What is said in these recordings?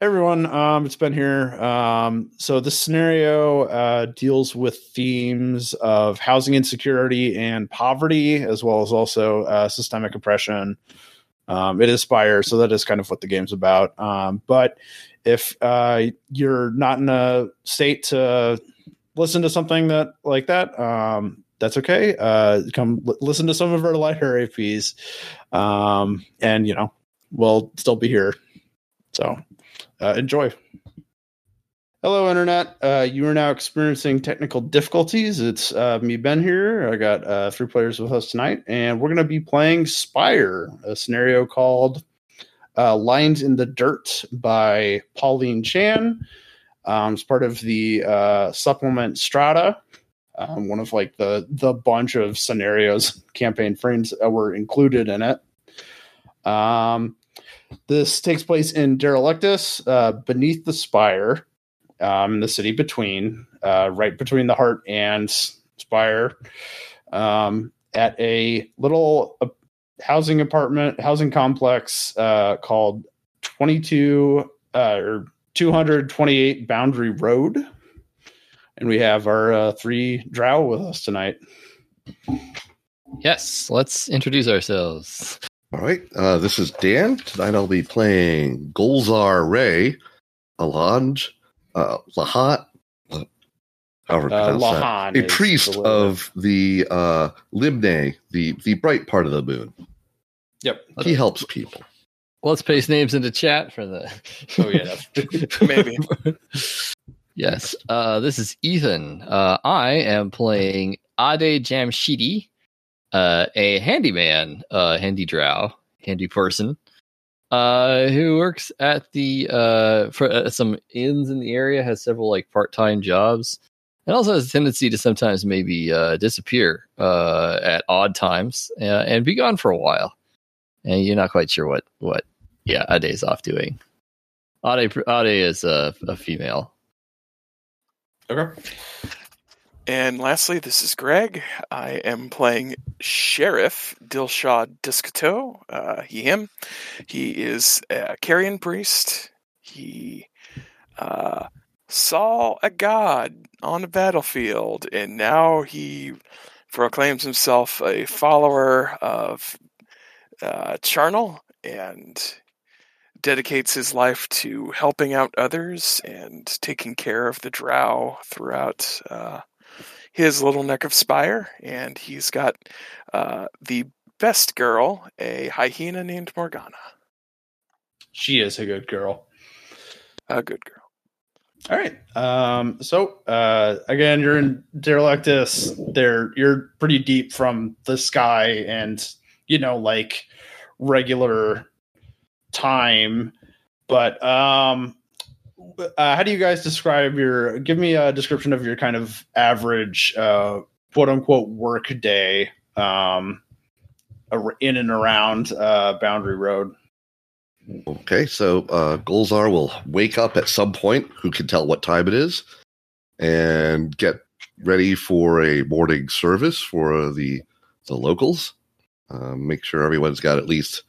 everyone, um, it's been here. Um, so this scenario uh, deals with themes of housing insecurity and poverty, as well as also uh, systemic oppression. Um, it is Spire, so that is kind of what the game's about. Um, but if uh, you're not in a state to listen to something that like that, um, that's okay. Uh, come l- listen to some of our lighter APs, um, and you know we'll still be here. So uh, enjoy. Hello, Internet. Uh, you are now experiencing technical difficulties. It's uh, me, Ben, here. I got uh, three players with us tonight, and we're going to be playing Spire, a scenario called uh, Lines in the Dirt by Pauline Chan. Um, it's part of the uh, supplement Strata, um, one of like the the bunch of scenarios campaign frames that were included in it. Um, this takes place in Derelictus, uh, beneath the spire, um, the city between, uh, right between the heart and spire, um, at a little uh, housing apartment, housing complex uh, called 22 uh, or 228 Boundary Road. And we have our uh, three drow with us tonight. Yes, let's introduce ourselves. All right, uh, this is Dan. Tonight I'll be playing Golzar Ray, Alanj, uh, Lahat, La- however Uh, pronounce that. Lahan a priest the- of the uh, Limne, the the bright part of the moon. Yep. He helps people. Let's paste names into chat for the. Oh, yeah. that's- Maybe. yes. Uh, this is Ethan. Uh, I am playing Ade Jamshidi, uh, a handyman, uh, handy drow, handy person, uh, who works at the uh, for uh, some inns in the area, has several like part time jobs, and also has a tendency to sometimes maybe uh, disappear uh, at odd times uh, and be gone for a while, and you're not quite sure what what yeah Ade's off doing. Ade Ade is a, a female. Okay. And lastly, this is Greg. I am playing Sheriff Dilshad Discato. Uh, he, him. He is a carrion priest. He uh, saw a god on a battlefield, and now he proclaims himself a follower of uh, Charnel and dedicates his life to helping out others and taking care of the drow throughout uh, his little neck of Spire. And he's got uh, the best girl, a hyena named Morgana. She is a good girl. A good girl. All right. Um, so uh, again, you're in Derelictus. There, you're pretty deep from the sky, and you know, like regular time. But um, uh, how do you guys describe your? Give me a description of your kind of average, uh, quote unquote, work day um, in and around uh, Boundary Road. Okay, so uh, Golzar will wake up at some point. Who can tell what time it is, and get ready for a morning service for the the locals. Um, make sure everyone's got at least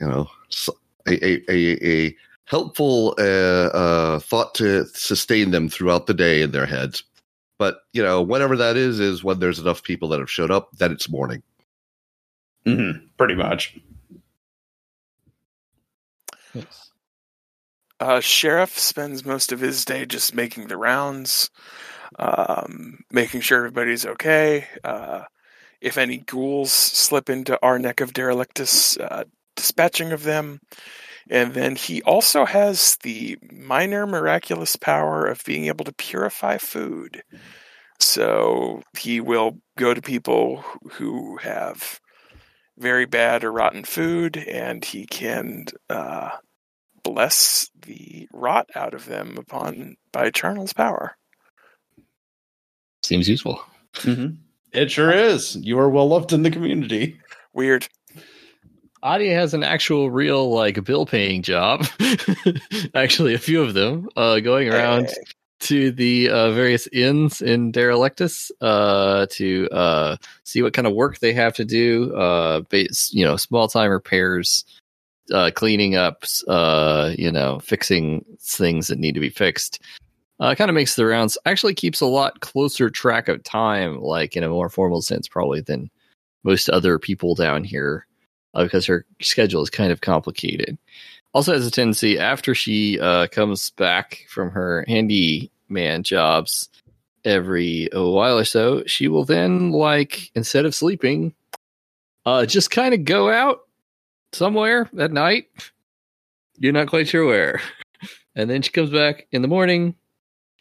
you know a a, a, a helpful uh, uh, thought to sustain them throughout the day in their heads. But you know, whatever that is, is when there's enough people that have showed up that it's morning. Mm-hmm, pretty much. Uh, Sheriff spends most of his day just making the rounds, um, making sure everybody's okay. Uh, if any ghouls slip into our neck of derelictus, uh, dispatching of them. And then he also has the minor miraculous power of being able to purify food. So he will go to people who have very bad or rotten food, and he can uh, bless the rot out of them upon by Charnel's power. Seems useful. Mm-hmm. It sure is. You are well loved in the community. Weird. Ade has an actual, real, like bill paying job. Actually, a few of them uh, going around Hey, to the uh, various inns in Derelictus uh, to uh, see what kind of work they have to do. Uh, base, you know, small time repairs uh, cleaning up, uh, you know, fixing things that need to be fixed. Uh, kind of makes the rounds. Actually, keeps a lot closer track of time, like in a more formal sense, probably than most other people down here, uh, because her schedule is kind of complicated. Also, has a tendency after she uh, comes back from her handyman jobs every a while or so, she will then like instead of sleeping, uh, just kind of go out somewhere at night. You're not quite sure where. And then she comes back in the morning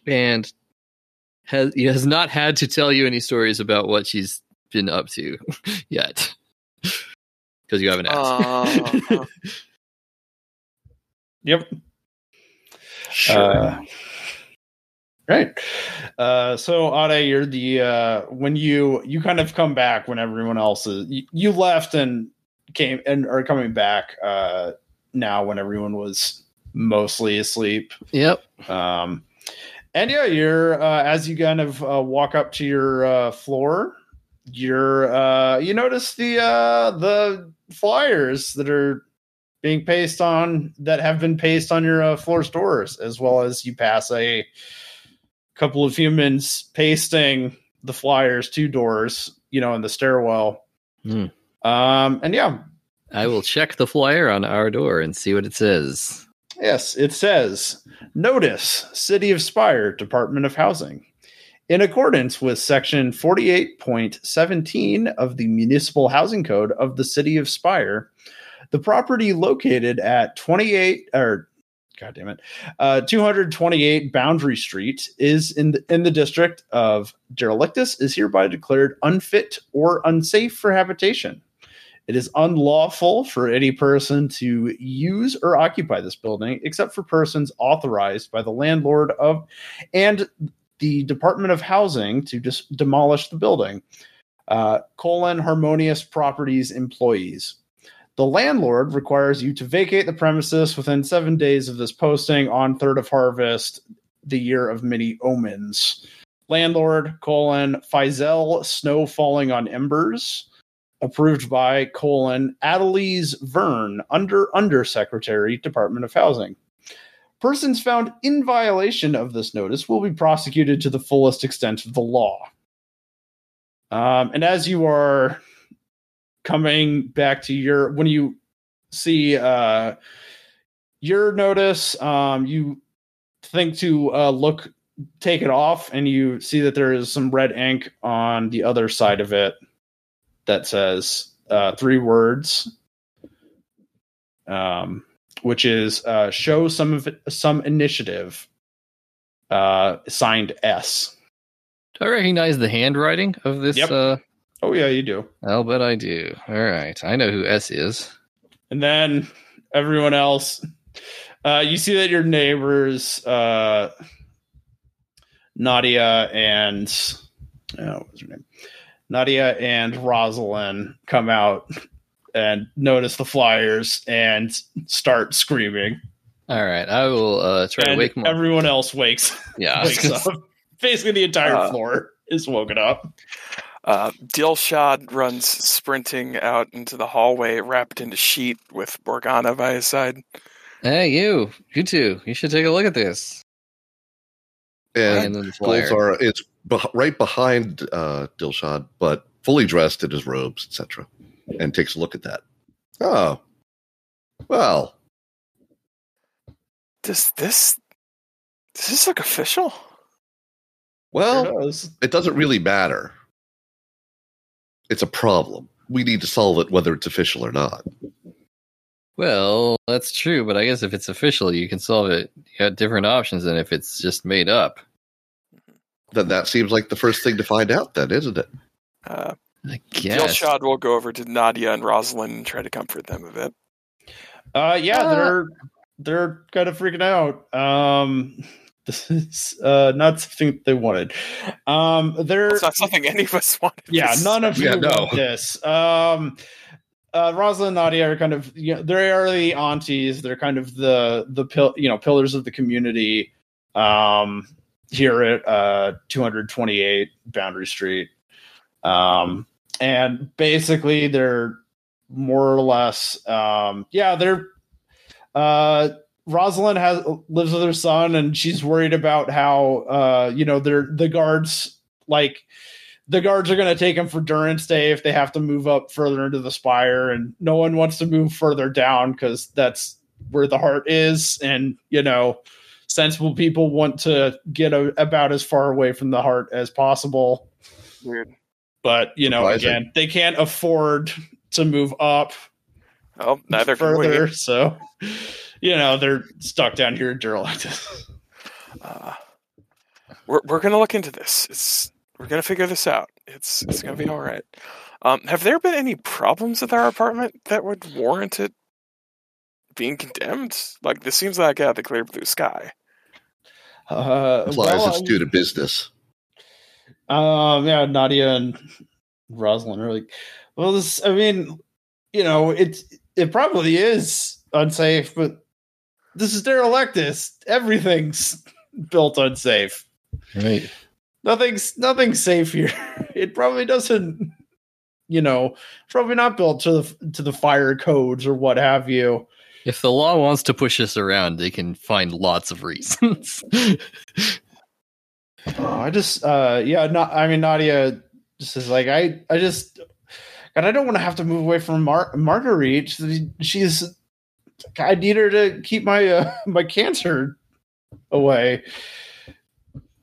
and has has not had to tell you any stories about what she's been up to yet. Because you haven't asked. Uh, Yep. sure. Uh, right. Uh, so Ade, you're the uh, when you you kind of come back when everyone else is you, you left and came and are coming back uh, now when everyone was mostly asleep. yep. Um, and yeah, you're uh, as you kind of uh, walk up to your uh, floor, you're uh, you notice the uh, the flyers that are being pasted on that have been pasted on your uh, floor doors, as well as you pass a couple of humans pasting the flyers to doors, you know, in the stairwell. Hmm. Um, and yeah, I will check the flyer on our door and see what it says. Yes, it says Notice City of Spire, Department of Housing. In accordance with Section 48.17 of the Municipal Housing Code of the City of Spire, the property located at 28 or God damn it, uh, 228 Boundary Street is in the, in the district of Derelictus is hereby declared unfit or unsafe for habitation. It is unlawful for any person to use or occupy this building except for persons authorized by the landlord of and the Department of Housing to dis- demolish the building. Uh, colon harmonious properties employees. The landlord requires you to vacate the premises within seven days of this posting on third of harvest, the year of many omens. Landlord colon Faisal snow falling on embers approved by colon Adelise Vern, under Undersecretary, Department of Housing. Persons found in violation of this notice will be prosecuted to the fullest extent of the law. Um, and as you are coming back to your, when you see uh, your notice, um, you think to uh, look, take it off, and you see that there is some red ink on the other side of it that says uh, three words, um, which is uh, show some of it, some initiative. Uh, signed S. Do I recognize the handwriting of this? Yep. Uh, Oh yeah, you do. I'll bet I do. All right. I know who S is. And then everyone else, uh, you see that your neighbors, uh, Nadia and oh, what was her name? Nadia and Rosalind come out and notice the flyers and start screaming. All right. I will uh, try to wake them up. everyone else wakes Yeah. wakes up. Basically, the entire Uh, floor is woken up. Uh, Dilshad runs sprinting out into the hallway, wrapped in a sheet with Morgana by his side. Hey, you. You too. You should take a look at this. And And the flyer. Golzar is beh right behind uh, Dilshad, but fully dressed in his robes, etc., and takes a look at that. Oh, well, Does this does this look official? well, Sure does. it doesn't really matter. It's a problem. We need to solve it, whether it's official or not. Well, that's true, but I guess if it's official, you can solve it. You got different options than if it's just made up. Then that seems like the first thing to find out, then, isn't it? Uh, I guess. Dilshad will go over to Nadia and Rosalind and try to comfort them a bit. Uh, yeah, Uh, they're they're kind of freaking out. Um, this is uh, not something they wanted. Um, they're It's not something any of us wanted. yeah, This- none of you Yeah, no. want this. Um, uh, Rosalind and Nadia are kind of you know they are the aunties. They're kind of the the pil- you know pillars of the community. Um, here at uh 228 Boundary Street. Um, and basically they're more or less um yeah they're uh, Rosalind has lives with her son, and she's worried about how uh, you know they're the guards like the guards are going to take him for durance day if they have to move up further into the spire, and no one wants to move further down because that's where the heart is, and you know sensible people want to get a, about as far away from the heart as possible. Weird. But you know, Surprising. again, they can't afford to move up Oh, neither can further, we. so you know they're stuck down here in Derelict. Uh, we're we're gonna look into this. It's we're gonna figure this out. It's it's gonna be all right. Um, have there been any problems with our apartment that would warrant it being condemned? Like this seems like out of the clear blue sky. Uh, Implies well, it's due to business. Um, yeah, Nadia and Rosalind are like, well, this, I mean, you know, it's, it probably is unsafe, but this is Derelictus. Everything's built unsafe. Right. Nothing's, nothing's safe here. It probably doesn't, you know, probably not built to the, to the fire codes or what have you. If the law wants to push us around, they can find lots of reasons. Oh, I just, uh, yeah, not, I mean, Nadia just is like, I, I just, God, I don't want to have to move away from Mar- Marguerite. She's, I need her to keep my, uh, my cancer away.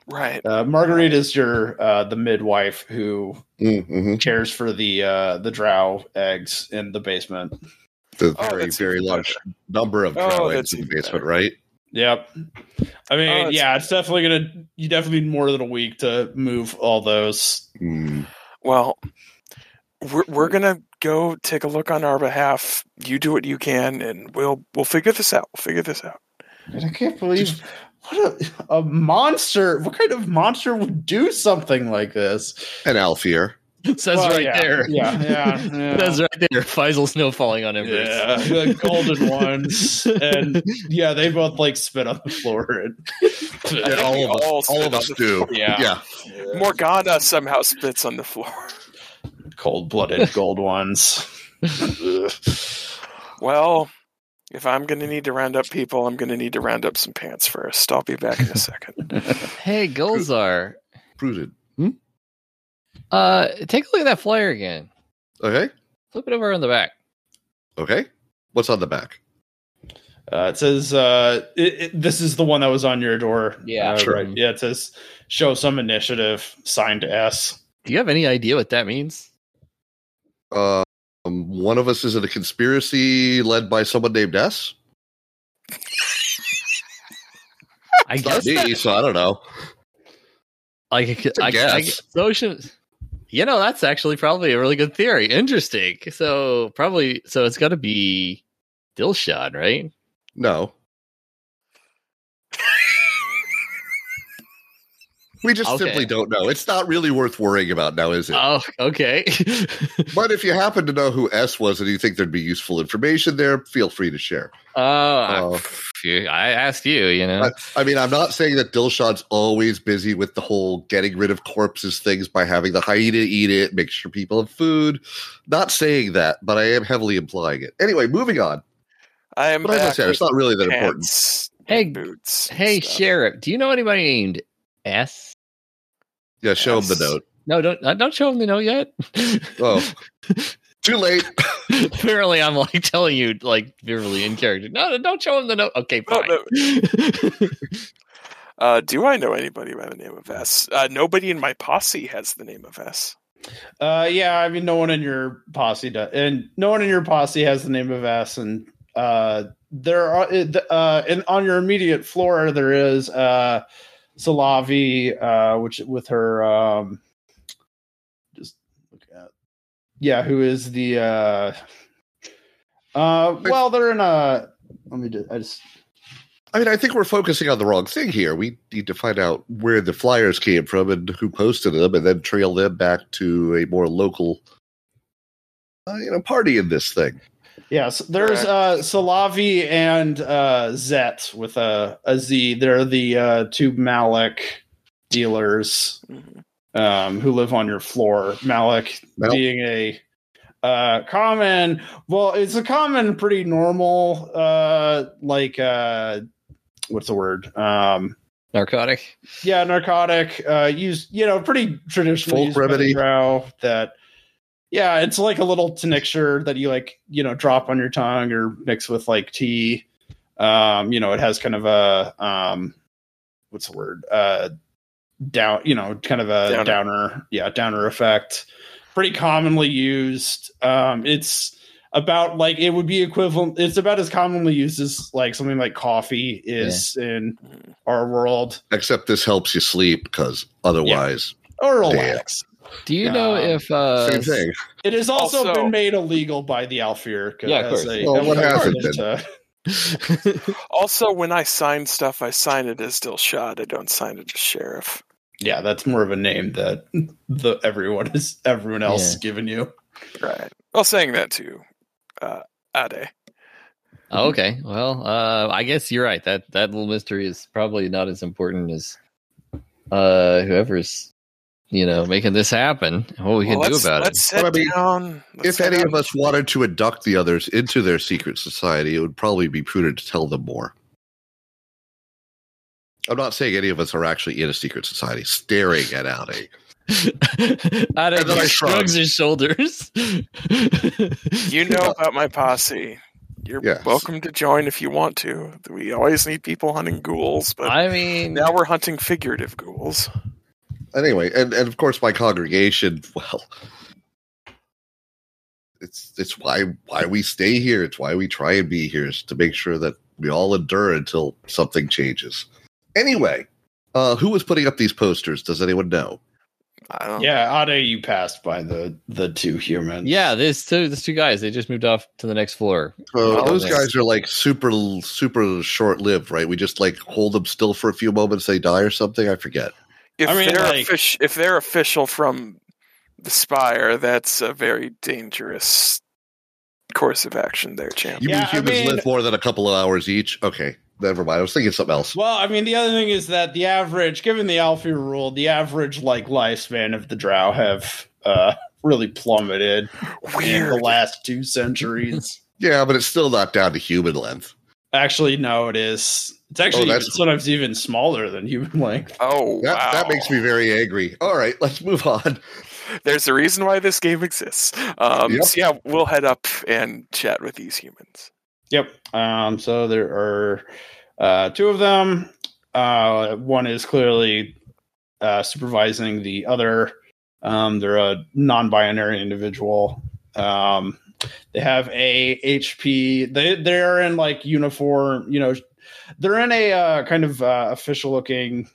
Right. Uh, Marguerite is your, uh, the midwife who Mm-hmm. cares for the, uh, the drow eggs in the basement. The Oh, very, very large number of Oh, drow that's eggs in the basement, better. right? Yep. I mean, Oh, it's- yeah, it's definitely gonna. You definitely need more than a week to move all those. Mm. Well, we're we're gonna go take a look on our behalf. You do what you can, and we'll we'll figure this out. We'll figure this out. And I can't believe what a, a monster. What kind of monster would do something like this? And Aelfir. Says Well, right yeah, there. Yeah, yeah, yeah. Says right there. Faisal snow falling on embers. Yeah, the golden ones, and yeah, they both like spit on the floor. And, Yeah, think all we of us, all all of us the do. yeah, Yeah. Morgana somehow spits on the floor. cold-blooded gold ones. Well, if I'm gonna need to round up people, I'm gonna need to round up some pants first. I'll be back in a second. Hey, Golzar. Prudent. Uh, take a look at that flyer again. Okay. Flip it over on the back. Okay. What's on the back? Uh, it says uh, it, it, this is the one that was on your door. Yeah. Uh, right. Yeah, it says show some initiative. Signed S. Do you have any idea what that means? Um, one of us is in a conspiracy led by someone named S. I It's not guess me, that, so I don't know. like I, guess. social. You know, that's actually probably a really good theory. Interesting. So probably, so it's got to be Dilshad, right? No. We just Okay. simply don't know. It's not really worth worrying about now, is it? Oh, okay. but if you happen to know who S was and you think there'd be useful information there, feel free to share. Oh, Uh, I, phew, I asked you. You know. I, I mean, I'm not saying that Dilshad's always busy with the whole getting rid of corpses things by having the hyena eat it, make sure people have food. Not saying that, but I am heavily implying it. Anyway, moving on. I am But as I said, it's not really that important. Hey, boots. hey, stuff. sheriff, do you know anybody named S? Yeah, show him the note. No, don't uh, don't show him the note yet. Oh, too late. Apparently, I'm like telling you, like really in character. No, no, don't show him the note. Okay, No, fine. Uh, do I know anybody by the name of S? Uh, nobody in my posse has the name of S. Uh, yeah, I mean, no one in your posse does, and no one in your posse has the name of S. And uh, there are uh, and on your immediate floor there is uh, Salavi, uh, which with her um, just look at yeah, who is the uh, uh, well, they're in a. Let me just. I just I mean, I think we're focusing on the wrong thing here. We need to find out where the flyers came from and who posted them, and then trail them back to a more local, uh, you know, party in this thing. Yes, there's uh Salavi and uh Zet with a, a Z. They're the uh two Malik dealers Mhm. um who live on your floor. Malik Mal- being a Uh, common. Well, it's a common, pretty normal. Uh, like uh, what's the word? Um, Narcotic. yeah, narcotic. Uh, used. You know, pretty traditional Folk used by remedy. that. Yeah, it's like a little tincture that you like, you know, drop on your tongue or mix with like tea. Um, you know, it has kind of a um, what's the word? Uh, down. You know, kind of a Downer. downer. Yeah, downer effect. Pretty commonly used. Um, it's about like it would be equivalent. It's about as commonly used as like something like coffee is in our world Except this helps you sleep because otherwise, or Damn. relax. Do you know Um, if uh same thing. It has also, Also- been made illegal by the Aelfir. Yeah, of course. Well, what hasn't been? To, Also, when I sign stuff, I sign it as Dilshad. I don't sign it as Sheriff. yeah, that's more of a name that the everyone is everyone else has given you. Right. Well, saying that too. Uh, Ade. Oh, okay. Well, uh, I guess you're right. That that little mystery is probably not as important as uh, whoever's you know making this happen. What we Well, can do let's, about let's it? sit Well, I mean, down. Let's If sit any down. of us wanted to induct the others into their secret society, it would probably be prudent to tell them more. I'm not saying any of us are actually in a secret society staring at Audi. Adam And then shrugs shrug. his shoulders. You know about my posse. You're Yes. welcome to join if you want to. We always need people hunting ghouls, but I mean, now we're hunting figurative ghouls. Anyway, and, and of course my congregation, well it's it's why why we stay here. It's why we try and be here is to make sure that we all endure until something changes. Anyway, uh who was putting up these posters? Does anyone know? I don't Yeah, Ade, you passed by the the two humans. yeah, this two, this two guys, they just moved off to the next floor. So Oh, those yes. guys are like super super short lived, right? We just like hold them still for a few moments, they die or something. I forget. If I mean, they're like- offic- if they're official from the Spire, that's a very dangerous course of action there, champ. You Yeah, mean I humans mean- live more than a couple of hours each? Okay, never mind. I was thinking something else. Well, I mean, the other thing is that the average, given the Aelfir rule, the average like lifespan of the Drow have uh really plummeted in the last two centuries. Yeah, but it's still not down to human length. Actually, no, it is. It's actually that's- even- sometimes even smaller than human length. Oh That wow! that makes me very angry. All right, let's move on. There's a reason why this game exists. Um, Yep. So yeah, we'll head up and chat with these humans. Yep. Um, so there are uh, two of them. Uh, one is clearly uh, supervising the other. Um, they're a non-binary individual. Um, they have a HP. They they're in like uniform. You know, they're in a uh, kind of uh, official-looking,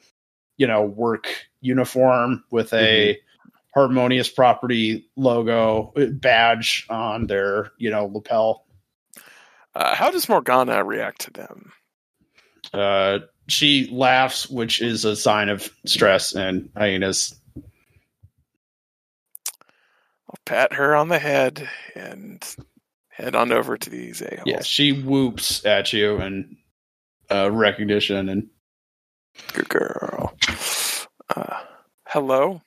you know, work uniform with a harmonious property logo badge on their you know lapel. Uh, how does Morgana react to them? Uh, she laughs, which is a sign of stress and hyenas. I'll pat her on the head and head on over to these a Yeah, she whoops at you and uh, recognition and Good girl. Uh, hello.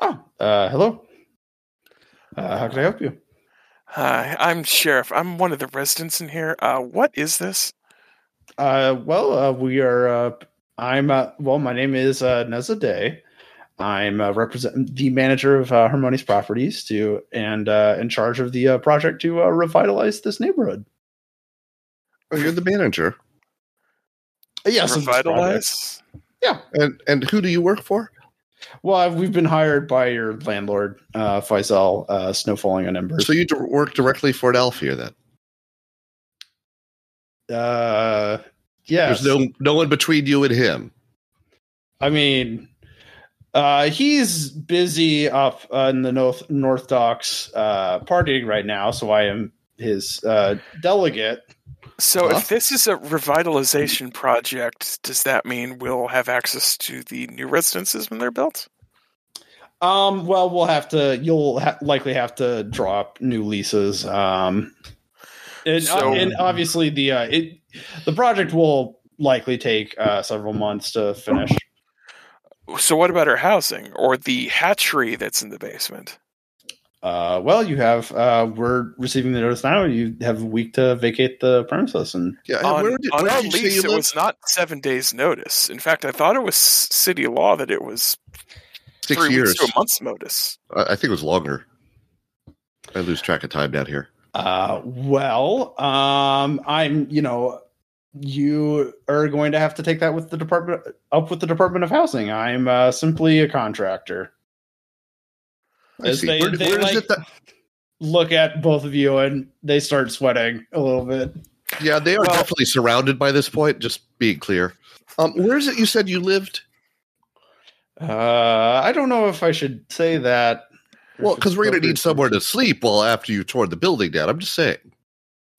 oh, uh, hello. Uh, how can I help you? Hi, I'm Sheriff. I'm one of the residents in here. Uh, what is this? Uh, well, uh, we are. Uh, I'm. Uh, well, my name is uh, Neza Day. I'm uh, represent the manager of uh, Harmonious Properties to and uh, in charge of the uh, project to uh, revitalize this neighborhood. Oh, you're the manager. Yes, revitalize. this project. And and who do you work for? Well, we've been hired by your landlord, uh, Faisal, uh, Snow Falling on Embers. So you d- work directly for an Aelfir then? uh, yes. There's no no one between you and him. I mean, uh, he's busy up uh, in the North North Docks uh, partying right now, so I am his uh, delegate. So, Huh? if this is a revitalization project, does that mean we'll have access to the new residences when they're built? Um, well, we'll have to. You'll ha- likely have to draw up new leases. Um, and, So- and obviously the uh, it the project will likely take uh, several months to finish. So, what about our housing or the hatchery that's in the basement? Uh, well, you have. Uh, we're receiving the notice now. You have a week to vacate the premises, and Yeah, and on, where did, on where our did you lease, it lived? was not seven days' notice. In fact, I thought it was city law that it was Six three years. weeks to a month's notice. I I think it was longer. I lose track of time down here. uh, well, um, I'm. You know, you are going to have to take that with the department up with the Department of Housing. I'm uh, simply a contractor. I As see. they- where they where is like- it that? Look at both of you, and they start sweating a little bit. Yeah, they are Well- definitely surrounded by this point. Just being clear. Um, where is it you said you lived? Uh, I don't know if I should say that. Well, because we're going to need somewhere to sleep. Well, after you tore the building down, I'm just saying.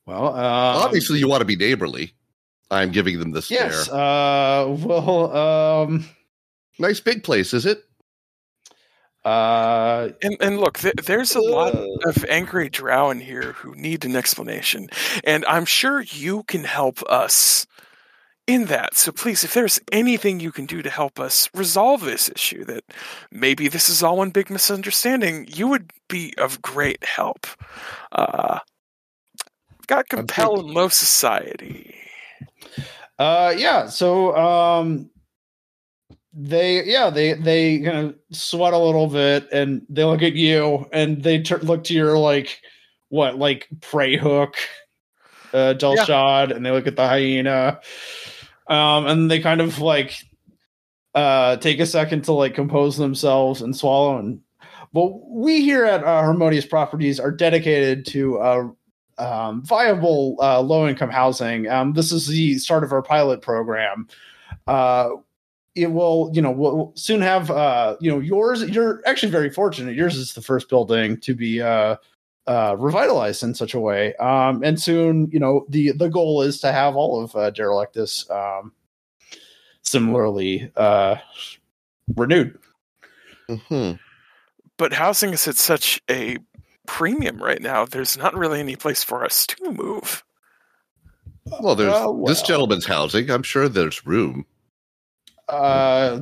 Well, um, Obviously, you want to be neighborly. I'm giving them the stare. yes. Uh, well, um, Nice big place, is it? uh, And and look, th- there's a lot of angry drow in here who need an explanation, and I'm sure you can help us in that. So please, if there's anything you can do to help us resolve this issue, that maybe this is all one big misunderstanding, you would be of great help. Uh, got compel in low society. Uh, yeah. So, um, they, yeah, they, they kind of sweat a little bit, and they look at you, and they tur look to your like, what, like prey hook, uh, Dilshad, and they look at the hyena, um, and they kind of like, uh, take a second to like compose themselves and swallow and well we here at uh, harmonious properties are dedicated to uh, um, viable uh, low income housing. Um, this is the start of our pilot program. Uh, it will you know we'll soon have uh, you know yours you're actually very fortunate. Yours is the first building to be uh, uh, revitalized in such a way. Um, and soon you know the the goal is to have all of uh, derelictus um, similarly uh, renewed. Hmm But housing is at such a premium right now. There's not really any place for us to move. Well, there's Uh, well. this gentleman's housing. I'm sure there's room. Uh,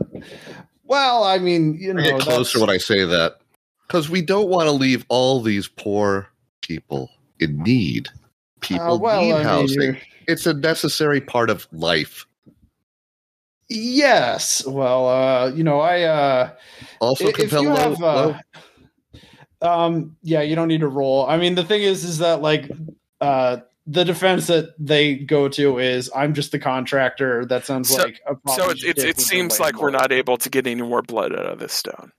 well, I mean, you know, I get closer that's- when I say that because we don't want to leave all these poor people in need. People uh, well, need I housing. you're- it's a necessary part of life. yes. Well, uh, you know, I uh, Also, if compel you low, have, low- uh, um, yeah, you don't need to roll. I mean, the thing is, is that like, uh, the defense that they go to is I'm just the contractor. That sounds So- like a So it, it, it seems like we're not able to get any more blood out of this stone.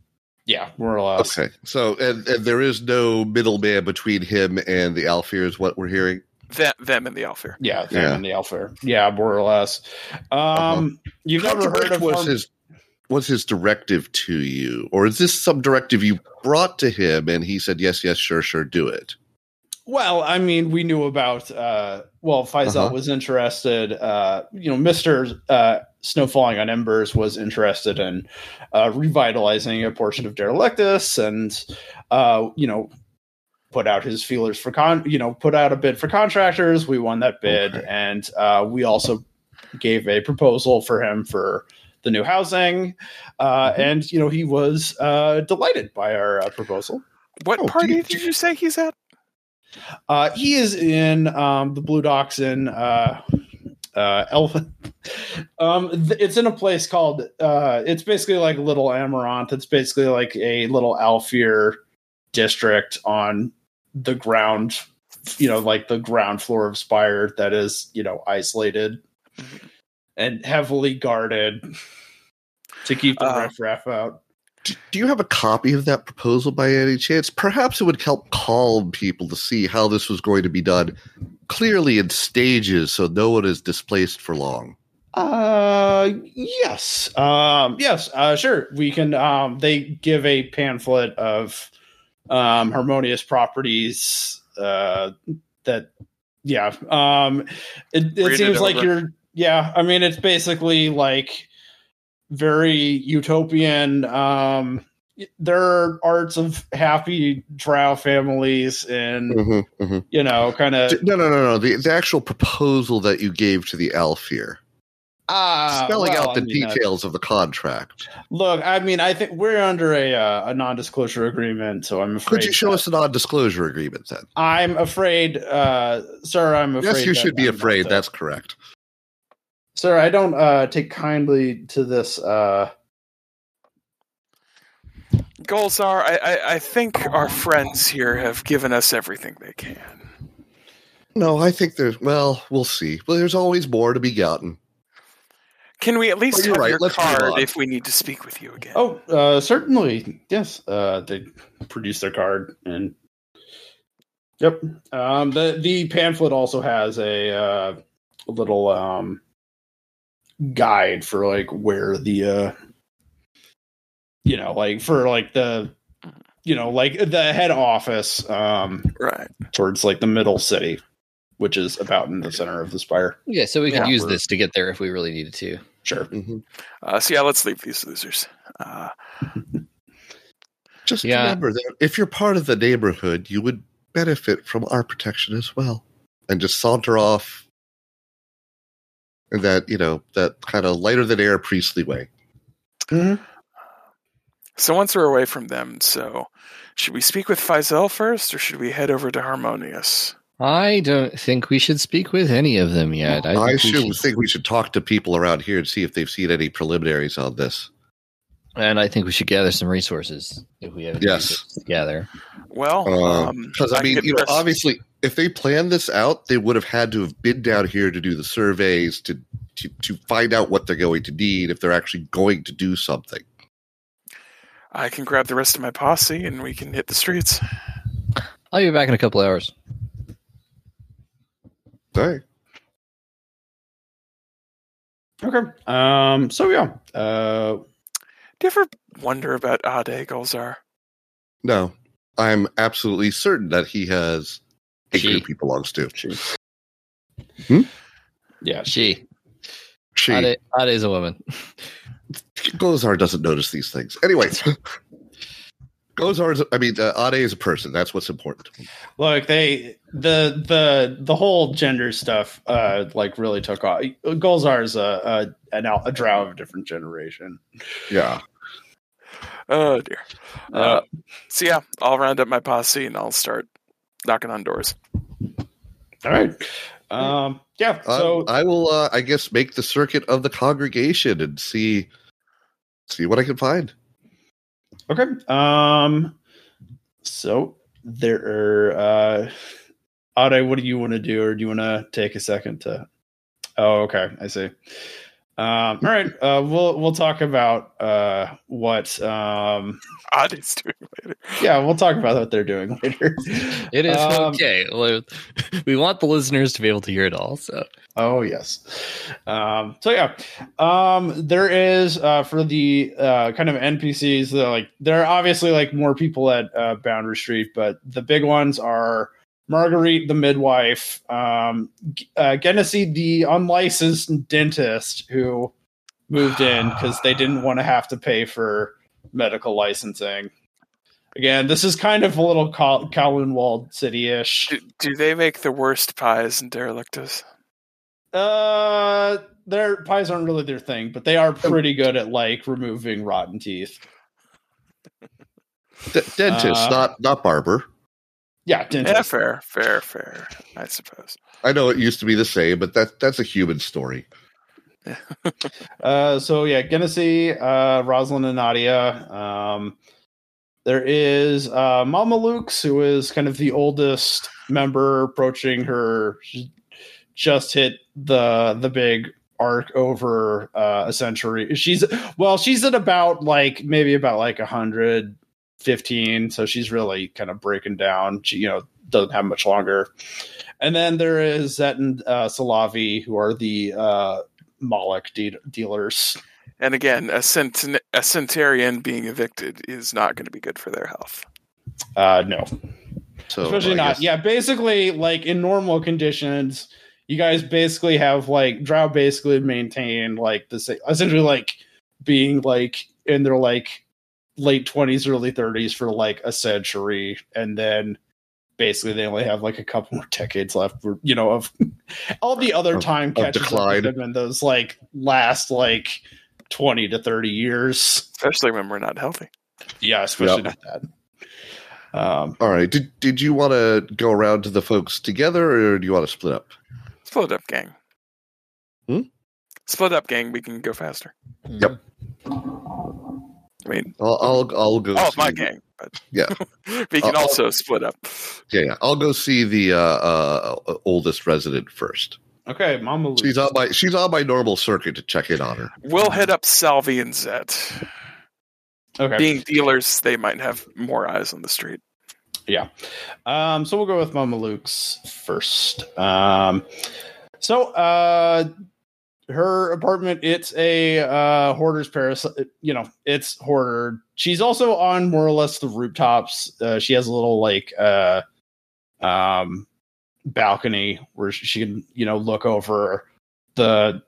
Yeah, more or less. Okay, so and, and there is no middleman between him and the Aelfir, is what we're hearing. Them, them and the Aelfir. Yeah, Yeah. yeah. the Alpha. Yeah, more or less. Um, you've How never heard of was Harm- his was his directive to you, or is this some directive you brought to him and he said yes, yes, sure, sure, do it? Well, I mean, we knew about. Uh, well, Faisal Uh-huh. was interested. Uh, you know, Mister uh, Snow Falling on Embers was interested in uh, revitalizing a portion of Derelictus, and uh, you know, put out his feelers for con. You know, put out a bid for contractors. We won that bid, Okay. and uh, we also gave a proposal for him for the new housing, uh, Mhm. and you know, he was uh, delighted by our uh, proposal. What Oh, party do you- did you say he's at? Uh, he is in um, the Blue Docks in uh, uh, Elf. um, th- it's in a place called. Uh, it's basically like Little Amaranth. It's basically like a little Aelfir district on the ground. You know, like the ground floor of Spire that is you know isolated and heavily guarded to keep the Uh, riffraff out. Do, do you have a copy of that proposal by any chance? Perhaps it would help calm people to see how this was going to be done clearly in stages, so no one is displaced for long. Uh, yes. Um, yes. Uh, sure. We can. Um, they give a pamphlet of um harmonious properties. Uh, that. Yeah. Um, it, it Read it seems like you're. Yeah. I mean, it's basically like very utopian. Um, there are arts of happy drow families and Mm-hmm, mm-hmm. you know kind of No, no, no, no. The, the actual proposal that you gave to the Aelfir. Ah, spelling well, out the I mean, uh, details of the contract. look, I mean, I think we're under a uh, a non-disclosure agreement, so I'm afraid. Could you show us a non-disclosure agreement then? I'm afraid, uh, sir. I'm afraid. Yes, you should be I'm not, afraid. uh, That's correct. Sir. I don't uh, take kindly to this. Uh, Golzar, I, I, I think our friends here have given us everything they can. No, I think there's. Well, we'll see. Well, there's always more to be gotten. Can we at least Well, have right. your Let's card if we need to speak with you again? oh, uh, certainly, yes. Uh, they produce their card and. Yep. Um, the the pamphlet also has a uh, little um, guide for like where the uh, you know, like for like the you know, like the head office um Right. towards like the middle city, which is about in the center of the spire. Yeah, so we could Yeah. use this to get there if we really needed to. Sure. Mhm. Uh, so yeah, let's leave these losers. Uh, Just Yeah. remember that if you're part of the neighborhood, you would benefit from our protection as well. And just saunter off in that, you know, that kind of lighter than air priestly way. so once we're away from them, so should we speak with Faisal first, or should we head over to Harmonious? I don't think we should speak with any of them yet. I, I, think we should think we should talk to people around here and see if they've seen any preliminaries on this. and I think we should gather some resources if we have Yes. resources to gather. Well, um, Because I mean, you know, obviously, if they planned this out, they would have had to have been down here to do the surveys to to, to find out what they're going to need if they're actually going to do something. I can grab the rest of my posse and we can hit the streets. I'll be back in a couple hours. All right. Okay. Um. So yeah. Uh. Do you ever wonder about Ade Golzar? No, I'm absolutely certain that he has a She. group he belongs to. She. Hmm? Yeah. She, She Ade, Ade's a woman. Golzar doesn't notice these things. Anyway, Golzar is, I mean, uh, Ade is a person. That's what's important. Look, they the the the whole gender stuff uh like really took off. Golzar is a a an, a drow of a different generation. Yeah. Oh dear. Uh, Uh, so yeah, I'll round up my posse and I'll start knocking on doors. all right. Um. Yeah. So Um, I will, uh, I guess, make the circuit of the congregation and see see what I can find. Okay. Um. So there are. Uh, Ade, what do you want to do, or do you want to take a second to? Oh, okay. I see. Um. All right. Uh. We'll we'll talk about uh what um. Ade's doing later. Yeah, we'll talk about what they're doing later. It is Um, okay. We want the listeners to be able to hear it all. So Oh yes. Um, so yeah, um, there is uh, for the uh, kind of NPCs. That like there are obviously like more people at uh, Boundary Street, but the big ones are Marguerite, the midwife, um, uh, Genesee, the unlicensed dentist who moved in because they didn't want to have to pay for medical licensing. Again, this is kind of a little Col- Collinwald City-ish. Do, do they make the worst pies in Derelictus? Uh, their pies aren't really their thing, but they are pretty good at like removing rotten teeth. D- dentist, Uh, not not barber. Yeah, Yeah, fair, fair, fair. I suppose. I know it used to be the same, but that that's a human story. Uh, so yeah, Genesee, uh, Rosalind, and Nadia. Um, there is uh, Mama Luke's, who is kind of the oldest member, approaching her. She just hit the the big arc over uh, a century. She's well, she's at about like maybe about like a hundred fifteen, so she's really kind of breaking down. She you know doesn't have much longer. And then there is Zet and uh, Salavi, who are the uh, Moloch de- dealers. And again, a, cent- a centurion being evicted is not going to be good for their health. Uh, no, So especially I not. guess- Yeah, basically, like in normal conditions, you guys basically have like Drow basically maintain like the same, essentially like being like in their like late twenties, early thirties for like a century, and then basically they only have like a couple more decades left. For, you know, of all the other Of- time of catches decline. them in those like last like twenty to thirty years. Especially when we're not healthy. Yeah, especially Yep. not that. Um, All right. Did did you want to go around to the folks together, or do you want to split up? Split up, gang. Hmm? Split up, gang. We can go faster. Yep. I mean, I'll I'll, I'll go. oh, see, my gang. But Yeah. we can I'll- also split up. Yeah, yeah. I'll go see the uh, uh, oldest resident first. okay, Mama Lou. She's on my she's on my normal circuit to check in on her. We'll head up Salvi and Zet. okay. Being dealers, they might have more eyes on the street. Yeah. Um, so we'll go with Mama Luke's first. Um, so uh, her apartment, it's a uh, hoarder's paradise. You know, it's hoarder. She's also on more or less the rooftops. Uh, she has a little like uh, um, balcony where she can, you know, look over the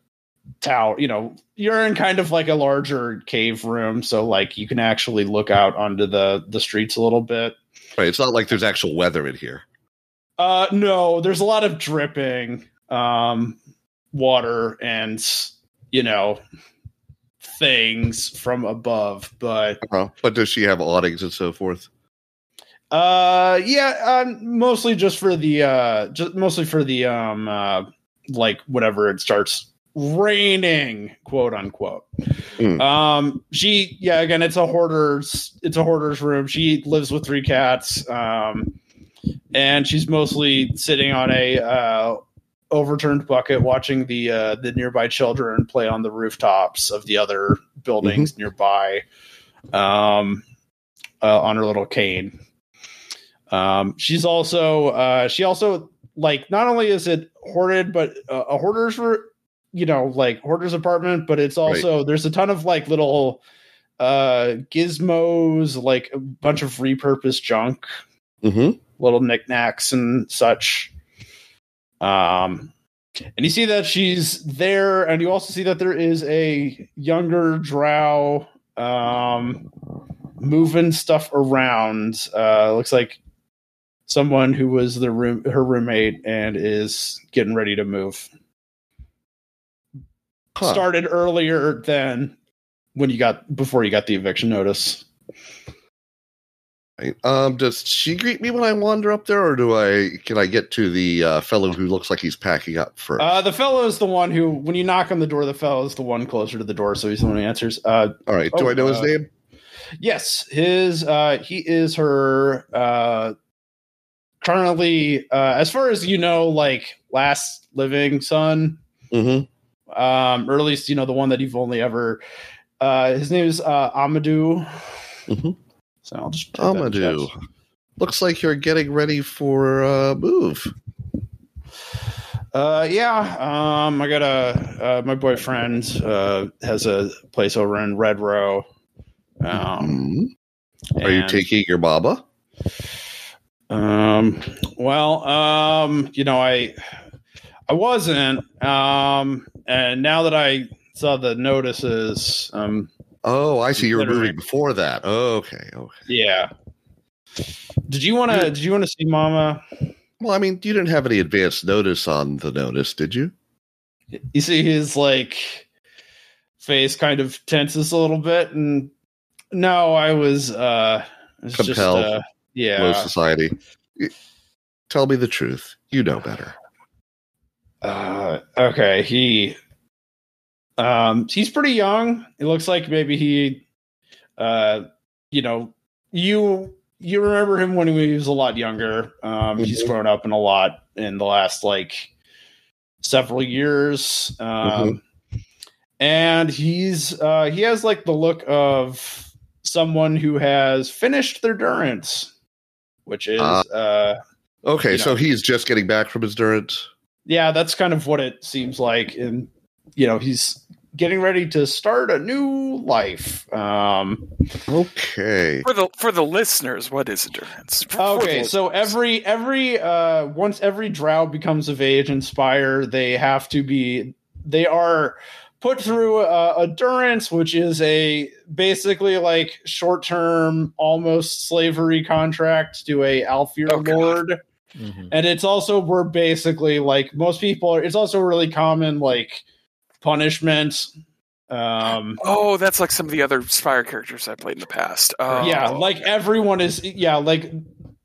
tower. You know, you're in kind of like a larger cave room, so like you can actually look out onto the the streets a little bit. Right. It's not like there's actual weather in here. Uh, no, there's a lot of dripping, um, water and you know things from above, but Uh-huh. But does she have awnings and so forth? uh, yeah, um, mostly just for the uh, just mostly for the um, uh, like whatever it starts raining, quote unquote. Mm. Um, she, yeah, again, it's a hoarder's, it's a hoarder's room. She lives with three cats. Um, and she's mostly sitting on a uh, overturned bucket, watching the uh, the nearby children play on the rooftops of the other buildings nearby, um, uh, on her little cane. Um, she's also uh, she also like not only is it hoarded, but uh, a hoarder's you know like hoarder's apartment, but it's also there's a ton of like little uh gizmos, like a bunch of repurposed junk Mm-hmm. little knickknacks and such. Um, and you see that she's there, and you also see that there is a younger drow um, moving stuff around. Uh, looks like someone who was the room her roommate and is getting ready to move. Huh. Started earlier than when you got before you got the eviction notice. Um, does she greet me when I wander up there, or do I can I get to the uh, fellow who looks like he's packing up first? Uh, the fellow is the one who, when you knock on the door, the fellow is the one closer to the door, so he's the one who answers. Uh, All right. Do oh, I know his uh, name? yes, his uh, he is her uh, currently, uh, as far as you know, like last living son, Mm-hmm. um, or at least you know the one that you've only ever. Uh, his name is uh, Amadou. Mhm. So I'll just type that in Amadou. Looks like you're getting ready for a move. Uh, yeah. Um, I got a uh, my boyfriend uh has a place over in Red Row. Um, Mhm. Are you taking your baba? Um, well, um, you know, I, I wasn't, um, and now that I saw the notices, um, Oh, I see. You were moving before that. Oh, okay. Okay. yeah. Did you want to? Did you want to see Mama? Well, I mean, you didn't have any advance notice on the notice, did you? You see his like face kind of tenses a little bit, and no, I was, uh, it's just, Compelled. uh, yeah. Low society. Tell me the truth. You know better. Uh, okay, he um he's pretty young. It looks like maybe he uh you know, you you remember him when he was a lot younger. Um he's Mhm. grown up in a lot in the last like several years. Um and he's uh he has like the look of someone who has finished their durance, which is Ah. uh Okay, You so he's just getting back from his durance. yeah, that's kind of what it seems like. And you know, he's getting ready to start a new life. Um, Okay. For the for the listeners, what is endurance? For- for okay, the- so every every uh, once every drow becomes of age and spire, they have to be they are put through uh, a durance, which is a basically like short term, almost slavery contract to a Aelfir Oh, God. lord. Mhm. And it's also we're basically like most people. Are, It's also really common like punishment. Um, Oh, that's like some of the other Spire characters I played in the past. Oh, yeah, like everyone is. Yeah, like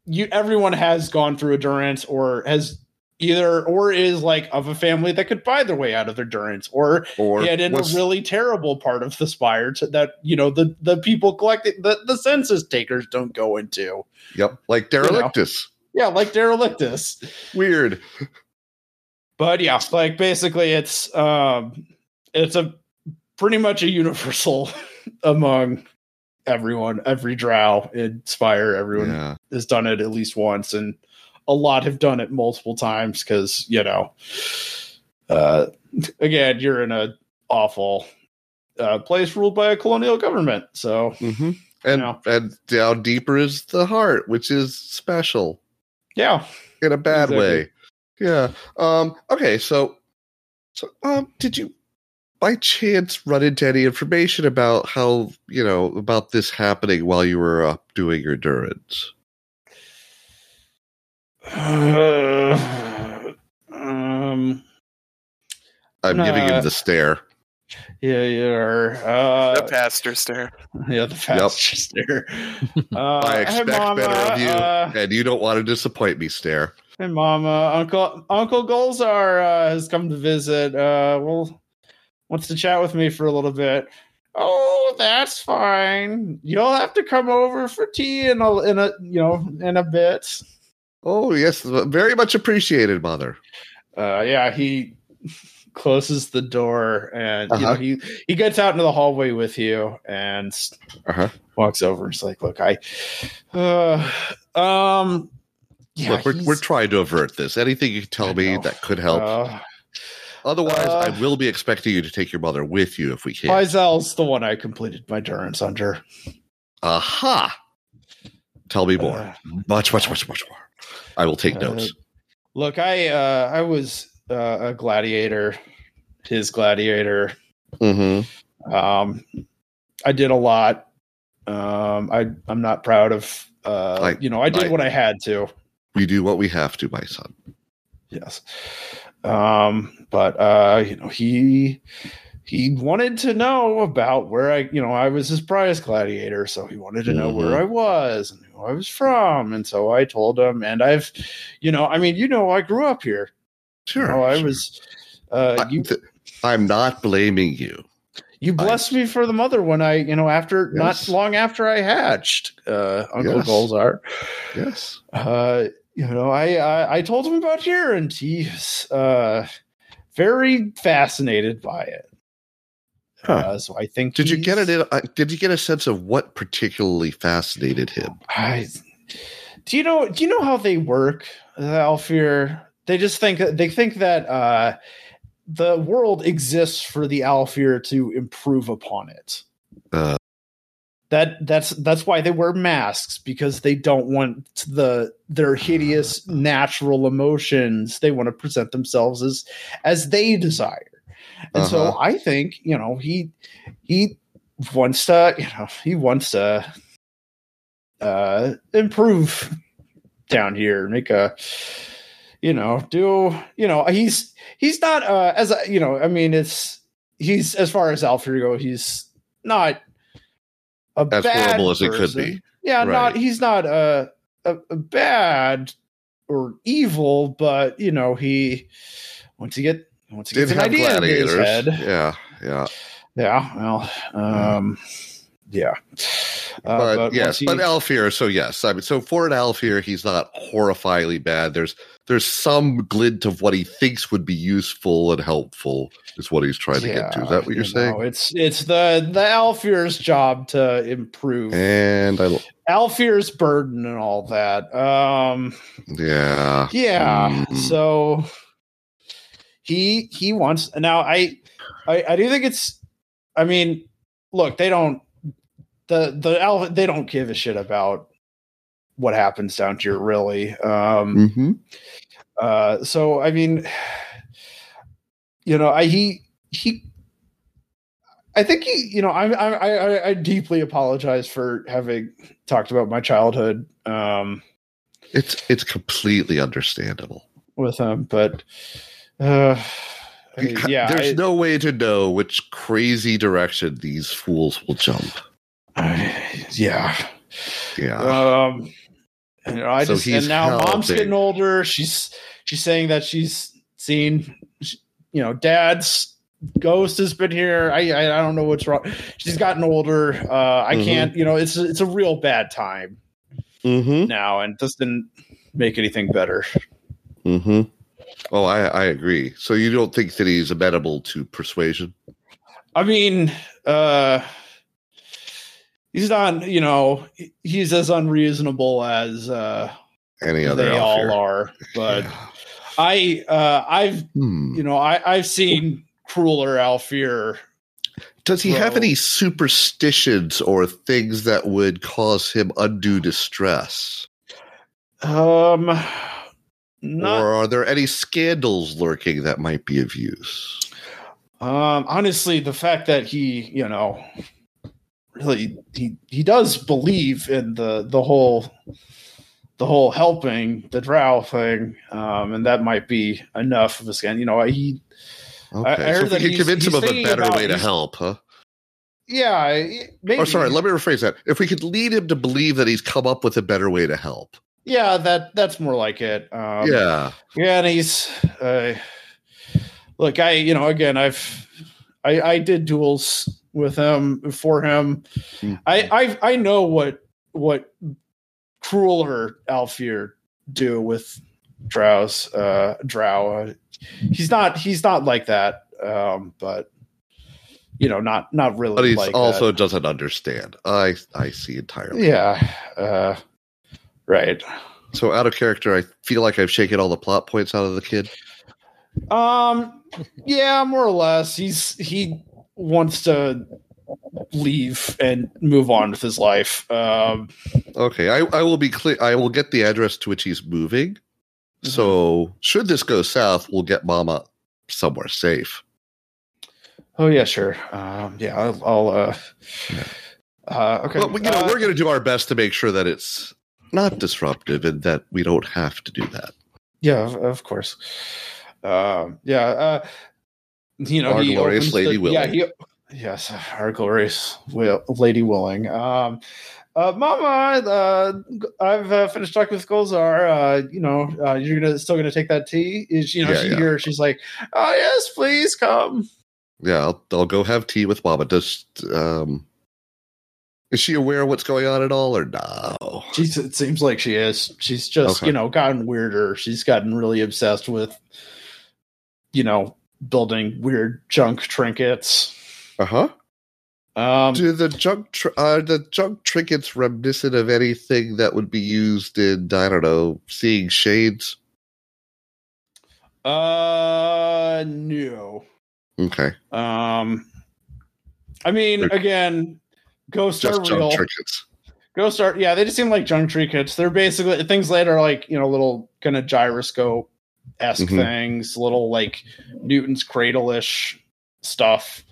you. Everyone has gone through a durance or has either or is like of a family that could buy their way out of their durance or Or yet in a really terrible part of the spire to, that you know the the people collecting the the census takers don't go into. Yep, like Derelictus. Yeah, like Derelictus. Weird. But yeah, like basically it's um it's a pretty much a universal among everyone, every drow in Spire, everyone Yeah. has done it at least once and a lot have done it multiple times because, you know, uh again, you're in a awful uh place ruled by a colonial government. So hmm And Yeah. and down deeper is the heart, which is special yeah. in a bad Exactly. way. Yeah. Um. Okay. So, so um, did you by chance run into any information about how you know about this happening while you were up doing your durance? um I'm giving Uh, him the stare. yeah, you're uh the pastor stare. Yeah, the fast stare. Uh, I hey, expect Mama, better of you, Uh, and you don't want to disappoint me. Stare. hey, Mama, Uncle Uncle Golzar uh, has come to visit. Uh, well, wants to chat with me for a little bit. Oh, that's fine. You'll have to come over for tea in a in a you know in a bit. Oh yes, very much appreciated, mother. Uh, yeah, he closes the door and you know Uh-huh. he he gets out into the hallway with you and Uh huh. walks over. He's like, "Look, I, uh, um, yeah, Look, we're, we're trying to avert this. Anything you can tell me that could help. Uh, Otherwise, uh, I will be expecting you to take your mother with you if we can. Pyzel's the one I completed my durance under. Aha! Tell me more. Uh, much, much, much, much more. I will take Uh, notes. look, I uh, I was uh, a gladiator, his gladiator. Mm-hmm. Um, I did a lot. Um, I I'm not proud of. Uh, I- you know, I did I- what I had to. We do what we have to, my son. Yes. Um, but uh, you know, he he wanted to know about where I, you know, I was his prize gladiator, so he wanted to know Mhm. where I was and who I was from, and so I told him. And I've, you know, I mean, you know, I grew up here. Sure. You know, I sure. was. Uh, I, you th- I'm not blaming you. you blessed me for the mother when I, you know, after Yes. not long after I hatched, uh, Uncle Yes. Golzar. Yes. uh you know I, I i told him about here and he's uh very fascinated by it Huh. uh, so i think Did you get it? In, uh, did you get a sense of what particularly fascinated him? I, do you know do you know how they work the Aelfir they just think they think that uh the world exists for the Aelfir to improve upon it Uh. That that's that's why they wear masks because they don't want the their hideous natural emotions they want to present themselves as as they desire and so Uh-huh. i think you know he he wants to you know he wants to uh improve down here make a you know do you know he's he's not uh as a, you know i mean it's he's as far as alfred go he's not a As bad horrible as it could be. yeah Right. not he's not a, a a bad or evil but you know he once he get once he Did gets an idea in his head Yeah. Yeah. yeah well um yeah Uh, but, once yes, he- but Aelfir. So yes, I mean, so for an Aelfir, he's not horrifyingly bad. There's there's some glint of what he thinks would be useful and helpful. Is what he's trying to get to. Is that what you're you saying? know, it's it's the the Aelfir's job to improve And I, Aelfir's burden and all that. Um, yeah, yeah. Mhm. So he he wants now. I, I I do think it's. I mean, look, they don't the the Alf they don't give a shit about what happens down here really. Um, hmm uh, so I mean, you know, I he he I think he, you know, I, I, I, I deeply apologize for having talked about my childhood um, It's it's completely understandable. with him, but uh, I mean, yeah, There's I- no way to know which crazy direction these fools will jump. I- yeah. Yeah. Um, and, I So just and now mom's getting older. She's she's saying that she's seen, you know, dad's ghost has been here. I I, I don't know what's wrong. She's gotten older. Uh, I Mhm. can't. You know, it's it's a real bad time mm-hmm. now, and this didn't make anything better. Mm-hmm. Oh, I, I agree. So you don't think that he's amenable to persuasion? I mean, uh, he's not. You know, he's as unreasonable as uh, Any other they all here? are. But Yeah. I uh, I've Hmm. you know, I, I've seen crueler Aelfir. Does he have any superstitions or things that would cause him undue distress? Um, not or are there any scandals lurking that might be of use? um. Honestly, the fact that he, you know, really he he does believe in the the whole the whole helping the drow thing, um, and that might be enough of a scan. You know, he Okay, I so heard if we that can convince him of a better way to help, huh? yeah, maybe. Or sorry, let me rephrase that. If we could lead him to believe that he's come up with a better way to help. yeah, that that's more like it. Um, yeah. Yeah, and he's uh, look. I you know again I've I I did duels with him for him. Hmm. I I I know what what crueler Aelfir do with Drow's uh Drow. He's not he's not like that. Um, but you know not not really. But he like also that. doesn't understand. I I see entirely. yeah. Uh, right. So out of character, I feel like I've shaken all the plot points out of the kid. Um, yeah, more or less. He's he wants to leave and move on with his life. Um, Okay, I, I will be clear. I will get the address to which he's moving. Mm-hmm. So should this go south, we'll get Mama somewhere safe. oh yeah, sure. Um, yeah, I'll. I'll uh, Yeah. uh, okay. But you know, uh, we're going to do our best to make sure that it's not disruptive and that we don't have to do that. yeah, of, course. Um, yeah. You know, Our glorious Lady the, Yeah, Willing. he, yes, our glorious Will, Lady Willing. Um, uh, Mama, uh, I've uh, finished talking with Golzar. Uh, you know, uh, you're gonna still gonna take that tea. Is you know, Yeah, she yeah. here. She's like, oh yes, please come. Yeah, I'll, I'll go have tea with Mama. Does um, is she aware of what's going on at all, or no? She's. It seems like she is. She's just Okay. you know gotten weirder. She's gotten really obsessed with, you know, building weird junk trinkets. Uh huh. Um, Do the junk tr- are the junk trinkets reminiscent of anything that would be used in I don't know, seeing shades? uh, no. Okay, Um, I mean, They're- again, ghosts just are junk real. trinkets. Ghosts are, yeah, they just seem like junk trinkets. They're basically things that are like you know little kind of gyroscope esque Mhm. things, little like Newton's cradle ish stuff.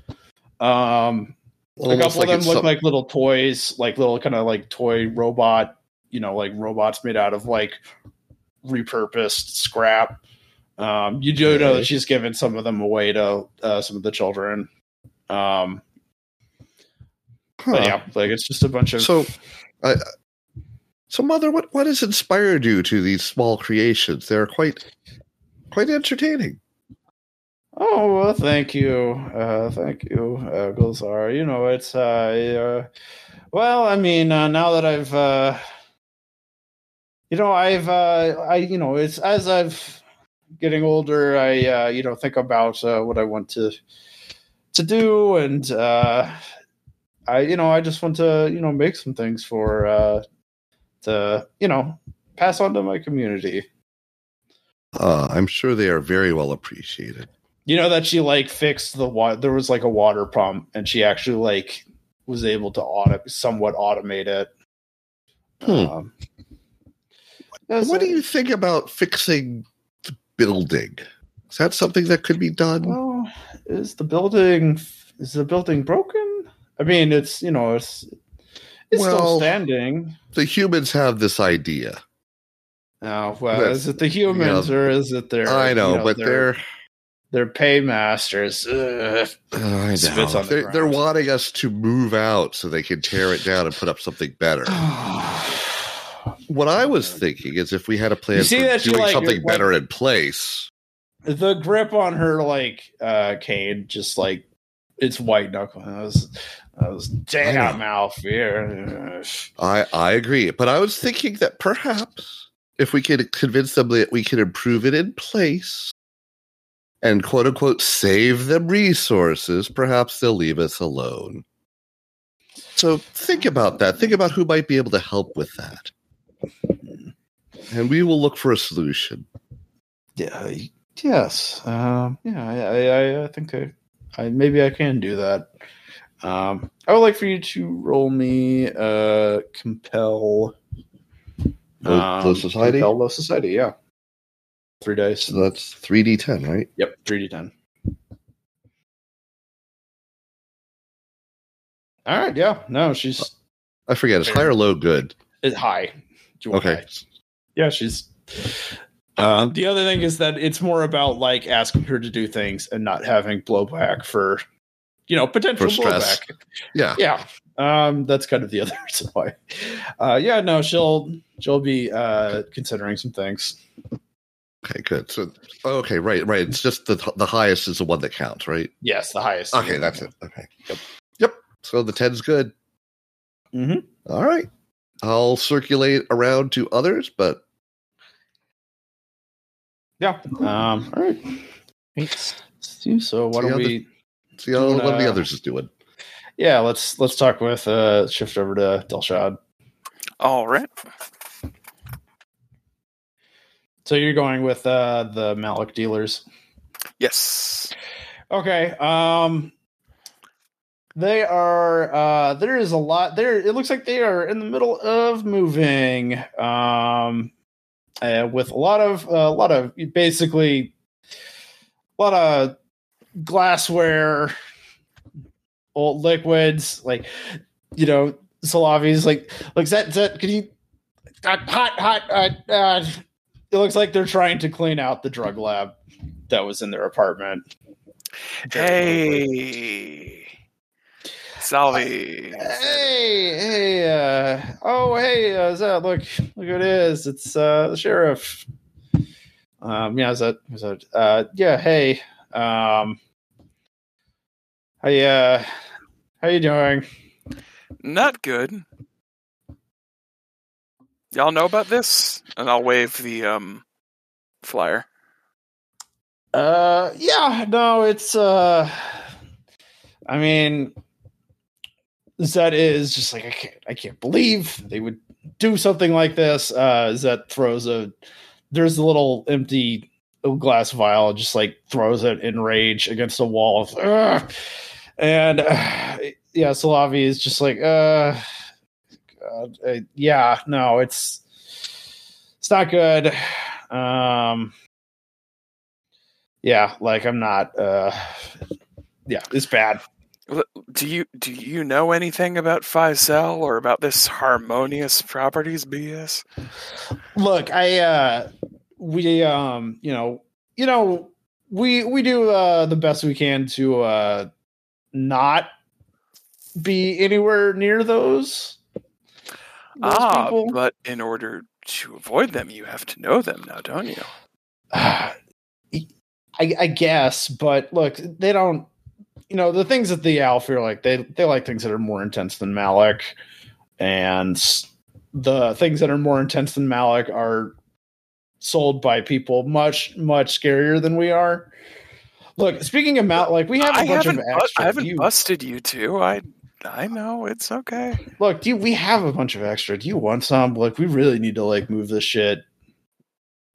Um, a couple of them look some- like little toys, like little kind of like toy robot, you know, like robots made out of like repurposed scrap. Um, you do know that she's given some of them away to uh, some of the children. Um, Huh. but yeah, like it's just a bunch of So, I, so mother, what what has inspired you to these small creations? They're quite quite entertaining. Oh well, thank you, uh, thank you, uh, Golzar. You know, it's uh, uh well, I mean, uh, now that I've, uh, you know, I've, uh, I, you know, it's as I've getting older, I, uh, you know, think about uh, what I want to to do, and uh, I, you know, I just want to, you know, make some things for uh, to, you know, pass on to my community. Uh, I'm sure they are very well appreciated. You know that she like fixed the water. There was like a water pump, and she actually like was able to auto somewhat automate it. Hmm. Um, What do you think about fixing the building? Is that something that could be done? Well, is the building is the building broken? I mean, it's you know, it's it's still standing. The humans have this idea. Oh well, is it the humans or is it their? I know, you but their, they're their paymasters. Ugh. I know. the They're, they're wanting us to move out so they can tear it down and put up something better. What I was thinking is if we had a plan You see for that you doing like- something better in place. the grip on her like uh cane just like it's white knuckle. I was I was I know. damn Alfie. I I agree, but I was thinking that perhaps if we could convince them that we can improve it in place and quote unquote save them resources, perhaps they'll leave us alone. So think about that. Think about who might be able to help with that. And we will look for a solution. Yeah. Yes. Um. Yeah. I. I, I- I think I, I. Maybe I can do that. Um. I would like for you to roll me. Uh. Compel. Low, low society. Compel low society. Yeah. Three dice. So that's three D ten, right? Yep. Three d ten. All right. Yeah. No. She's I forget. It's high or low good. it's high. Do you want Okay. high? Yeah. She's. Um, the other thing is that it's more about like asking her to do things and not having blowback for, you know, potential blowback. Yeah. Yeah. Um, that's kind of the other reason why. Uh, yeah, no, she'll she'll be uh considering some things. Okay, good. So okay, right, right. It's just the the highest is the one that counts, right? Yes, the highest. Okay, that's it. Okay. Yep. Yep. So the ten's good. Mhm. All right. I'll circulate around to others, but Yeah. Um. All right. Let's do so. Why See don't how the- we? see how one of the others is doing. Yeah. Let's let's talk with uh shift over to Dilshad. All right. So you're going with uh the Malik dealers. Yes. Okay. Um they are uh there is a lot there it looks like they are in the middle of moving um uh, with a lot of uh, a lot of basically a lot of glassware old liquids like you know Salavi's like like that can you uh, hot hot uh, uh, it looks like they're trying to clean out the drug lab that was in their apartment Hey. Salvi. Hey, hey, uh, oh, hey, uh, is that, look, look who it is. It's, uh, the sheriff. Um, yeah, is that, is that, uh, yeah, hey, um, hey, uh, how you doing? Not good. Y'all know about this? And I'll wave the um flyer. Uh, yeah, no, it's, uh, I mean, Zed is just like, I can't, I can't believe they would do something like this. Uh, Zed throws a, there's a little empty glass vial, just like throws it in rage against the wall. Ugh. And, uh, yeah, Salavi is just like, uh, God, uh, yeah, no, it's, it's not good. Um, yeah, like I'm not uh yeah, it's bad. Do you do you know anything about Faisal or about this harmonious properties BS? Look, I uh we um, you know, you know, we we do uh the best we can to uh not be anywhere near those. those ah, people. but in order to avoid them, you have to know them now, don't you? I, I guess, but look, they don't. You know, the things that the Alf are like, they they like things that are more intense than Malik, and the things that are more intense than Malik are sold by people much much scarier than we are. Look, speaking of Malik, like we have a I bunch of extra. I haven't you- busted you two. I I know it's okay. look, do you, we have a bunch of extra? Do you want some? Like, we really need to like move this shit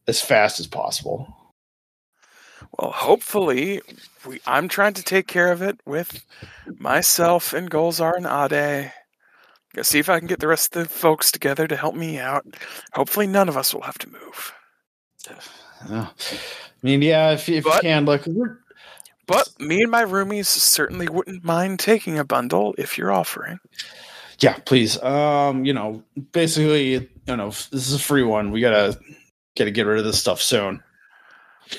as fast as possible. Well, hopefully, we. I'm trying to take care of it with myself and Golzar and Ade. Go see if I can get the rest of the folks together to help me out. Hopefully, none of us will have to move. I mean, yeah, if, if you can, look, we're But me and my roomies certainly wouldn't mind taking a bundle if you're offering. Yeah, please. Um, you know, basically, you know, this is a free one. We gotta gotta get rid of this stuff soon.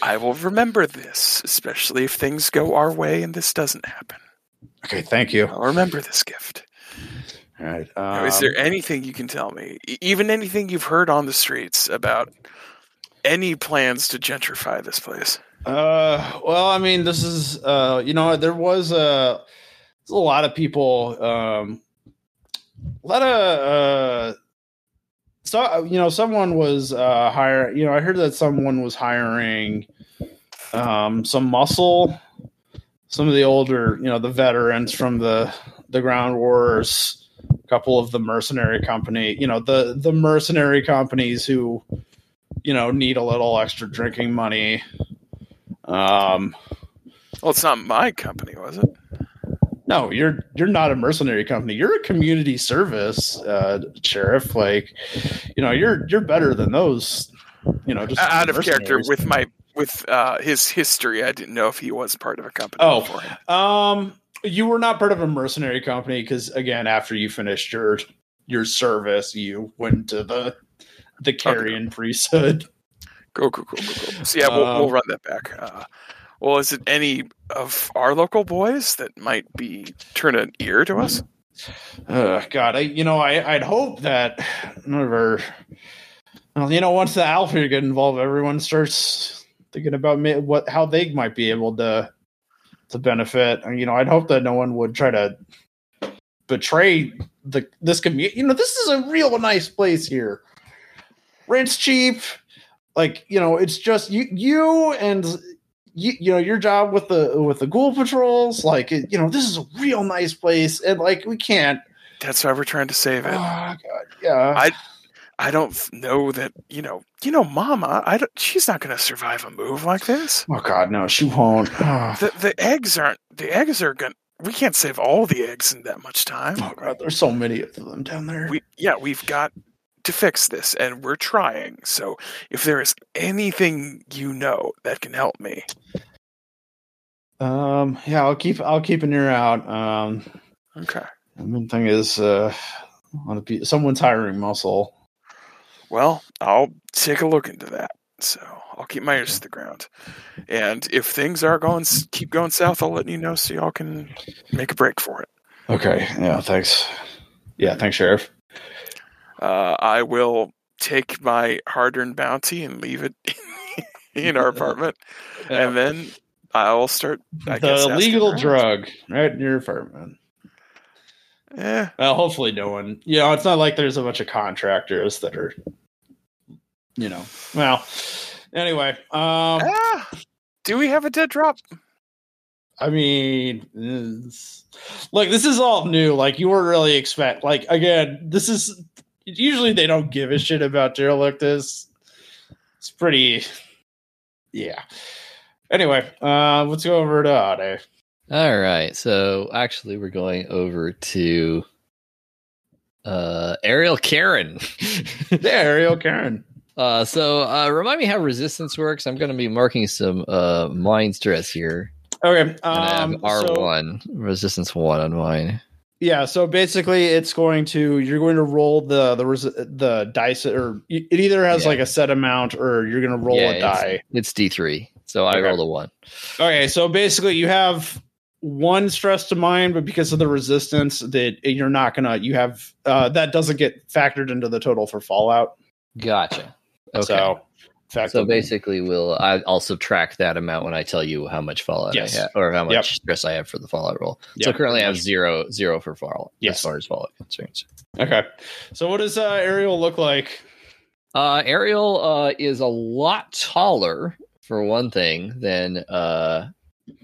I will remember this, especially if things go our way and this doesn't happen. Okay, thank you. I'll remember this gift. All right. Now, Um, is there anything you can tell me, even anything you've heard on the streets about any plans to gentrify this place? Uh, well, I mean, this is uh, you know, there was a a lot of people, um, a lot of uh, so you know, someone was uh hire. You know, I heard that someone was hiring um some muscle, some of the older, you know, the veterans from the the ground wars, a couple of the mercenary company, you know, the the mercenary companies who you know need a little extra drinking money um, Well, it's not my company, was it? no, you're you're not a mercenary company. You're a community service uh, sheriff. Like, you know, you're you're better than those. You know, just Out of character with my with uh, his history, I didn't know if he was part of a company. Oh. beforehand. Um, you were not part of a mercenary company because again, after you finished your your service, you went to the the carrion priesthood. Cool, cool, cool, cool, cool. So yeah, we'll, Um, we'll run that back. Uh, well, is it any of our local boys that might be turn an ear to us? Uh, God, I you know I I'd hope that our well, you know once the alpha get involved, everyone starts thinking about ma- what how they might be able to to benefit. And, you know, I'd hope that no one would try to betray the this community. You know, this is a real nice place here. Rent's cheap. Like you know, it's just you you and you, you know your job with the with the ghoul patrols like it, you know this is a real nice place and like we can't That's why we're trying to save it oh god yeah I- I don't know that you know. You know, Mama. I don't. She's not going to survive a move like this. oh god no she won't oh, The the eggs aren't. The eggs are going. to We can't save all the eggs in that much time. oh god there's so many of them down there We yeah, we've got to fix this, and we're trying. So if there is anything you know that can help me, um yeah i'll keep i'll keep an ear out um okay. the main thing is uh be someone's hiring muscle Well, I'll take a look into that. So I'll keep my ears to the ground, and if things are going keep going south, I'll let you know so y'all can make a break for it. okay yeah thanks yeah thanks sheriff Uh, I will take my hard-earned bounty and leave it in our apartment, and then I'll start. I the asking legal drug right in your apartment Eh, Well, hopefully no one. You know, it's not like there's a bunch of contractors that are, you know. Well, anyway, um, ah, do we have a dead drop? I mean, look, this is all new. Like you weren't really expect. Like again, this is usually they don't give a shit about derelictus. It's pretty, yeah. Anyway, uh, let's go over to Ade. All right. So actually, we're going over to uh, Ariel Karen. Yeah, Ariel Karen. uh, so uh, remind me how resistance works. I'm going to be marking some uh, mind stress here. Okay, And I have um, R1, resistance one on mine. Yeah, so basically, it's going to you're going to roll the the the dice, or it either has Yeah. like a set amount, or you're going to roll Yeah, a it's- die. It's D3. So I Okay. rolled a one. Okay, so basically, you have one stress to mind, but because of the resistance, that you're not gonna you have uh, that doesn't get factored into the total for Fallout. Gotcha. Okay. So, fact So basically, we'll I, I'll subtract that amount when I tell you how much fallout Yes. I have, or how much Yep. stress I have for the fallout roll. so currently, I have zero zero for fallout Yes. as far as fallout concerns. okay. So, what does uh, Ariel look like? Uh, Ariel uh, is a lot taller for one thing than uh,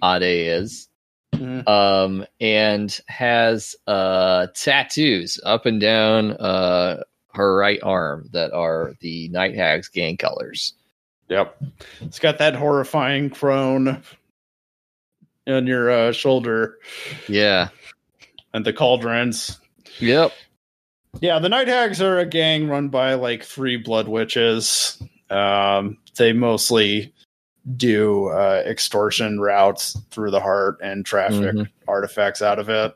Ade is, Mhm. um, and has uh, tattoos up and down uh, her right arm that are the Night Hag's gang colors. Yep, it's got that horrifying crone on your uh, shoulder Yeah. and the cauldrons. Yep. Yeah, the Night Hags are a gang run by like three blood witches. Um, they mostly do uh, extortion routes through the heart and traffic Mhm. artifacts out of it.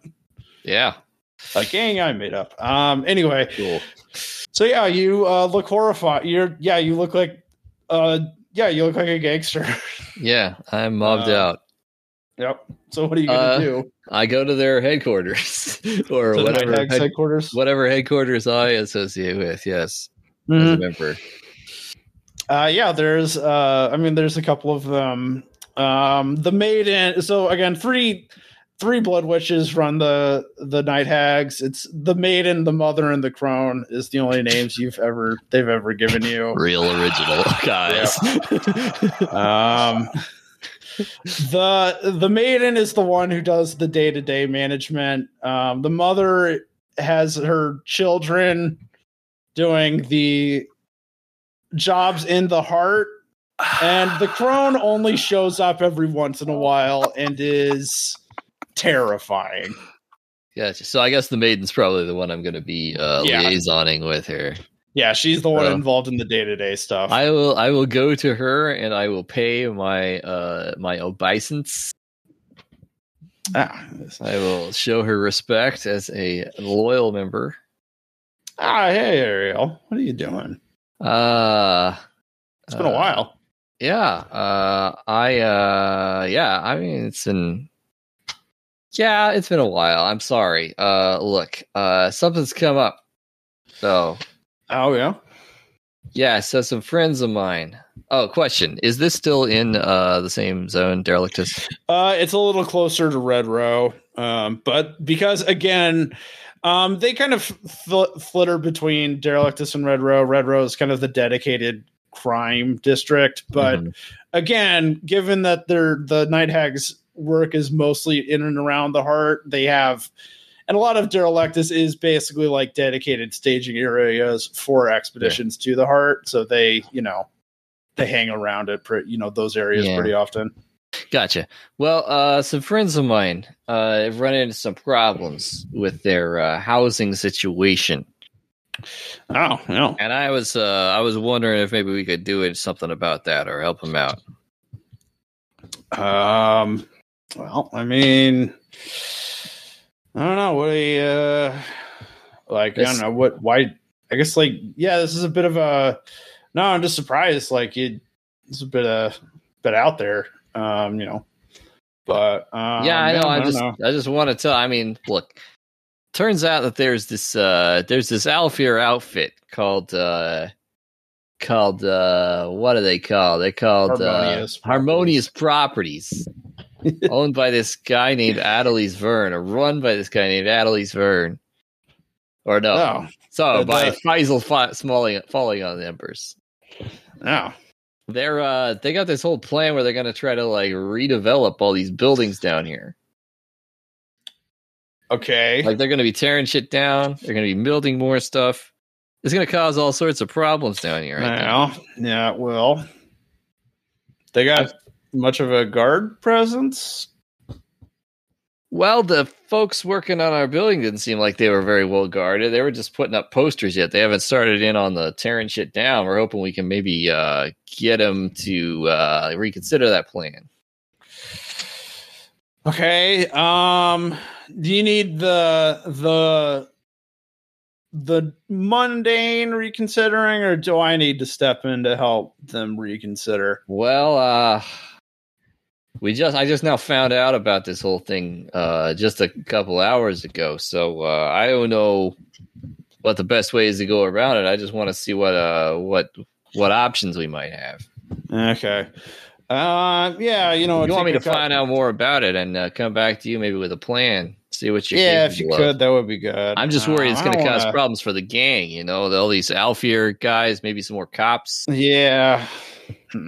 Yeah. A gang I made up. Um. Anyway, Cool. so yeah, you uh, look horrified. You're yeah, you look like uh yeah, you look like a gangster. Yeah. I'm mobbed Uh, out. yep. So what are you gonna Uh, do? I go to their headquarters or To whatever head- headquarters. whatever headquarters I associate with. Yes, as Mhm. a member. Uh, yeah, there's. Uh, I mean, there's a couple of them. Um, the maiden. So again, three, three blood witches run the the night hags. It's the maiden, the mother, and the crone is the only names you've ever they've ever given you. Real original guys. Um, the the maiden is the one who does the day to day management. Um, the mother has her children doing the jobs in the heart, and the crone only shows up every once in a while and is terrifying. Gotcha. So I guess the maiden's probably the one I'm going to be uh, Yeah. liaisoning with her. Yeah, she's the one Uh, involved in the day to day stuff. I will. I will go to her and I will pay my uh my obeisance. ah, I will show her respect as a loyal member. ah, hey Ariel, what are you doing? Uh It's been a while. Yeah. Uh I uh yeah, I mean it's been Yeah, it's been a while. I'm sorry. Uh look, uh something's come up. So Oh yeah. yeah, so some friends of mine. Oh, question. Is this still in uh the same zone, Derelictus? Uh, it's a little closer to Red Row, um, but because again, um, they kind of fl- flitter between Derelictus and Red Row. Red Row is kind of the dedicated crime district, but Mhm. again, given that they're the Night Hags work is mostly in and around the heart, they have. And a lot of Derelictus is basically like dedicated staging areas for expeditions to the heart. So they, you know, they hang around it, pre- you know, those areas Yeah. pretty often. Gotcha. Well, uh, some friends of mine uh, have run into some problems with their uh, housing situation, Oh, no. and I was uh, I was wondering if maybe we could do something about that or help them out. Um, well, I mean, I don't know what a uh, like. I don't know what why. I guess like yeah, this is a bit of a. No, I'm just surprised. Like it, it's a bit uh bit out there. Um, you know, but um, yeah, I know. I, don't just know. I just want to tell. I mean, look. Turns out that there's this uh, there's this Aelfir outfit called uh, called uh, what are they called? They're called Harmonious uh, Harmonious Properties. owned by this guy named Adelise Verne, or run by this guy named Adelise Verne. Or no, Oh, so uh, by the- Faisal fa- falling, falling on the embers. no. They're uh, they got this whole plan where they're gonna try to like redevelop all these buildings down here. Okay. Like they're gonna be tearing shit down. They're gonna be building more stuff. It's gonna cause all sorts of problems down here. Think. Now, yeah. Well, they got much of a guard presence. Well, the folks working on our building didn't seem like they were very well guarded. They were just putting up posters yet. They haven't started in on the tearing shit down. We're hoping we can maybe uh, get them to uh, reconsider that plan. Okay. Um do you need the the the mundane reconsidering or do I need to step in to help them reconsider? Well, uh, we just I just now found out about this whole thing uh, just a couple hours ago. So uh, I don't know what the best way is to go around it. I just want to see what uh what what options we might have. Okay. Uh yeah, you know you want me to take a cou- find out more about it and uh, come back to you maybe with a plan. See what you're Yeah, if you of. could, that would be good. I'm just worried Uh, it's going to don't cause wanna- problems for the gang. You know, all these Aelfir guys, maybe some more cops. Yeah.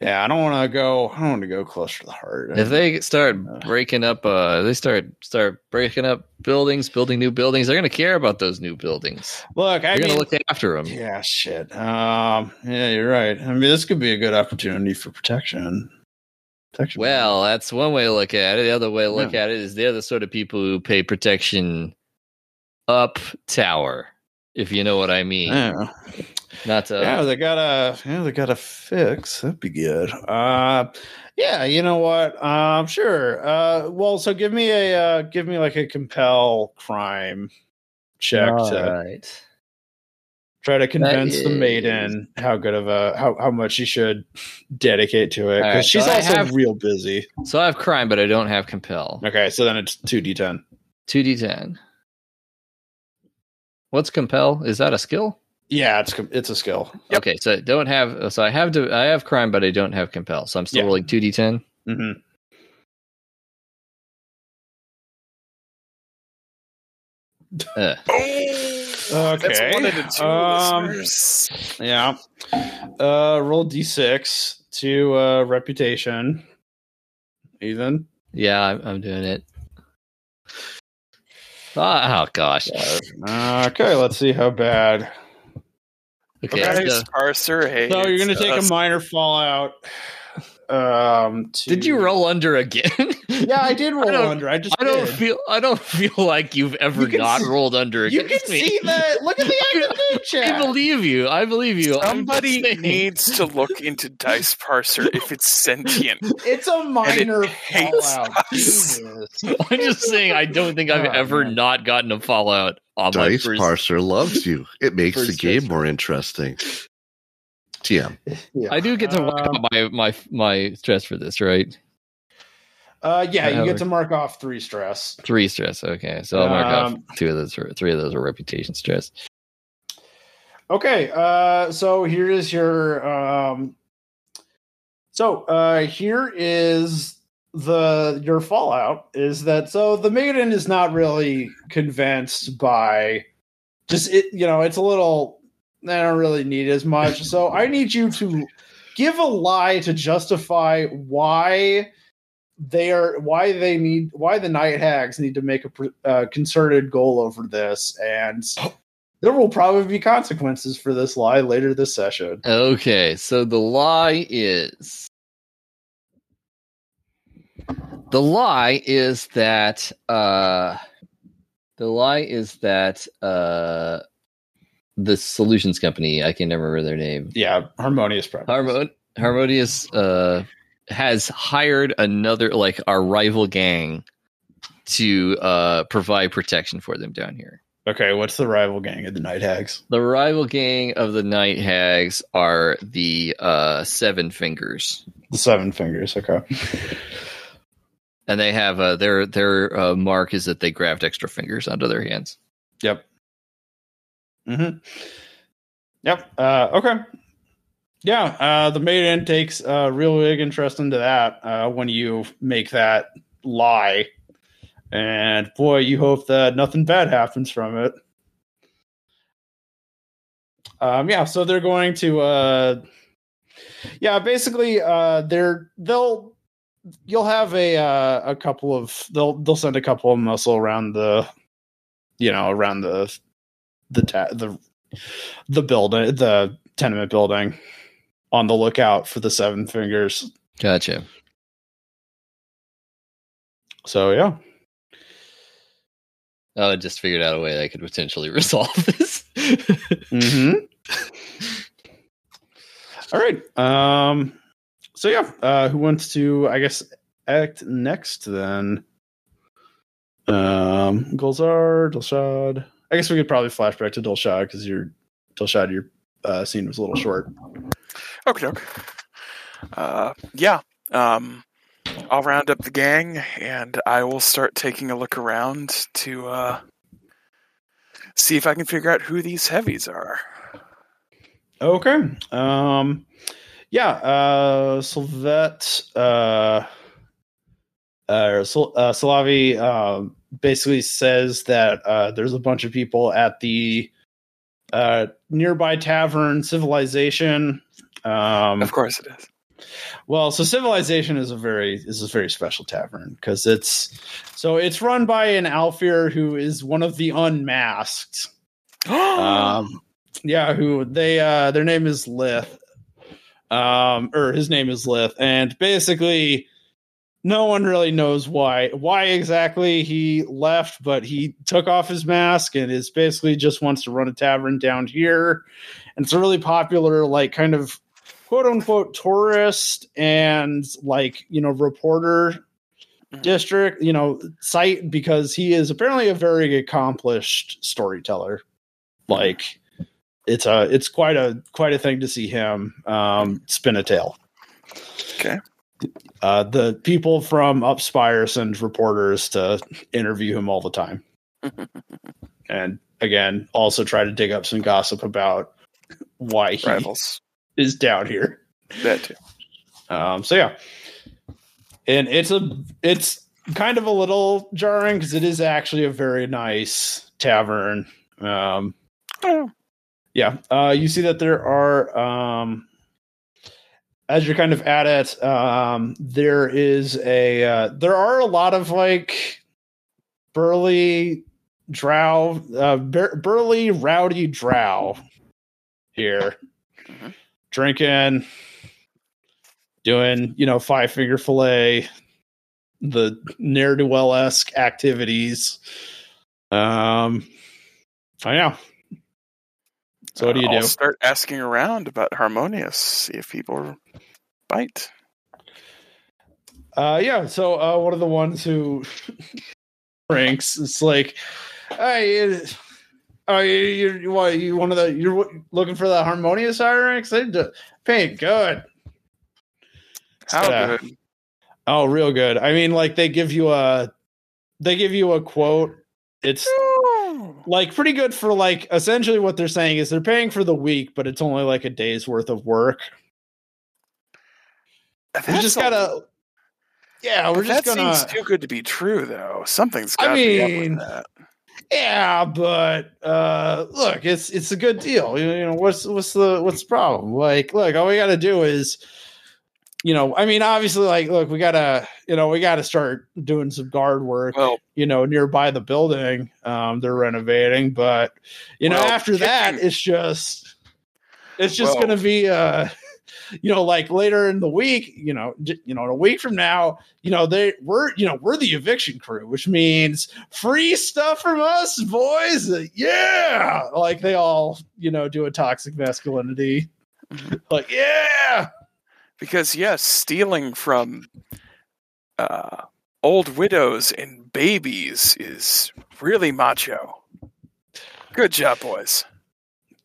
Yeah, I don't want to go. I don't want to go close to the heart. If they start breaking up, uh, they start start breaking up buildings, building new buildings. They're going to care about those new buildings. look, I They're going mean, to look after them. yeah, shit. Um, yeah, you're right. I mean, this could be a good opportunity for protection. Protection. Well, that's one way to look at it. The other way to look Yeah. at it is they're the sort of people who pay protection up tower, if you know what I mean. yeah. Not to. yeah, they gotta yeah, they gotta fix. That'd be good. Uh yeah, you know what? Um sure. Uh well so give me a uh give me like a compel crime check All to right. try to convince the maiden how good of a how, how much she should dedicate to it because right, she's so also have- real busy. So I have crime, but I don't have compel. Okay, so then it's two D ten. Two D ten. What's compel? Is that a skill? Yeah, it's it's a skill. Yep. Okay, so I don't have. So I have to. I have crime, but I don't have compel. So I'm still Yeah. rolling two D ten. hmm Uh, Oh, that's Okay, one and a two, um. Yeah. Uh roll D six to uh reputation. Ethan. yeah, I'm, I'm doing it. Ah, oh gosh. Okay, let's see how bad. Okay. Okay. so- Parser, hey, So you're gonna take us. a minor fallout. Um to- did you roll under again? Yeah, I did roll I under. I just I don't did. feel. I don't feel like you've ever You not s- rolled under You can me. see that. Look at the active I chat. believe you. I believe you. Somebody needs to look into Dice Parser if it's sentient. It's a minor hates fallout. us. I'm just saying. I don't think I've Oh, ever man. not gotten a fallout on my Dice first. Parser loves you. It makes the game more interesting. TM. Yeah. I do get to work Um, out my my my stress for this, right? Uh, yeah, you get to mark off three stress. Three stress. Okay, so I'll mark Um, off two of those. Three of those are reputation stress. Okay, uh, so here is your um, so uh, here is the your fallout is that so the maiden is not really convinced by just it you know it's a little I don't really need as much so I need you to give a lie to justify why they are why they need why the night hags need to make a uh, concerted goal over this and there will probably be consequences for this lie later this session. Okay, so the lie is the lie is that uh the lie is that uh the solutions company I can never remember their name Yeah, harmonious. Harmon- Harmonious uh has hired another like our rival gang to uh provide protection for them down here. Okay, what's the rival gang of the Night Hags? The rival gang of the Night Hags are the uh Seven Fingers. The Seven Fingers. Okay. and they have uh, their their uh, mark is that they grabbed extra fingers onto their hands. Yep. Mm-hmm. Yep. Uh, okay. Yeah. Uh, the maiden takes uh, real big interest into that uh, when you make that lie, and boy, you hope that nothing bad happens from it. Um, yeah. So they're going to. Uh, yeah. Basically, uh, they're they'll you'll have a uh, a couple of they'll they'll send a couple of muscle around the you know around the the ta- the the building the tenement building on the lookout for the seven fingers Gotcha. so yeah Oh, I just figured out a way I could potentially resolve this. mm-hmm. all right um so yeah uh who wants to i guess act next then um Golzar, Dilshad. I guess we could probably flashback to Dilshad because your Dilshad, your uh, scene was a little short. Okay. Uh, yeah. Um, I'll round up the gang and I will start taking a look around to uh, see if I can figure out who these heavies are. Okay. Um yeah, uh Sylvette uh uh, Sol- uh Slavi um basically says that uh there's a bunch of people at the uh nearby tavern civilization um Of course it is. well, so Civilization is a very is a very special tavern because it's so it's run by an Aelfir who is one of the unmasked. Um, yeah, who they uh their name is Lith. Um, or his name is Lith, and basically no one really knows why why exactly he left, but he took off his mask and is basically just wants to run a tavern down here. And it's a really popular, like kind of quote unquote tourist and like, you know, reporter Mhm. district, you know, site because he is apparently a very accomplished storyteller. Like it's a it's quite a quite a thing to see him um spin a tale. Okay. Uh the people from Upspire send reporters to interview him all the time. and again, also try to dig up some gossip about why he Rivals. Is down here. That too. Um, so yeah, and it's a it's kind of a little jarring because it is actually a very nice tavern. Um, Oh, yeah, uh, you see that there are um, as you're kind of at it, um, there is a uh, there are a lot of like burly drow, uh, bur- burly rowdy drow here. Drinking, doing you know five finger fillet, the ne'er do well esque activities. Um, I know. So what do you I'll do? Start asking around about Harmonious. See if people bite. Uh, yeah. So uh, one of the ones who drinks, it's like, hey, oh, you, you, you, what, you one of the you're looking for the harmonious ironics? They do- paying good. How Yeah. good? Oh, real good. I mean, like they give you a, they give you a quote. It's like pretty good for like essentially what they're saying is they're paying for the week, but it's only like a day's worth of work. We That's just a- gotta, yeah, we're just that gonna. seems too good to be true, though. Something's I got to be up mean, with that. Yeah, but uh look, it's it's a good deal. You know, you know, what's what's the what's the problem? Like, look, all we got to do is you know, I mean, obviously like look, we got to, you know, we got to start doing some guard work, Well, you know, nearby the building um they're renovating, but you know, Well, after that it's just it's just Well- going to be uh you know, like later in the week, you know, j- you know, in a week from now, you know, they we're, you know, we're the eviction crew, which means free stuff from us, boys. Uh, Yeah, like they all, you know, do a toxic masculinity. Mhm. like, yeah, because yes, stealing from uh, old widows and babies is really macho. Good job, boys.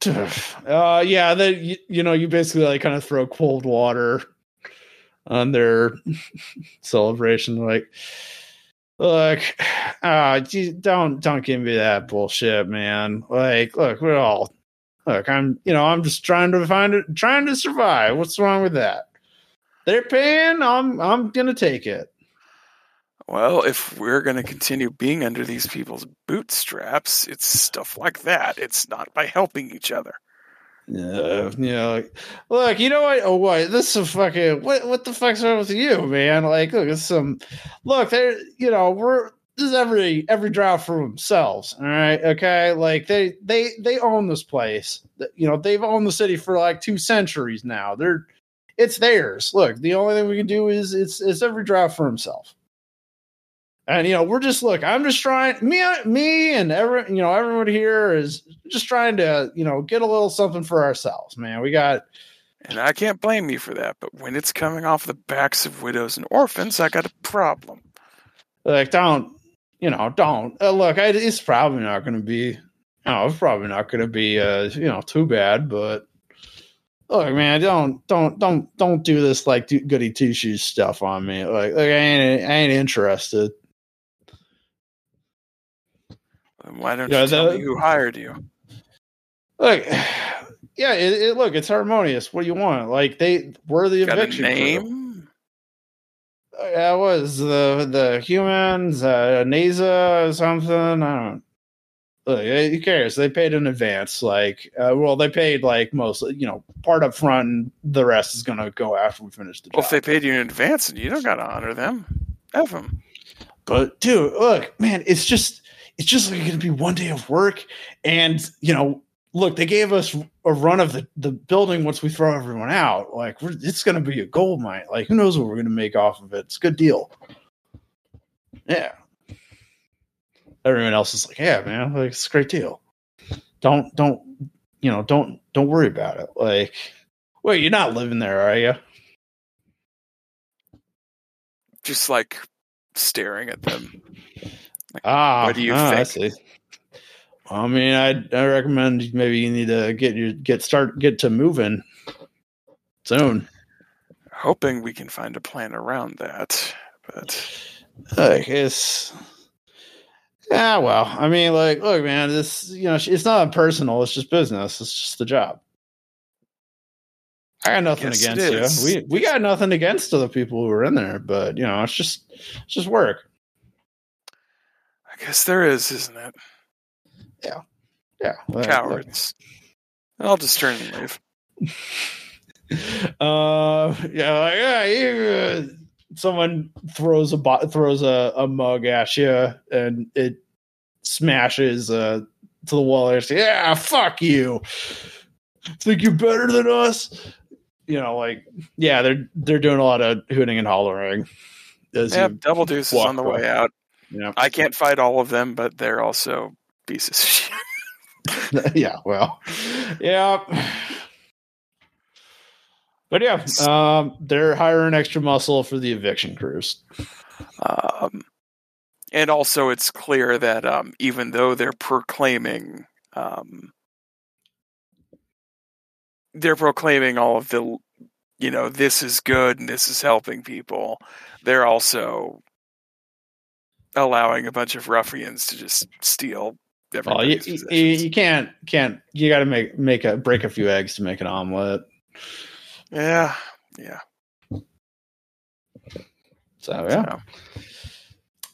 uh, yeah. That you, you know, you basically like kind of throw cold water on their celebration. Like, look, uh, don't don't give me that bullshit, man. Like, look, we're all look. I'm, you know, I'm just trying to find it, trying to survive. What's wrong with that? They're paying. I'm I'm gonna take it. Well, if we're going to continue being under these people's bootstraps, it's stuff like that. It's not by helping each other. Yeah, like, look, you know what? Oh, what? This is fucking what? What the fuck's wrong with you, man? Like, look, it's some. Look, there. You know, we're this is every every draft for themselves. All right, okay. Like they they they own this place. You know, they've owned the city for like two centuries now. They're it's theirs. Look, the only thing we can do is it's it's every draft for himself. And you know, we're just look. I'm just trying. Me, me, and every you know, everyone here is just trying to you know get a little something for ourselves, man. We got And I can't blame you for that, but when it's coming off the backs of widows and orphans, I got a problem. like don't you know don't uh, look. I, it's probably not going to be. No, it's probably not going to be uh you know too bad, but look, man, don't don't don't don't do this like goody two shoes stuff on me. Like, like I ain't I ain't interested. Then Why don't Yeah, you tell the- me who hired you? Look, yeah, it, it, look, it's harmonious. What do you want? Like they were the Got eviction crew. name? Yeah, it was the the humans, uh, NASA or something. I don't. Look, who cares? They paid in advance. Like, uh, well, they paid like mostly, you know, part up front, and the rest is gonna go after we finish the job. Well, if they paid you in advance, and you don't got to honor them. F them. But dude, look, man, it's just it's just like gonna be one day of work, and you know, look, they gave us a run of the, the building once we throw everyone out. Like, it's going to be a gold mine. Like, who knows what we're going to make off of it? It's a good deal. Yeah. Everyone else is like, yeah, man, like it's a great deal. Don't, don't, you know, don't, don't worry about it. Like, wait, you're not living there, are you? Just like staring at them. Ah, What do you ah, I think? see. I mean, I I recommend maybe you need to get your get start get to moving soon. Hoping we can find a plan around that. But I guess. Yeah, well, I mean, like, look, man, this you know, it's not personal. It's just business. It's just the job. I got nothing Yes, against you. We we got nothing against the people who were in there, but you know, it's just it's just work. I guess there is, isn't it? Yeah, like- Cowards. I'll just turn and leave. uh yeah like, yeah you, uh, someone throws a bo- throws a, a mug at you and it smashes uh to the wall and say yeah fuck you think you're better than us you know like yeah they're they're doing a lot of hooting and hollering as Yeah, double deuces on the away. way out. You know I can't fight all of them, but they're also pieces of shit. yeah well yeah but yeah um they're hiring extra muscle for the eviction crews Um, and also, it's clear that um, even though they're proclaiming, um, they're proclaiming all of the, you know, this is good and this is helping people. They're also allowing a bunch of ruffians to just steal Well, you, you, you can't can't you got to make make a break a few eggs to make an omelet. yeah, yeah. So yeah,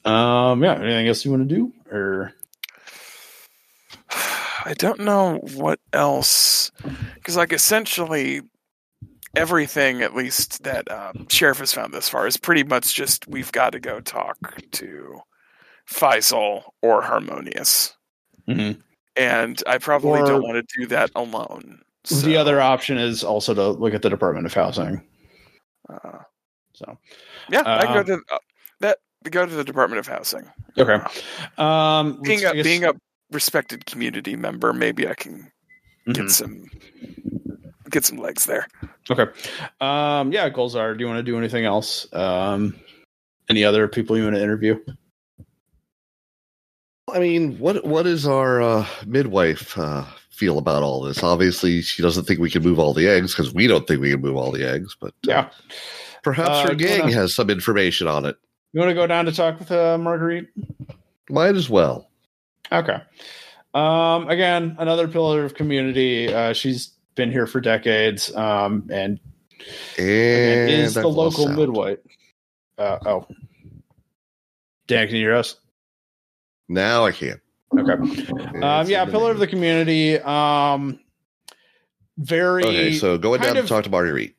So, um, yeah. Anything else you want to do or I don't know what else, because like essentially everything, at least that um, sheriff has found this far, is pretty much just we've got to go talk to Faisal or Harmonious, Mhm. and I probably Or- don't want to do that alone. the other option is also to look at the Department of Housing. uh, So yeah, I can go to uh, that. Go to the Department of Housing. okay, um, Being let's- a I guess- being a respected community member, maybe I can get Mhm. some get some legs there. okay, um, yeah. Golzar, do you want to do anything else? Um, any other people you want to interview? I mean, what what is our uh, midwife uh, feel about all this? Obviously, she doesn't think we can move all the eggs because we don't think we can move all the eggs. But uh, Yeah, perhaps Uh, her gang wanna- has some information on it. you want to go down to talk with uh, Marguerite? Might as well. Okay. Um, again, another pillar of community. Uh, she's been here for decades, um, and, And and is the local midwife. Uh, oh, Dan, can you hear us? Now I can. Okay. Um, yeah, pillar of the community. Um, very. Okay, so going down of- to talk to Marguerite.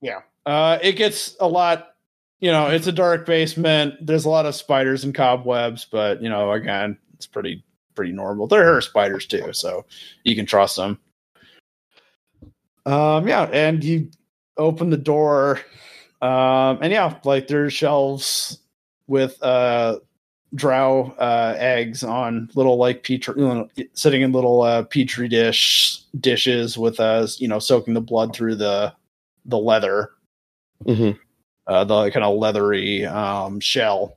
Yeah. Uh, it gets a lot. You know, it's a dark basement. There's a lot of spiders and cobwebs, but you know, again, it's pretty pretty normal. They're her spiders too, so you can trust them. Um, yeah, and you open the door, um, and yeah, like there's shelves with uh drow uh eggs on little like petri sitting in little uh petri dish dishes with uh you know soaking the blood through the the leather Mm-hmm. uh, the kind of leathery um, shell.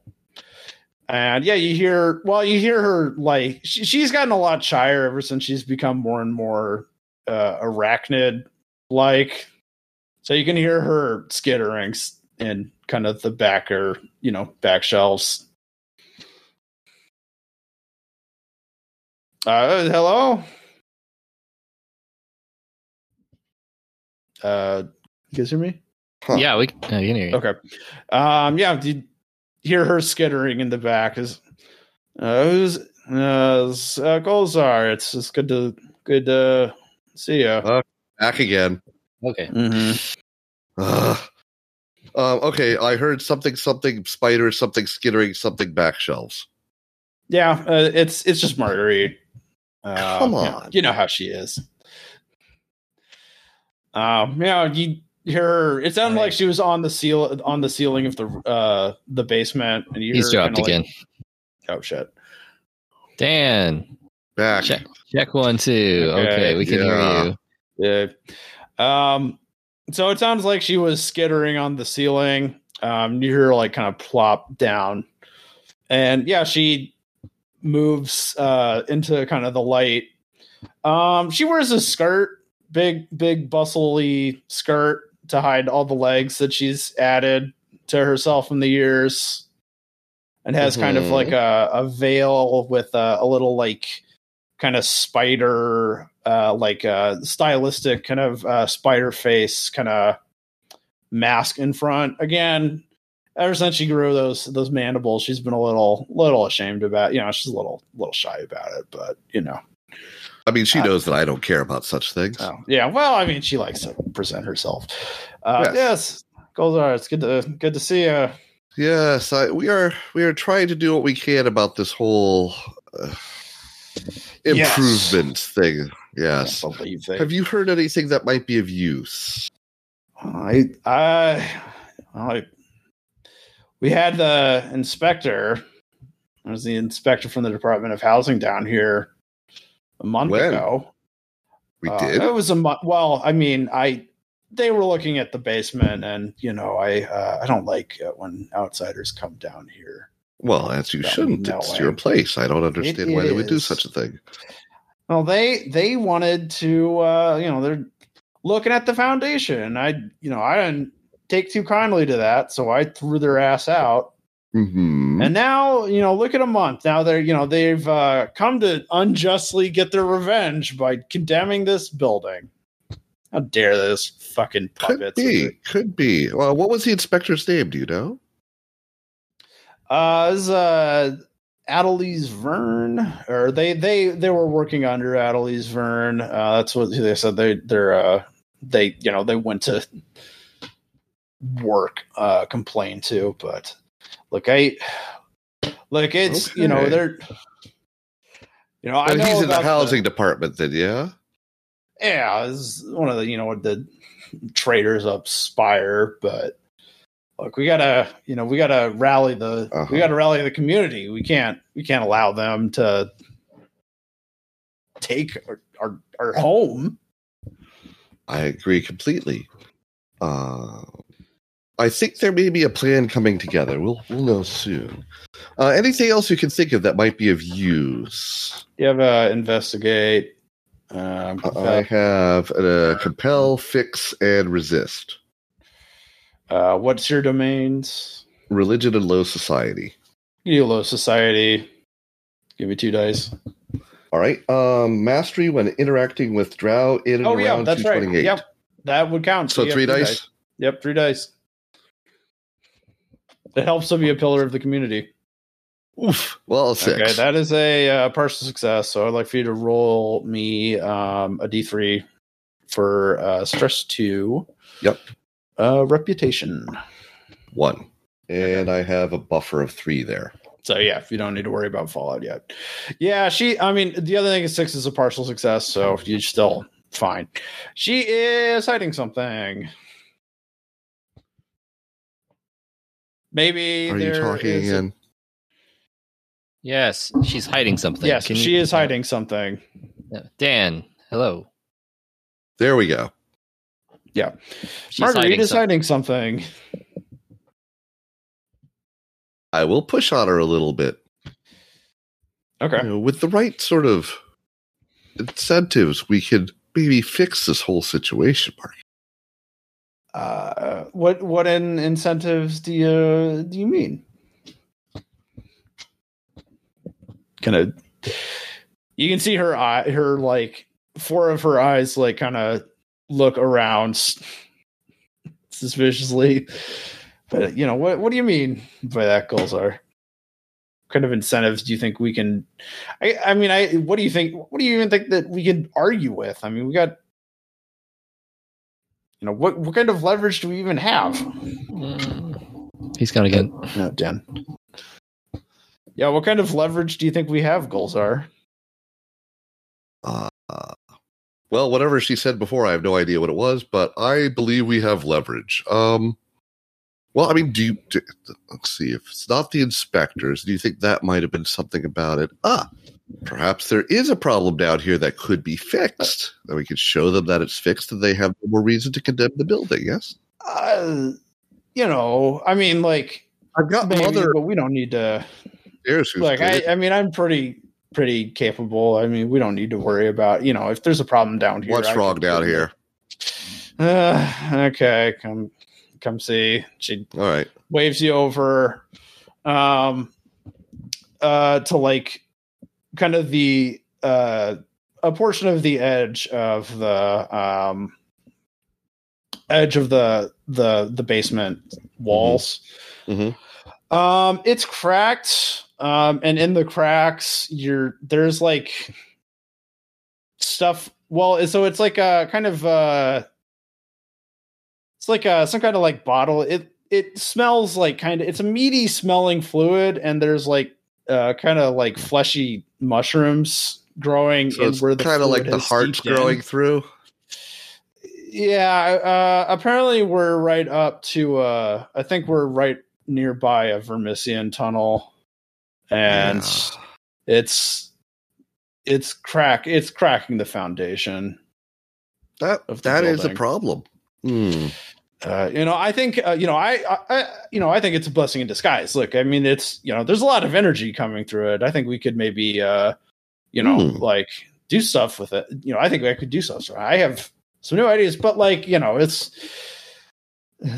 And yeah, you hear well, you hear her like she, she's gotten a lot shyer ever since she's become more and more uh, arachnid like. So you can hear her skittering s- in kind of the back or you know back shelves. Uh, hello. Uh, you guys hear me? Huh. Yeah, we can, uh, can hear you. Okay. Um, yeah, did you hear her skittering in the back? Is uh, who's uh, it's, uh Golzar? It's it's good to good to see you. Uh, Back again. Okay. Mhm. Ugh. Um, okay, I heard something, something spider, something skittering, something back shelves. Yeah, uh, it's it's just Marguerite. Uh, Come you know- on. you know how she is. Um, you know, you hear her. It sounded Right. like she was on the seal on the ceiling of the uh the basement, and you He's dropped again. Like, oh shit! Dan, Back. check check one two. Okay, Okay, we can yeah. hear you. Yeah. Um. So it sounds like she was skittering on the ceiling. Um. You hear her like kind of plop down, and yeah, she moves uh into kind of the light. Um. She wears a skirt, big, big, bustly skirt to hide all the legs that she's added to herself in the years, and has kind of Mhm. like a, a veil with a, a little like kind of spider uh like uh stylistic kind of uh spider face kind of mask in front again ever since she grew those those mandibles she's been a little little ashamed about you know she's a little little shy about it but you know I mean, she Uh, knows that I don't care about such things. oh, yeah well i mean she likes to present herself uh Yes. yes, Golzar, it's good to good to see you Yes, I, we are. We are trying to do what we can about this whole uh, Yes. improvement thing. Yes. Believe they Have you heard anything that might be of use? I, I, I, we had the inspector. There was the inspector from the Department of Housing down here a month When? ago. We Uh, did. It was a month. Well, I mean, I they were looking at the basement, and you know, I uh, I don't like it when outsiders come down here. Well, as you shouldn't. it's your place. I don't understand It why they would do such a thing. Well, they they wanted to, uh, you know, they're looking at the foundation. I, you know, I didn't take too kindly to that, so I threw their ass out. hmm And now, you know, look at a month. Now they're, you know, they've uh, come to unjustly get their revenge by condemning this building. How dare those fucking puppets? Could be. Could be. Well, what was the inspector's name? Do you know? Uh, is uh, Adelise Verne, or they they they were working under Adelise Verne. Uh, that's what they said. They they're uh, they you know they went to work uh complain to, but look, I look it's you know they're you know I know he's in the housing department, then, yeah. yeah, it's one of the you know the traders up Spire, but look, we gotta you know we gotta rally the Uh-huh. we gotta rally the community. We can't we can't allow them to take our our, our home. I agree completely. Uh, I think there may be a plan coming together. We'll we'll know soon. Uh, anything else you can think of that might be of use? You have uh, investigate. Um, I have uh, compel, fix, and resist. uh, what's your domains? Religion and low society. You low society. Give me two dice. All right. Um, mastery when interacting with drow in and Oh yeah, around that's right. 228. Yep, that would count. So you have three dice. Yep, three dice. It helps to be a pillar of the community. Oof. Well, six. Okay, that is a uh, partial success. So I'd like for you to roll me um, a d3 for uh, stress two. Yep. Uh, reputation. One. And I have a buffer of three there. So yeah, you don't need to worry about fallout yet. Yeah, she. I mean, the other thing is six is a partial success, so you're still fine. She is hiding something. Maybe Are you talking is a- again? Yes, she's hiding something. Yes, Can she you- is hiding something. Uh, Dan, hello. There we go. She's Marguerite hiding is some- hiding something. I will push on her a little bit. Okay. You know, with the right sort of incentives, we could maybe fix this whole situation, Mark. Uh, what what in incentives do you do you mean? Kind of, you can see her eye, her like four of her eyes, like kind of look around suspiciously. But you know what? What do you mean by that, Golzar? What kind of incentives do you think we can? I I mean, I what do you think? What do you even think that we can argue with? I mean, we got you know what what kind of leverage do we even have Mm. He's gone again. no dan yeah what kind of leverage do you think we have Golzar Uh, well, whatever she said before, I have no idea what it was, but I believe we have leverage. Um, well, I mean, do you? Do, let's see. If it's not the inspectors, do you think that might have been something about it? Ah, perhaps there is a problem down here that could be fixed. That we could show them that it's fixed, and they have no more reason to condemn the building. Yes, Uh, you know, I mean, like, I've got maybe, mother but we don't need to. upstairs who's Like. I, I mean, I'm pretty, pretty capable. I mean, we don't need to worry about, you know, if there's a problem down here. What's I wrong down here? Uh, okay, come, come see. She All right. waves you over, um, uh, to like, kind of the uh, a portion of the edge of the um, edge of the the the basement walls. Mhm. Um, it's cracked, um, and in the cracks, you're there's like stuff. Well, so it's like a kind of uh, it's like a some kind of like bottle. It it smells like kind of it's a meaty smelling fluid, and there's like uh, kind of like fleshy mushrooms growing So in it's where the kind of like the heart's seeped in. growing through. Yeah, uh, apparently we're right up to. Uh, I think we're right nearby a Vermissian tunnel, and Yeah. it's it's crack. It's cracking the foundation. that that is a problem. Hmm. Uh, you know, I think uh, you know, I, I, I, you know, I think it's a blessing in disguise. Look, I mean, it's you know, there's a lot of energy coming through it. I think we could maybe, uh, you know, Hmm. like do stuff with it. You know, I think I could do stuff. So I have some new ideas, but like, you know, it's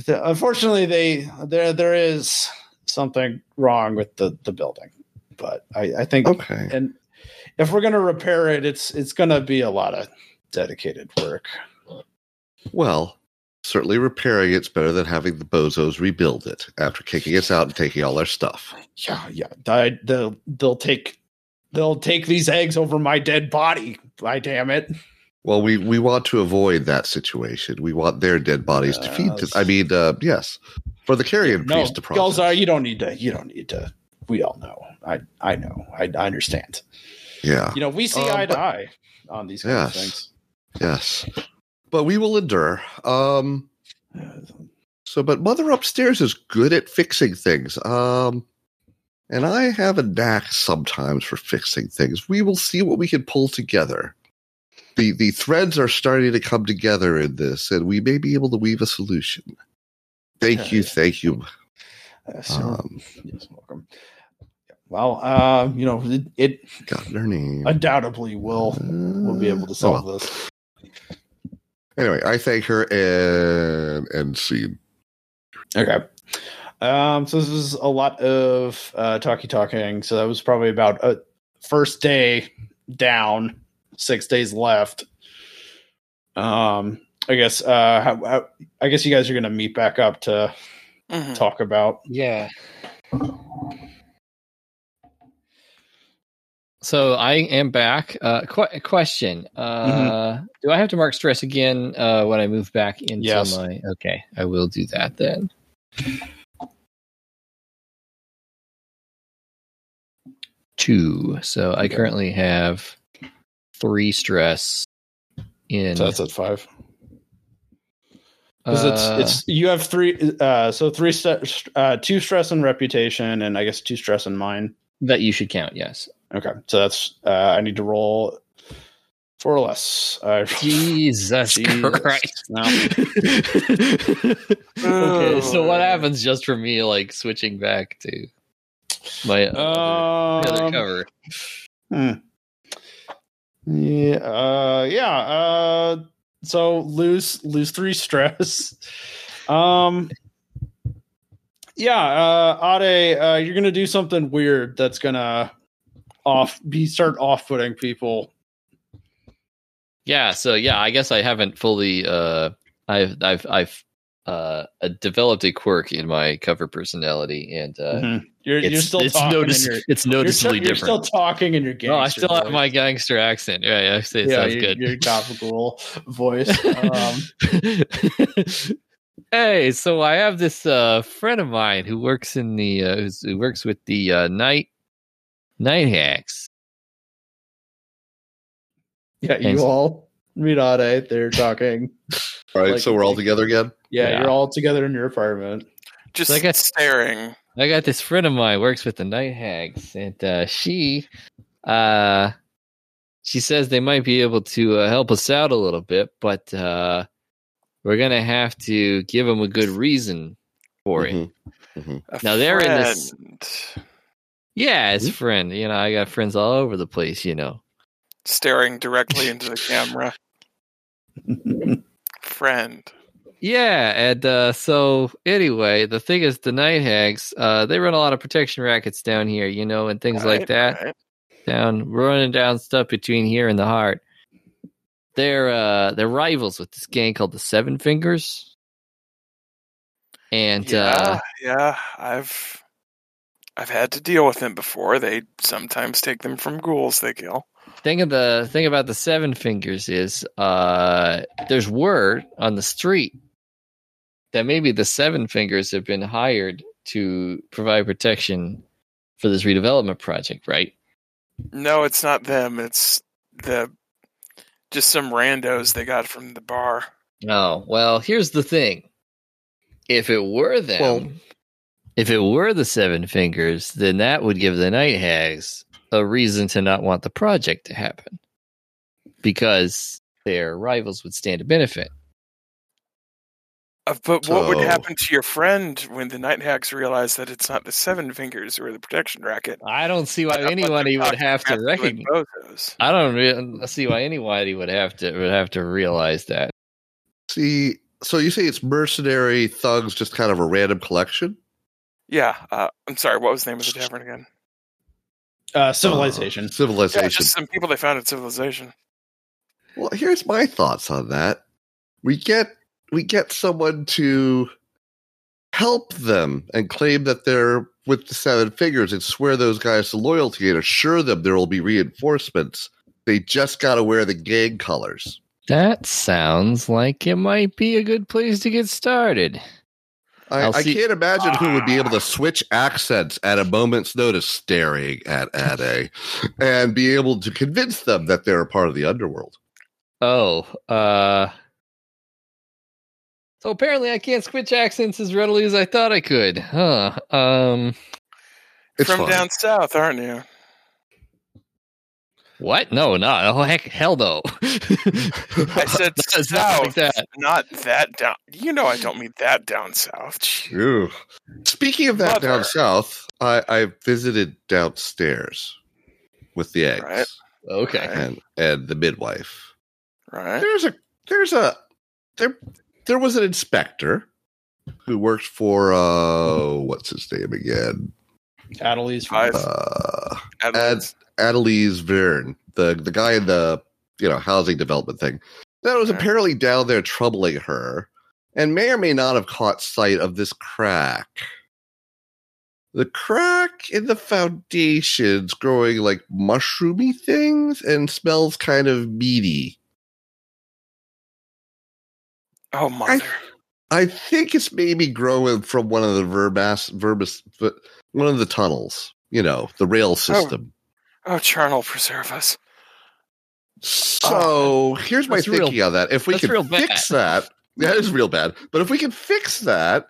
unfortunately they there there is something wrong with the the building. But I, I think, Okay. and if we're gonna repair it, it's it's gonna be a lot of dedicated work. Well, certainly repairing it's better than having the bozos rebuild it after kicking us out and taking all our stuff. Yeah, yeah. I, they'll they'll take they'll take these eggs over my dead body. By damn it! Well, we we want to avoid that situation. We want their dead bodies to feed. Yes. I mean, uh, yes, for the carrion No, priest to process. Golzar, you don't need to. You don't need to. We all know. I I know. I, I understand. yeah. You know, we see Um, eye to eye on these kind Yes. of things. Yes. But we will endure. Um Uh, so but mother upstairs is good at fixing things. Um and I have a knack sometimes for fixing things. We will see what we can pull together. The the threads are starting to come together in this, and we may be able to weave a solution. Thank you, Yeah. thank you. Uh, so, Um, yes, welcome. Well, uh, you know, it, it got her name. undoubtedly will will be able to Uh, solve oh, well. this. Anyway, I thank her and and scene. Okay. Um, so this is a lot of uh, talkie talking. So that was probably about a first day down, six days left. Um, I guess. Uh, how, how, I guess you guys are gonna meet back up to Mhm. talk about. Yeah. So I am back. Uh, qu- question: uh, Do I have to mark stress again uh, when I move back into Yes. my? Okay, I will do that then. Two. So I Okay. currently have three stress in. So that's at five. Because uh, it's it's you have three. Uh, so three st- uh, two stress and reputation, and I guess two stress and mine. that you should count. Yes. Okay, so that's uh, I need to roll four or less. Uh, Jesus, Jesus. Christ. No. Okay, so what Oh. happens just for me, like switching back to my other, my other Um, cover? hmm. Yeah, uh, yeah. Uh, so lose lose three stress. Um, yeah, uh, Ade, uh, you're gonna do something weird that's gonna off be start off putting people. Yeah, so yeah, I guess I haven't fully. Uh, I've I've I've uh, developed a quirk in my cover personality, and uh, Mhm. You're you're still it's, talking. notice- and you're, it's you're, noticeably still, you're different. still talking in your game. no, I still have my gangster accent. Yeah, yeah, it yeah, sounds your, good. your topical voice. Um, hey, so I have this uh, friend of mine who works in the uh, who's, who works with the uh, night night hags. Yeah, you And- all meet Ade. They're talking. All right, Like- so we're all together again. Yeah, Yeah. you're all together in your apartment. Just Like I- staring. I got this friend of mine works with the night hags, and uh, she, uh, she says they might be able to uh, help us out a little bit, but uh, we're gonna have to give them a good reason for it. Mhm. A Now they're in this- friend Yeah, as Mhm. friend, you know, I got friends all over the place, you know. staring directly into the camera. Friend. Yeah, and uh, so anyway, the thing is, the night hags, uh, they run a lot of protection rackets down here, you know, and things like that. right. down running down stuff between here and the heart. They're uh they're rivals with this gang called the Seven Fingers. And yeah, uh yeah, I've I've had to deal with them before. They sometimes take them from ghouls they kill. thing of the thing about the Seven Fingers is uh there's word on the street that maybe the Seven Fingers have been hired to provide protection for this redevelopment project, right? No, it's not them. It's the just some randos they got from the bar. Oh, well, here's the thing. If it were them, Well- if it were the Seven Fingers, then that would give the Night Hags a reason to not want the project to happen. Because their rivals would stand to benefit. Uh, but what would happen to your friend when the night hags realize that it's not the Seven Fingers or the protection racket? I don't see why But- but anybody would have to recognize. I don't re- see why anybody would have to would have to realize that. See, so you say it's mercenary thugs, just kind of a random collection? Yeah, uh, I'm sorry. What was the name of the tavern again? Uh, civilization. Uh, Yeah, civilization. just some people they found at Civilization. Well, here's my thoughts on that. We get we get someone to help them and claim that they're with the seven figures and swear those guys to loyalty and assure them there will be reinforcements. They just got to wear the gang colors. That sounds like it might be a good place to get started. I, I'll I see- can't imagine who would be able to switch accents at a moment's notice, staring at Ade, and be able to convince them that they're a part of the underworld. Oh, uh So apparently I can't switch accents as readily as I thought I could. Huh. Um It's From fine. down south, aren't you? What? No, not oh heck hell no. I said It's not south, like that. not that down. You know I don't mean that down south. Gee. Speaking of that Mother. down south, I, I visited downstairs with the eggs Right. Okay. and and the midwife. Right? There's a there's a there there was an inspector who worked for uh what's his name again? Adelise. Five. Uh Adelaide's- Adelise Verne, the the guy in the you know housing development thing, that was apparently down there troubling her, and may or may not have caught sight of this crack. The crack in the foundations growing like mushroomy things and smells kind of meaty. oh, my! I think it's maybe growing from one of the verbas verbis one of the tunnels. You know, the rail oh. system. Oh, Oh, charnel preserve us. So oh, here's my That's real- thinking on that. If we can fix that, that is real bad. But if we can fix that,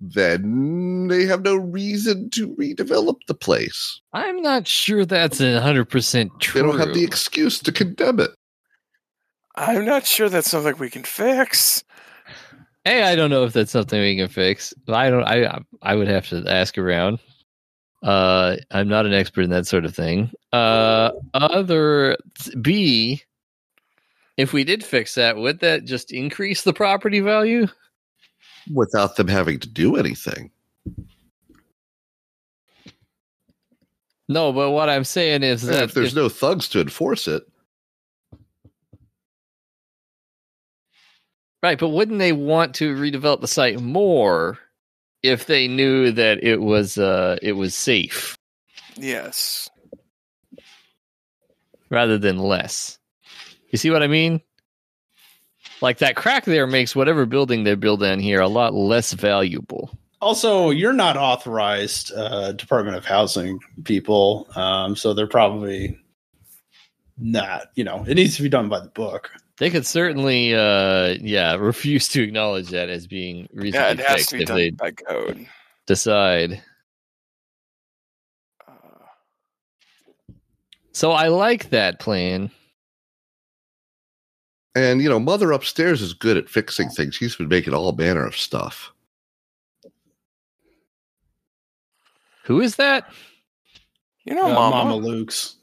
then they have no reason to redevelop the place. I'm not sure that's a hundred percent true. They don't have the excuse to condemn it. I'm not sure that's something we can fix. Hey, I don't know if that's something we can fix. I don't. I I would have to ask around. Uh, I'm not an expert in that sort of thing. Uh, other B, if we did fix that, would that just increase the property value? Without them having to do anything. No, but what I'm saying is And that if there's if- no thugs to enforce it, right, but wouldn't they want to redevelop the site more if they knew that it was uh it was safe Yes. rather than less? You see what I mean? Like that crack there makes whatever building they build in here a lot less valuable. Also, you're not authorized uh, Department of Housing people, um, so they're probably not, you know, it needs to be done by the book. They could certainly, uh, yeah, refuse to acknowledge that as being reasonably Yeah, it has fixed to be if done they by code. decide. Uh, So I like that plan. And you know, Mother upstairs is good at fixing things. She's been making all manner of stuff. Who is that? you know, Uh, Mama. Mama Luke's.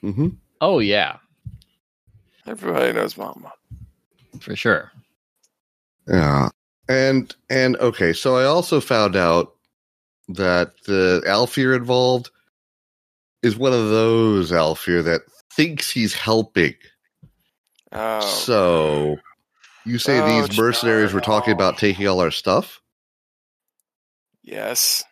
hmm Oh yeah, Everybody knows Mama. for sure. Yeah. And and okay, so I also found out that the Aelfir involved is one of those Aelfir that thinks he's helping. Oh, So you say Oh, these mercenaries were talking about taking all our stuff? yes.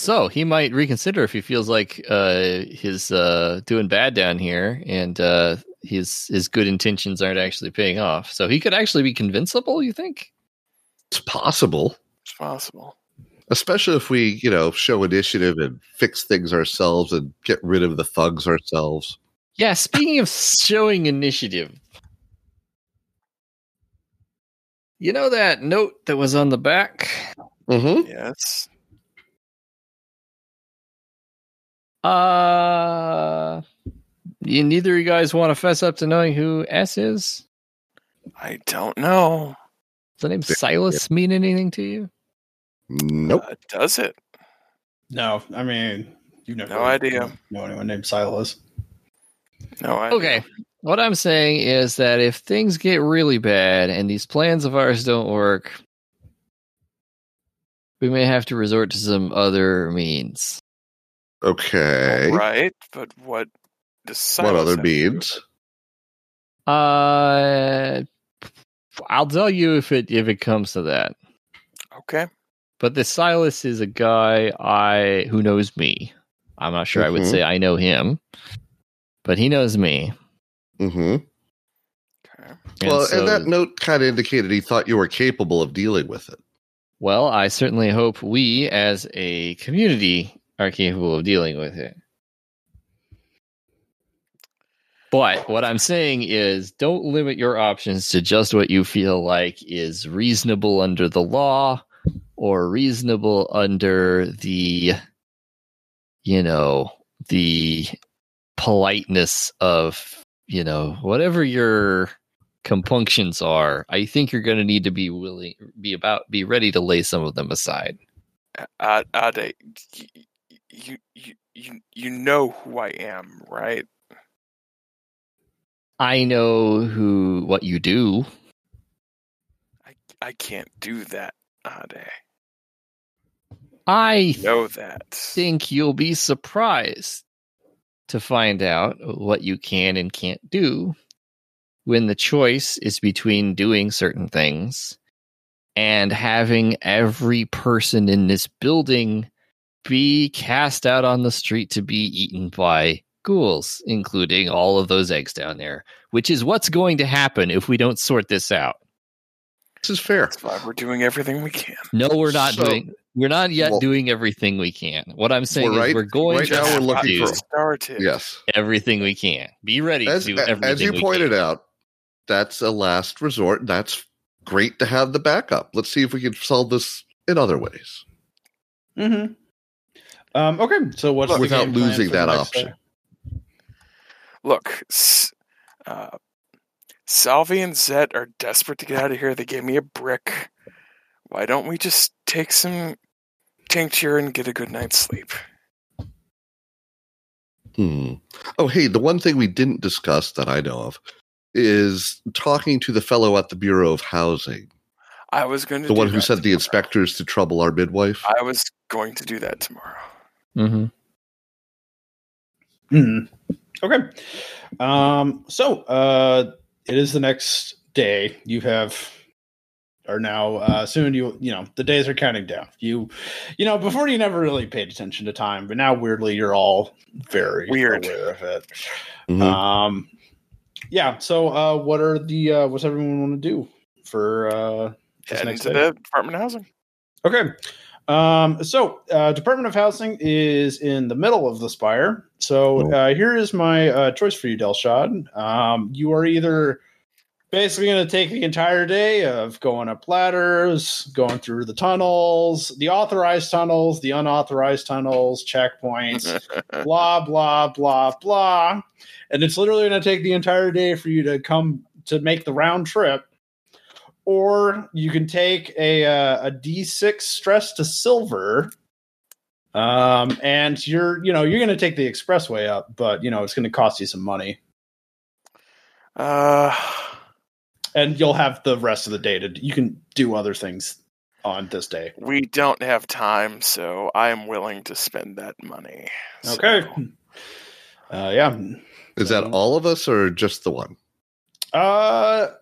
So he might reconsider if he feels like uh, his uh, doing bad down here and uh, his his good intentions aren't actually paying off. So he could actually be convincible. You think? It's possible. It's possible. Especially if we, you know, show initiative and fix things ourselves and get rid of the thugs ourselves. Yeah. Speaking of showing initiative, you know that note that was on the back. Mm-hmm. Yes. Uh, you, neither of you guys want to fess up to knowing who S is. I don't know. Does the name Silas mean anything to you? Nope. Uh, does it? No, I mean, you never No idea. know anyone named Silas. No idea. Okay. What I'm saying is that if things get really bad and these plans of ours don't work, we may have to resort to some other means. Okay. Right, but what does What other have to means? Uh, I'll tell you if it if it comes to that. Okay. But the Silas is a guy I who knows me. I'm not sure I would Mhm. say I know him, but he knows me. Mm-hmm. Okay. And Well, so- and that note kind of indicated he thought you were capable of dealing with it. Well, I certainly hope we as a community are capable of dealing with it. But what I'm saying is don't limit your options to just what you feel like is reasonable under the law or reasonable under the, you know, the politeness of, you know, whatever your compunctions are. I think you're going to need to be willing, be about, be ready to lay some of them aside. Uh, Ade, you, you, you, you know who I am, right? I know who what you do. I, I can't do that, Ade. I Know that. think you'll be surprised to find out what you can and can't do when the choice is between doing certain things and having every person in this building be cast out on the street to be eaten by ghouls, including all of those eggs down there, which is what's going to happen if we don't sort this out. This is fair. That's why we're doing everything we can. No, we're not So- doing. We're not yet Well- doing everything we can. What I'm saying Well, right- is we're going right to now we're have looking to do for- started. Yes. everything we can. Be ready As, to do everything. as you we pointed can. out, that's a last resort. That's great to have the backup. Let's see if we can solve this in other ways. Mm-hmm. Um, okay, so what's the Without losing that option. day? Look, uh, Salvi and Zet are desperate to get out of here. They gave me a brick. Why don't we just take some tincture and get a good night's sleep? Hmm. Oh, hey, the one thing we didn't discuss that I know of is talking to the fellow at the Bureau of Housing, I was going to the do one who that sent the inspectors to trouble our midwife. I was going to do that tomorrow. Mhm. Mhm. Okay. Um, so uh, it is the next day. You have are now uh, soon. You you know the days are counting down. You you know before you never really paid attention to time, but now weirdly you're all very Weird. aware of it. Mhm. Um, yeah. So uh, what are the uh, what's everyone want to do for uh, this Head next into day? the Department of Housing. Okay. Um, so, uh, Department of Housing is in the middle of the spire. So, uh, here is my uh, choice for you, Dilshad. Um, you are either basically going to take the entire day of going up ladders, going through the tunnels, the authorized tunnels, the unauthorized tunnels, checkpoints, blah, blah, blah, blah. And it's literally going to take the entire day for you to come to make the round trip or you can take a uh, a d6 stress to silver um and you're you know you're going to take the expressway up but you know it's going to cost you some money. Uh, and you'll have the rest of the day to you can do other things on this day. We don't have time, so I am willing to spend that money. So- okay. Uh yeah. Is that all of us or just the one? uh ju-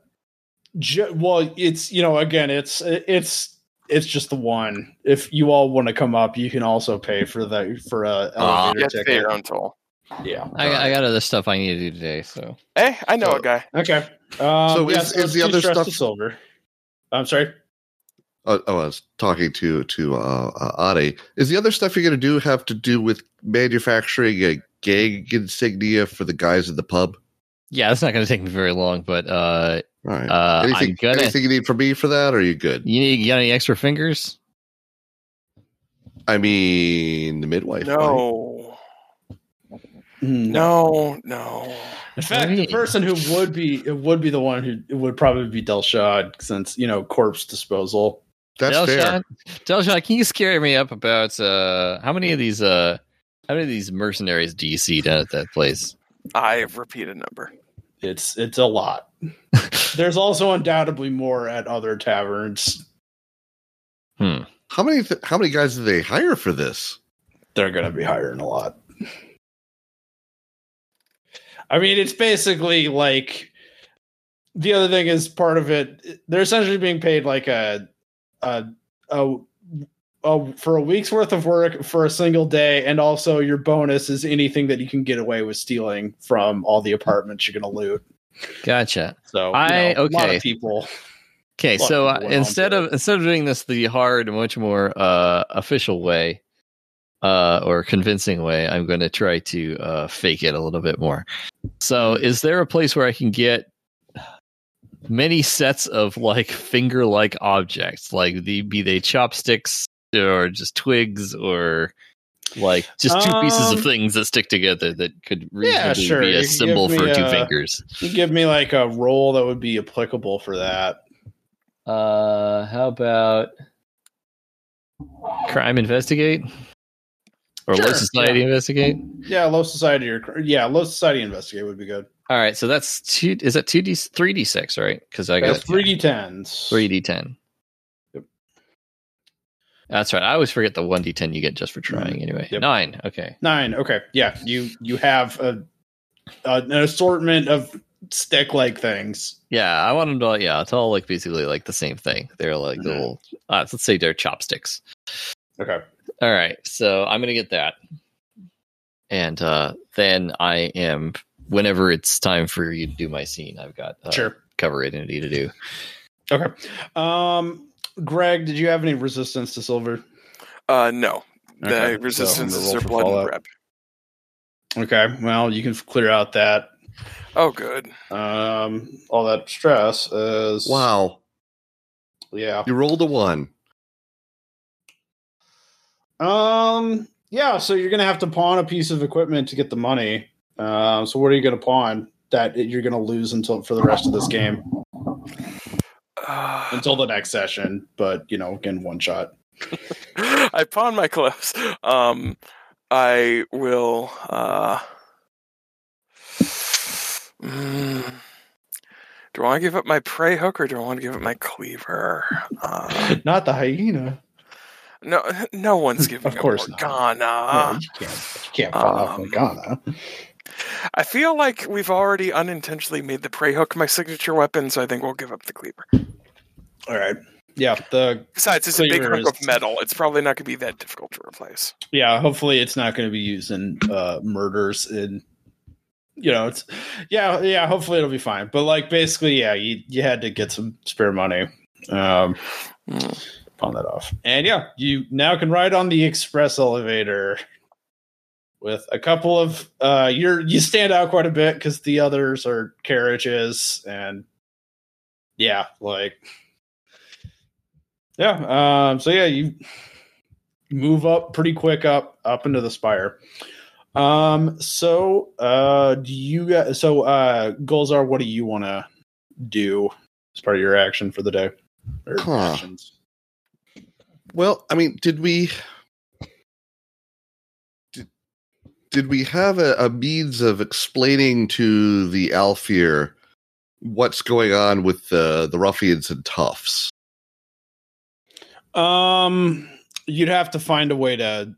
well it's you know again it's it's it's just the one if you all want to come up you can also pay for the for a Ah, elevator You have to pay ticket your own toll. yeah I, I got other stuff I need to do today. So Hey, I know So- a guy. Okay. Um, So yeah, is- let's is the other stuff- silver? I'm sorry. Oh, I was talking to to uh, uh, Ade. Is the other stuff you're going to do have to do with manufacturing a gang insignia for the guys in the pub? yeah, it's not going to take me very long. But uh, All right. uh, anything, gonna. anything you need from me for that? Or are you good? You need you got any extra fingers? I mean, the midwife. No, Hmm. no, no. In fact, the person who would be it would be the one who it would probably be Dilshad since you know corpse disposal. That's fair. Dilshad, Dilshad, can you scare me up about uh, how many of these uh, how many of these mercenaries do you see down at that place? I repeat a number. It's it's a lot. There's also undoubtedly more at other taverns. Hmm. How many? Th- how many guys do they hire for this? They're going to be hiring a lot. I mean, it's basically like the other thing is part of it. They're essentially being paid like a a a, a for a week's worth of work for a single day, and also your bonus is anything that you can get away with stealing from all the apartments you're going to loot. Gotcha. So, you I- know, a lot okay. of people. Okay, so uh, people went on instead of it. instead of doing this the hard, much more uh, official way, uh, or convincing way, I'm going to try to uh, fake it a little bit more. So, is there a place where I can get many sets of like finger-like objects, like the be they chopsticks or just twigs or like just two pieces Um, of things that stick together that could Yeah, reasonably sure. be a symbol for me, two fingers. You give me like a role that would be applicable for that. Uh, how about crime investigate or low society yeah. investigate? Yeah, low society or yeah, low society investigate would be good. All right, so that's two. Is that two d three d six? Right? Because I got three d tens. three d ten. That's right. I always forget the one d ten you get just for trying. Anyway, Mm-hmm. Yep. nine. Okay. Nine. Okay. Yeah. You you have a, a an assortment of stick like things. Yeah, I want them to. Yeah, it's all like basically like the same thing. They're like Mhm. little. Uh, let's say they're chopsticks. Okay. All right, so I'm gonna get that, and uh, then I am. Whenever it's time for you to do my scene, I've got uh, Sure. cover identity to do. Okay. Um Greg, did you have any resistance to silver? Uh, no. Okay, The so resistances I'm are gonna roll for blood and fallout. grab. Okay. Well, you can clear out that Oh, good. um all that stress is Wow, Yeah. you rolled a one. Um yeah, so you're gonna have to pawn a piece of equipment to get the money. Um so what are you gonna pawn that you're gonna lose until for the rest of this game? Until the next session, but you know, again one shot. I pawn my clothes. Um, I will. Uh, mm, do I want to give up my prey hook or do I want to give up my cleaver? Uh, Not the hyena. no, no one's giving Of course up not. Morgana. no, you can't you can't fall off um, Morgana. I feel like we've already unintentionally made the prey hook my signature weapon, so I think we'll give up the cleaver. All right. Yeah, the Besides, it's a big Cleaver hook is- of metal. It's probably not going to be that difficult to replace. yeah, hopefully it's not going to be used in uh murders in you know, it's yeah, yeah, hopefully it'll be fine. But like basically, yeah, you you had to get some spare money. Um Mm. pawn that off. And yeah, you now can ride on the express elevator with a couple of uh you're you stand out quite a bit because the others are carriages and yeah, like yeah, um so yeah, you move up pretty quick up up into the spire. Um so uh do you guys so uh Golzar what do you want to do as part of your action for the day? Huh. Well, I mean, did we did we have a, a means of explaining to the Aelfir what's going on with the the ruffians and toughs? Um, you'd have to find a way to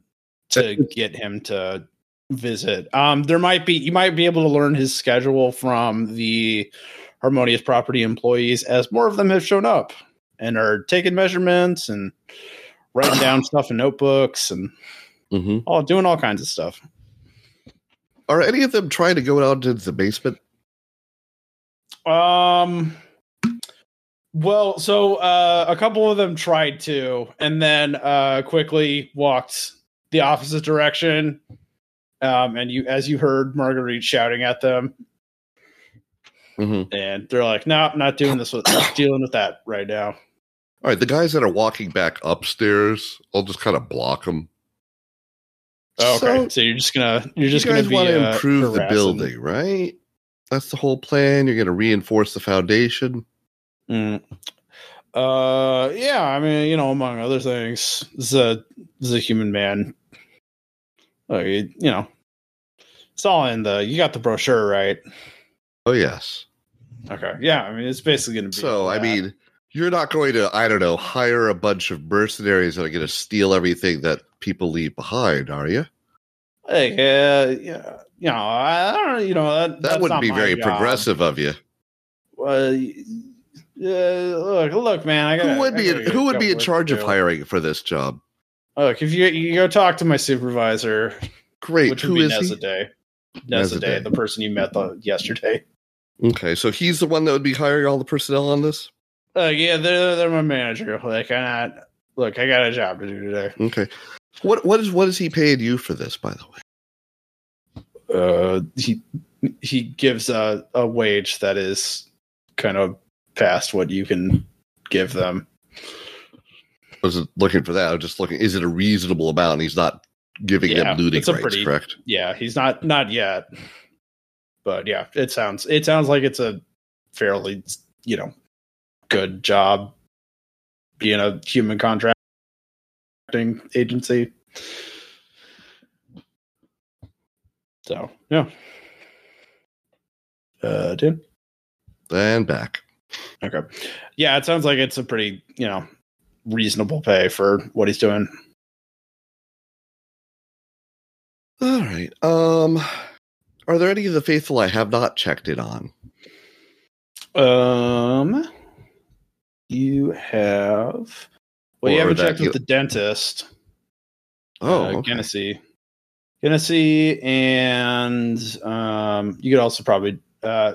to get him to visit. Um, there might be you might be able to learn his schedule from the harmonious property employees, as more of them have shown up and are taking measurements and writing down stuff in notebooks and Mm-hmm. all doing all kinds of stuff. Are any of them trying to go out into the basement? Um. Well, so uh, a couple of them tried to, and then uh, quickly walked the opposite direction. Um, and you, as you heard Marguerite shouting at them, Mm-hmm. and they're like, "No, not doing this with dealing with that right now." All right, the guys that are walking back upstairs, I'll just kind of block them. Oh, okay, so, So- you're just gonna you're just you guys gonna be want to uh, improve the building, right? That's the whole plan. You're to reinforce the foundation. Mm. Uh, yeah. I mean, you know, among other things, this is a this is a human man. Like, you know, it's all in the. You got the brochure, right? Oh yes. Okay. Yeah. I mean, it's basically to be. So I mean, you're not going to, I don't know, hire a bunch of mercenaries that are going to steal everything that people leave behind, are you? Hey, uh, yeah, you know, I, don't, you know, that, That wouldn't be very job. progressive of you. Well, uh, look, look, man, I got. Who would be who would be in charge of hiring for this job? Look, if you you go talk to my supervisor, Great. which Who would be is he? Nezade. Nezade. Nezade, the person you met the, yesterday. Okay, so he's the one that would be hiring all the personnel on this. Uh, yeah, they're they're my manager. Like, I not look, I got a job to do today. Okay. What what is what is he paying you for this, by the way? Uh, he he gives a a wage that is kind of past what you can give them. I wasn't looking for that. I was just looking. Is it a reasonable amount? And he's not giving Yeah, them looting rights, pretty- correct? Yeah, he's not not yet, but yeah, it sounds it sounds like it's a fairly you know good job being a human agency. So yeah, uh, dude. And back. Okay. Yeah, it sounds like it's a pretty, you know, reasonable pay for what he's doing. All right. Um, are there any of the faithful I have not checked it on? Um you have well, you haven't checked you- with the dentist. Oh, uh, okay. Genesee. Genesee and um you could also probably uh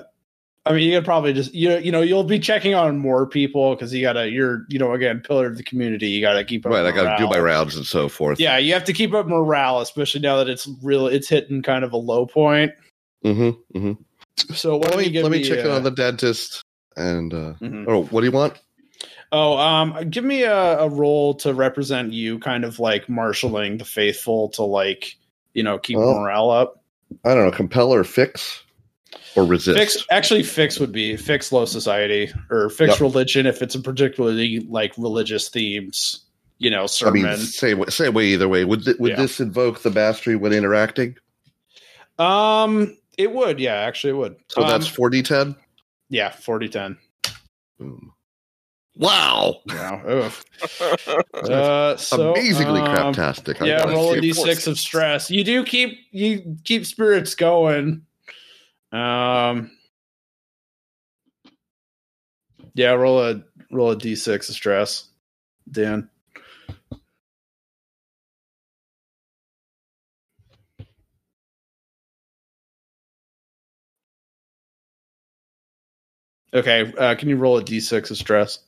I mean, you could probably just you know, you know, you'll be checking on more people because you gotta, you're, you know, again, pillar of the community. You gotta keep up. right. I got to do my rounds and so forth. Yeah, you have to keep up morale, especially now that it's real. It's hitting kind of a low point. Mm-hmm. mm-hmm. So Let me let me me, check in uh, on the dentist. And uh, mhm. oh, what do you want? Oh, um, give me a, a role to represent you, kind of like marshaling the faithful to like you know keep Well, morale up. I don't know. Compel or fix or resist. Fix actually fix would be fix low society or fix Yep. religion if it's a particularly like religious themes. You know, I sermon. mean, same way, same way either way. Would th- would Yeah. this invoke the mastery when interacting? um, it would. Yeah, actually, it would. So Um, that's forty ten. yeah, 40-10. Boom. Wow! Yeah. oof. Uh, so, Amazingly um, craptastic. I yeah, gotta roll a say. d6 of stress. You do keep you keep spirits going. Um Yeah, roll a roll a d6 of stress. Dan. Okay, uh, can you roll a d6 of stress?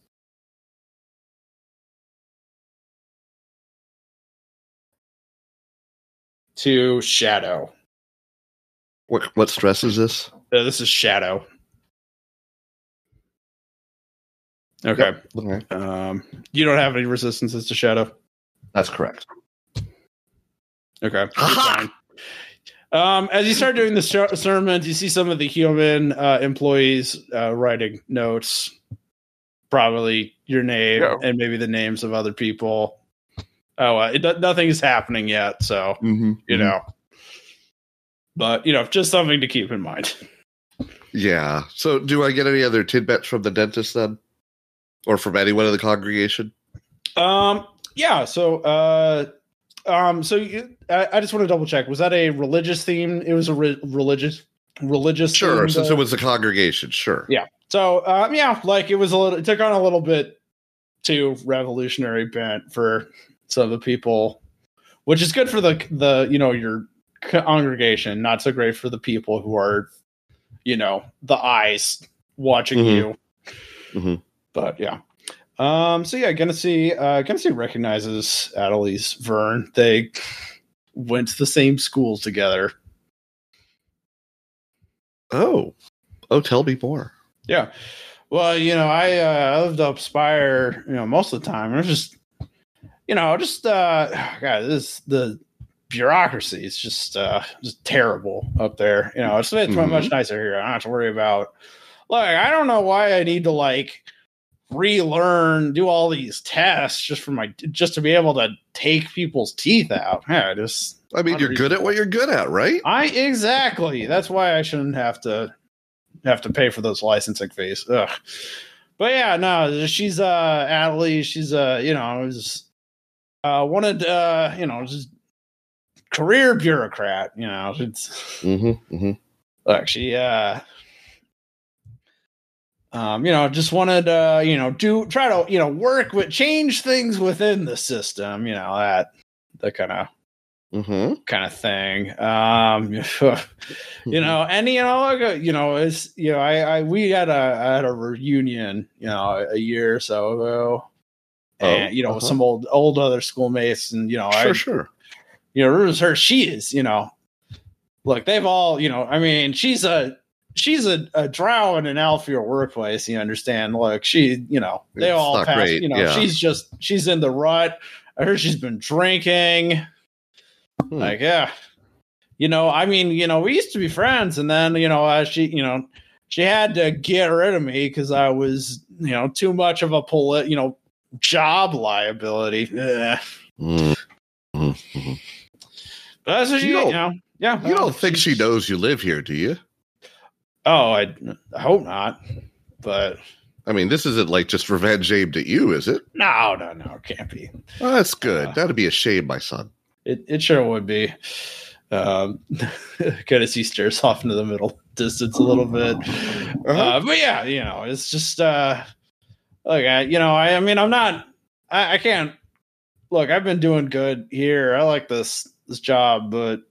To Shadow. What what stress is this? Uh, this is Shadow. Okay. Okay, Um, you don't have any resistances to Shadow. that's correct. Okay. you're Aha! fine. Um, as you start doing the ser- sermons, you see some of the human uh, employees uh, writing notes, probably your name Yeah. and maybe the names of other people. Oh, uh, it, do- nothing is happening yet, so Mm-hmm. you know. But you know, just something to keep in mind. Yeah. So, do I get any other tidbits from the dentist then, or from anyone in the congregation? Um, yeah. So, uh, um, so you, I, I just want to double check. Was that a religious theme? It was a re- religious, religious. Sure. themed, Since uh, it was a congregation, sure. Yeah. So, um, yeah, like it was a little. It took on a little bit too revolutionary bent for some of the people, which is good for the the you know your congregation. Not so great for the people who are, you know, the eyes watching Mhm. you. Mhm. But yeah. Um, so yeah, gonna uh gonna recognizes Adelise Vern. They went to the same schools together. Oh. Oh, tell me more. Yeah. Well, you know, I uh I lived up Spire, you know, most of the time. It was just you know, just uh God, this the bureaucracy is just uh just terrible up there. You know, it's it's Mhm. much nicer here. I don't have to worry about like I don't know why I need to like relearn, do all these tests just for my just to be able to take people's teeth out. Yeah, just I mean, you're good at what you're good at, right? I exactly. That's why I shouldn't have to have to pay for those licensing fees. Ugh. But yeah, no, she's uh Adelie, she's uh, you know, was uh wanted uh, you know, just career bureaucrat, you know. It's Mm-hmm. mm-hmm. look, she uh um, you know, just wanted uh, you know, do try to, you know, work with change things within the system, you know, that that kind of Mm-hmm. kind of thing. Um, you know, and you know, uh, you know, it's you know, I, I we had a I had a reunion, you know, a year or so ago, and you know, uh-huh. some old old other schoolmates, and you know, Sure, I sure. you know, was her. She is, you know, look, they've all, you know, I mean, she's a she's a, a drow in an Aelfir workplace. You understand? Look, she, you know, they It's all pass. great, You know, yeah. she's just she's in the rut. I heard she's been drinking. Hmm. Like, yeah, you know, I mean, you know, we used to be friends, and then you know, uh, she, you know, she had to get rid of me because I was, you know, too much of a polit, you know, job liability. Mm. Mhm, mhm. But that's what You you, don't- you know. Yeah, You don't think she knows you live here, do you? Oh, I, I hope not. But I mean, this isn't like just revenge aimed at you, is it? no, no, no, it can't be. Oh, that's good. Uh, That'd be a shame, my son. It it sure would be. Um, kind of see stares off into the middle distance a little bit. Uh-huh. Uh, but yeah, you know, it's just uh, look, I, you know, I, I mean, I'm not, I, I can't look. I've been doing good here. I like this this job, but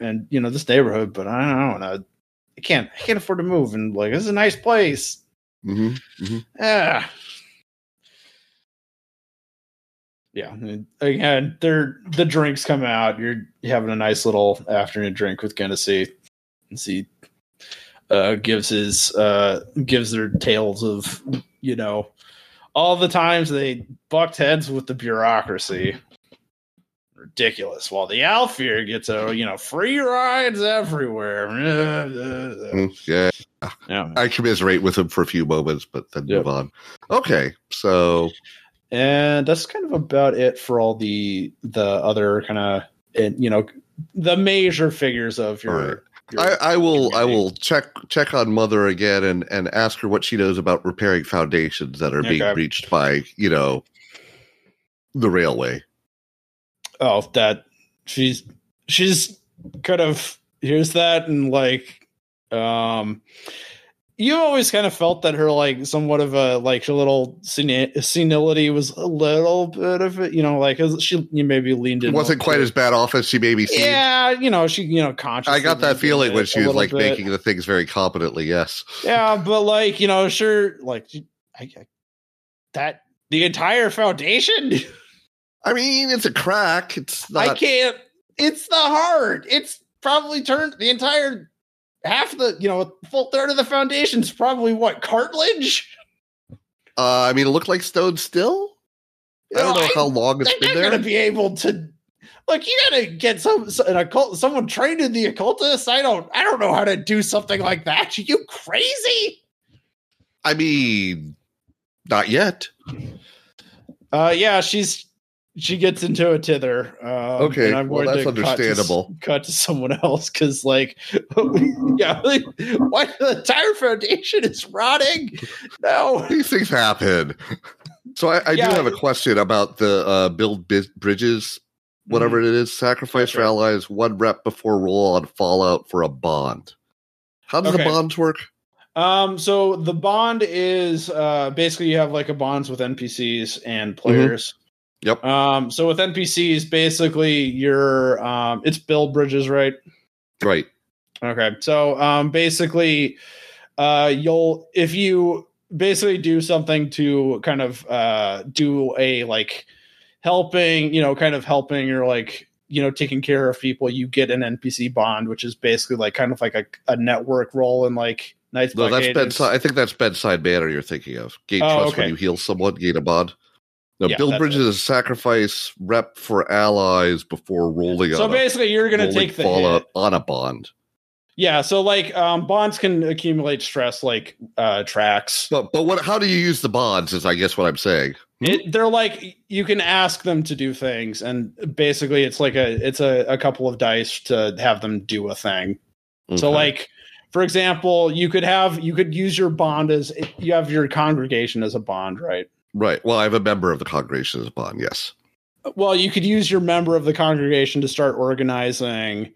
and you know this neighborhood, but I don't know. I can't I can't afford to move, and like this is a nice place. hmm Yeah. Yeah. Again, they're the drinks come out. You're having a nice little afternoon drink with Genesee. And see uh gives his uh gives their tales of you know all the times they bucked heads with the bureaucracy. Ridiculous. While the Aelfir gets a you know free rides everywhere. Mm, Yeah, Yeah. I commiserate with him for a few moments, but then Yep. move on. Okay, so and that's kind of about it for all the the other kind of and you know the major figures of your. All right. your- I, I will I will check check on mother again and and ask her what she knows about repairing foundations that are being Okay. breached by you know the railway. Oh, that she's she's kind of here's that and like um you always kind of felt that her like somewhat of a like a little seni- senility was a little bit of it you know like as she you maybe leaned in It wasn't quite as bad off as she maybe seemed. yeah you know she you know conscious I got that feeling when she was like making the things very competently. Yes. yeah, but like you know, sure, like I, I, that the entire foundation. I mean, it's a crack. It's not. I can't. it's the heart. It's probably turned the entire half the you know a full third of the foundation's probably what cartilage. Uh, I mean, it looked like stone still. I don't know I- how long it's been there. gonna be able to. Like you gotta get some an occult, someone trained in the occultist. I don't, I don't know how to do something like that. Are you crazy? I mean, not yet. Uh, yeah, she's she gets into a tither. Um, Okay, and I'm well, going that's to cut to understandable. Cut to, someone else because, like, yeah, like, why the entire foundation is rotting? No, These things happen. So I, I Yeah. do have a question about the uh, build bi- bridges, whatever it is. Sacrifice for allies, one rep before roll on Fallout for a bond. How does Okay. the bonds work? Um, so the bond is uh basically you have like a bonds with NPCs and players. Yep. Um, so with NPCs, basically you're um it's build bridges, right? Right. Okay. So um basically uh you'll if you basically do something to kind of uh do a like helping, you know, kind of helping or like you know taking care of people, you get an NPC bond, which is basically like kind of like a, a network role in like Knights No, that's bedside. I think that's bedside manner you're thinking of. Gain Oh, trust okay. when you heal someone, gain a bond. No, Yeah, build bridges is sacrifice rep for allies before rolling up. So on a basically, you're going to take the fallout on a bond. Yeah. So like, um, bonds can accumulate stress like uh, tracks. But but what? How do you use the bonds? Is I guess what I'm saying. It, they're like you can ask them to do things, and basically, it's like a it's a, a couple of dice to have them do a thing. So like, for example, you could have you could use your bond as you have your congregation as a bond, right? Right. Well, I have a member of the congregation as a bond. Yes. well you could use your member of the congregation to start organizing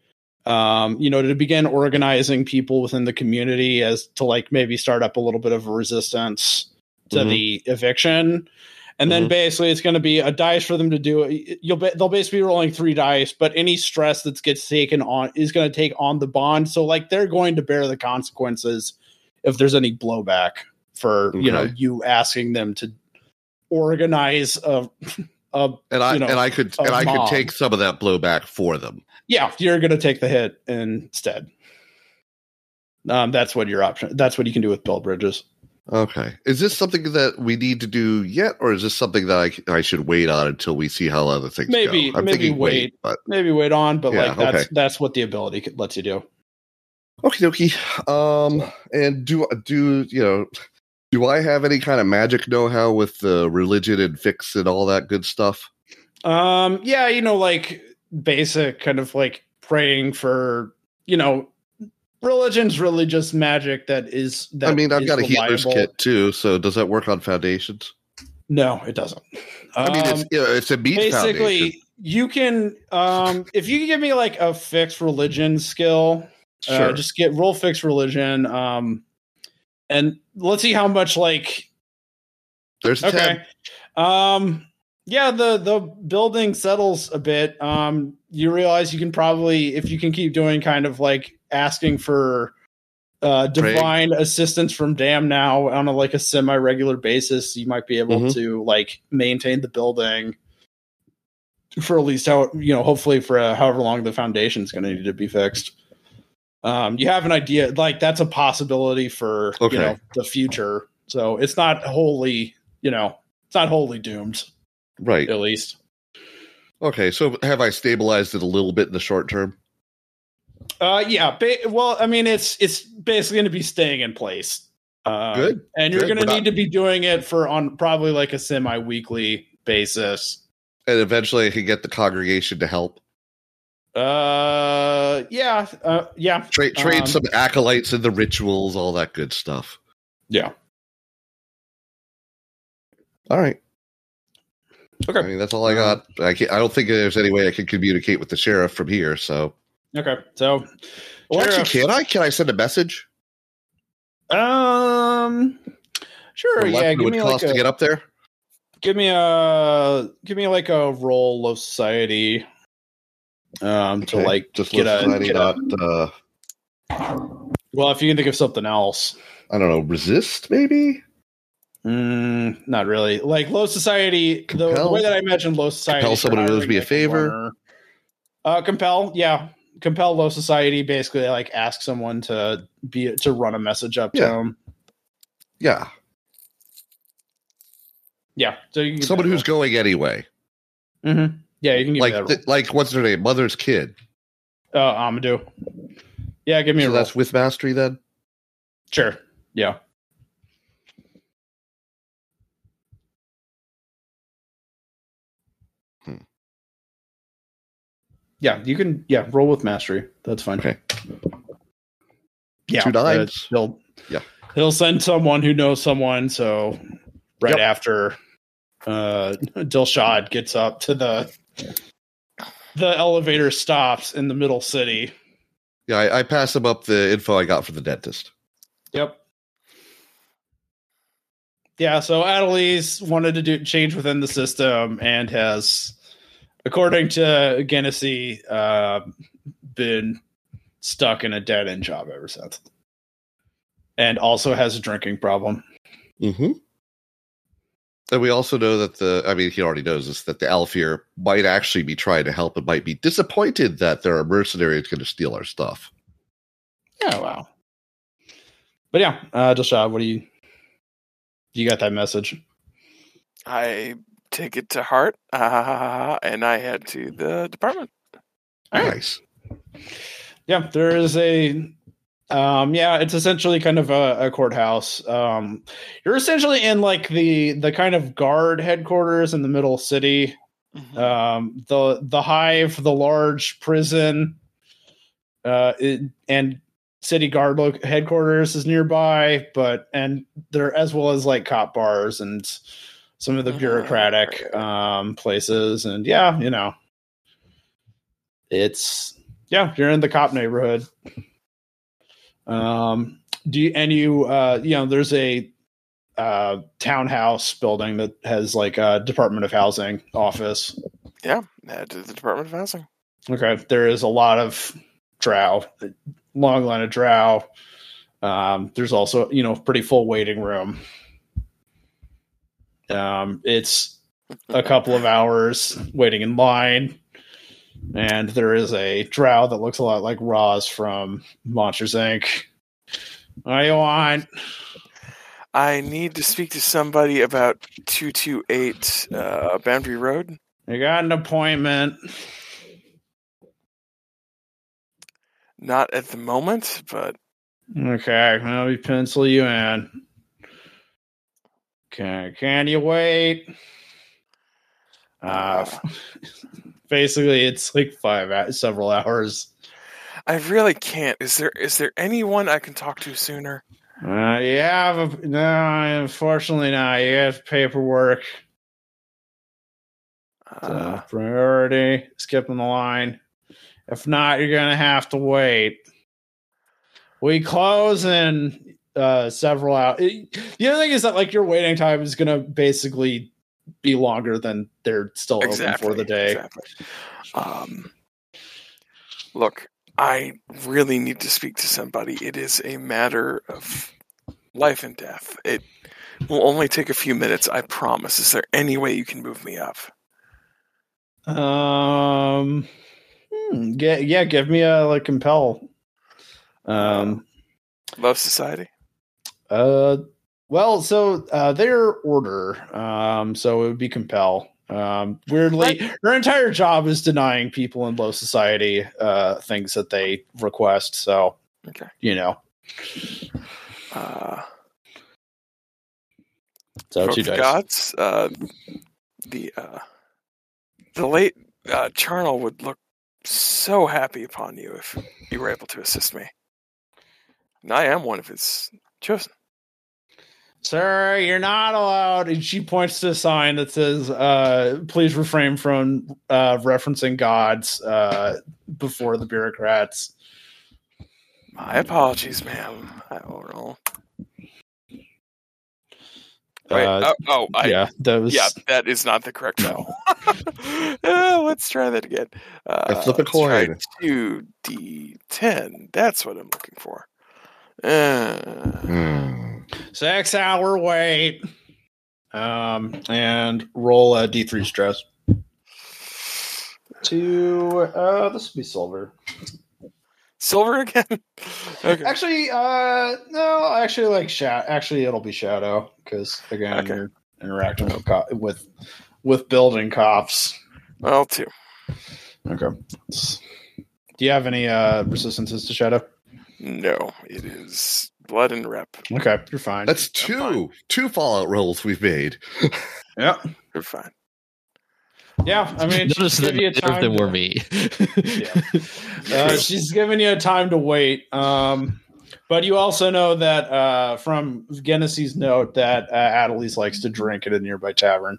um you know to begin organizing people within the community as to like maybe start up a little bit of a resistance to Mhm. the eviction and then Mhm. basically it's going to be a dice for them to do it you'll be, they'll basically be rolling three dice but any stress that gets taken on is going to take on the bond so like they're going to bear the consequences if there's any blowback for you know you asking them to organize a, a And I You know, and I could and I could take some of that blowback for them. yeah, you're going to take the hit instead. Um, that's what your option. That's what you can do with build bridges. Okay. Is this something that we need to do yet, or is this something that I, I should wait on until we see how other things Maybe- go? I'm maybe thinking wait. but Maybe wait on, but Yeah, like that's okay. that's what the ability lets you do. Okay, dokie. Um, and do do you know? Do I have any kind of magic know-how with the religion and fix and all that good stuff? Um, yeah, you know, like basic kind of like praying for, you know, religion's really just magic that is. That I mean, I've got a healer's kit too, so does that work on foundations? No, it doesn't. I mean, it's Um, you know, it's a meat foundation. basically you can um if you can give me like a fixed religion skill Sure. uh, just get roll fixed religion um and let's see how much like There's okay. um yeah the the building settles a bit. Um you realize you can probably if you can keep doing kind of like asking for uh divine assistance from dam now on a like a semi regular basis you might be able Mhm. to like maintain the building for at least how you know hopefully for uh, however long the foundation is going to need to be fixed um you have an idea like that's a possibility for Okay. you know the future so it's not wholly you know it's not wholly doomed Right. at least Okay. So have I stabilized it a little bit in the short term? uh yeah ba- well i mean it's it's basically going to be staying in place uh, Good, and you're going to need to be doing it for on probably like a semi-weekly basis And eventually, I can get the congregation to help uh yeah uh yeah trade trade Um, some acolytes in the rituals, all that good stuff. yeah All right. Okay. I mean, that's all I got. I can't, I don't think there's any way I can communicate with the sheriff from here. So, okay so well, actually, can I? Can I send a message? Um, sure. Yeah, give would me cost like to a get up there. give me a give me like a roll of society. Um, to Okay, like just get a, get a uh, well, if you can think of something else. I don't know, resist maybe. Mm, not really. Like low society, the, the way that I imagine low society. Compel someone who owes me a favor? Uh, compel, yeah, compel low society. Basically, like ask someone to be to run a message up to Yeah. them. Yeah, Yeah, so someone who's going anyway. hmm Yeah, you can give Like, me that. th- like what's their name? Mother's kid. uh, Amadou. Yeah, give me a roll. that's with mastery then. Sure. Yeah. Hmm. Yeah, you can. Yeah, roll with mastery. That's fine. Okay. Yeah, Two nines. he'll. Yeah. he'll send someone who knows someone. So right Yep. after uh Dilshad gets up to the the elevator stops in the middle city. Yeah, I, I pass him up the info I got from the dentist. Yep. Yeah, so Adelise wanted to do change within the system and has, according to Genesee, uh, been stuck in a dead end job ever since. And also has a drinking problem. Mm-hmm. And we also know that the, I mean, he already knows this, that the Aelfir might actually be trying to help and might be disappointed that there are mercenaries going to steal our stuff. Yeah, wow. But yeah, uh, Dilshad, what do you, you got that message? I take it to heart, uh, and I head to the department. All right. Nice. Yeah, there is a um yeah, it's essentially kind of a, a courthouse. Um you're essentially in like the the kind of guard headquarters in the middle city. Mhm. Um the the hive, the large prison uh it, and city guard lo- headquarters is nearby, but and there as well as like cop bars and some of the Mhm. bureaucratic um places and yeah, you know. It's yeah, you're in the cop neighborhood. Um, do you, and you, uh, you know, there's a uh, townhouse building that has like a Department of Housing office. yeah, the Department of Housing. Okay, there is a lot of drow, long line of drow. Um, there's also, you know, pretty full waiting room. Um, it's a couple of hours waiting in line. And there is a drow that looks a lot like Roz from Monsters Inc. What do you want? I need to speak to somebody about 228 uh, Boundary Road. I got an appointment. Not at the moment, but Okay, let me pencil you in. Okay, can you wait? Uh, basically, it's like five, several hours. I really can't. Is there is there anyone I can talk to sooner? Uh, a, no, unfortunately not. You have paperwork. Uh, Uh, priority, skipping the line. If not, you're gonna have to wait. We close in uh, several hours. The other thing is that like your waiting time is gonna basically be longer than they're still open for the day. Exactly. Um, look, I really need to speak to somebody. It is a matter of life and death. It will only take a few minutes, I promise. Is there any way you can move me up? Um, hmm, yeah, yeah. Give me a like compel. Um, Low Society? Uh, well, so uh, their order, um, so it would be compel. Um, weirdly, her entire job is denying people in low society uh, things that they request. So, Okay. you know, Uh, so two dice. gods. Uh, the uh, the late uh, Charnel would look so happy upon you if you were able to assist me. And I am one of his chosen. Sir, you're not allowed. And she points to a sign that says, uh, please refrain from uh, referencing gods uh, before the bureaucrats. My apologies, ma'am. I will roll. Wait, Uh, oh, oh, I, yeah. yeah, that was. that is not the correct roll. Uh, let's try that again. Uh, flip a coin. Two D ten. That's what I'm looking for. Uh, Hmm. Six hour wait. Um, and roll a d3 stress. to uh this would be silver. Silver again? okay. Actually, uh no, actually like shat actually it'll be shadow because again Okay. you're interacting with co- with with building cops. Well, two. Okay. Do you have any uh resistances to shadow? No, it is blood and rep. Okay, you're fine. That's I'm fine. two two Fallout rolls we've made. yeah. You're fine. Yeah, I mean, Notice she's that giving you neither time them to- were me. Uh, she's giving you a time to wait. Um, but you also know that uh, from Genesee's note that uh, Adelise likes to drink at a nearby tavern.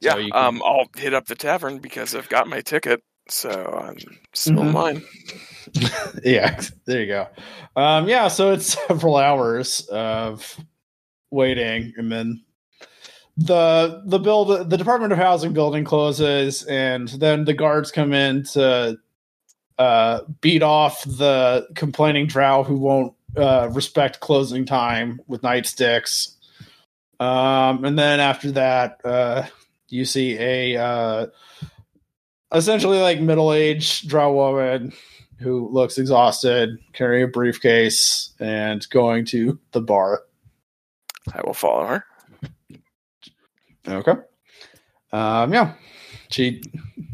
Yeah, So can- um, I'll hit up the tavern because I've got my ticket, so I'm still in Mhm. yeah, there you go. Um, yeah, so it's several hours of waiting, and then the the build the Department of Housing building closes, and then the guards come in to uh, beat off the complaining drow who won't uh, respect closing time with nightsticks. Um, and then after that, uh, you see a uh, essentially like middle aged drow woman who looks exhausted, carrying a briefcase, and going to the bar. I will follow her. Okay. Um, yeah. She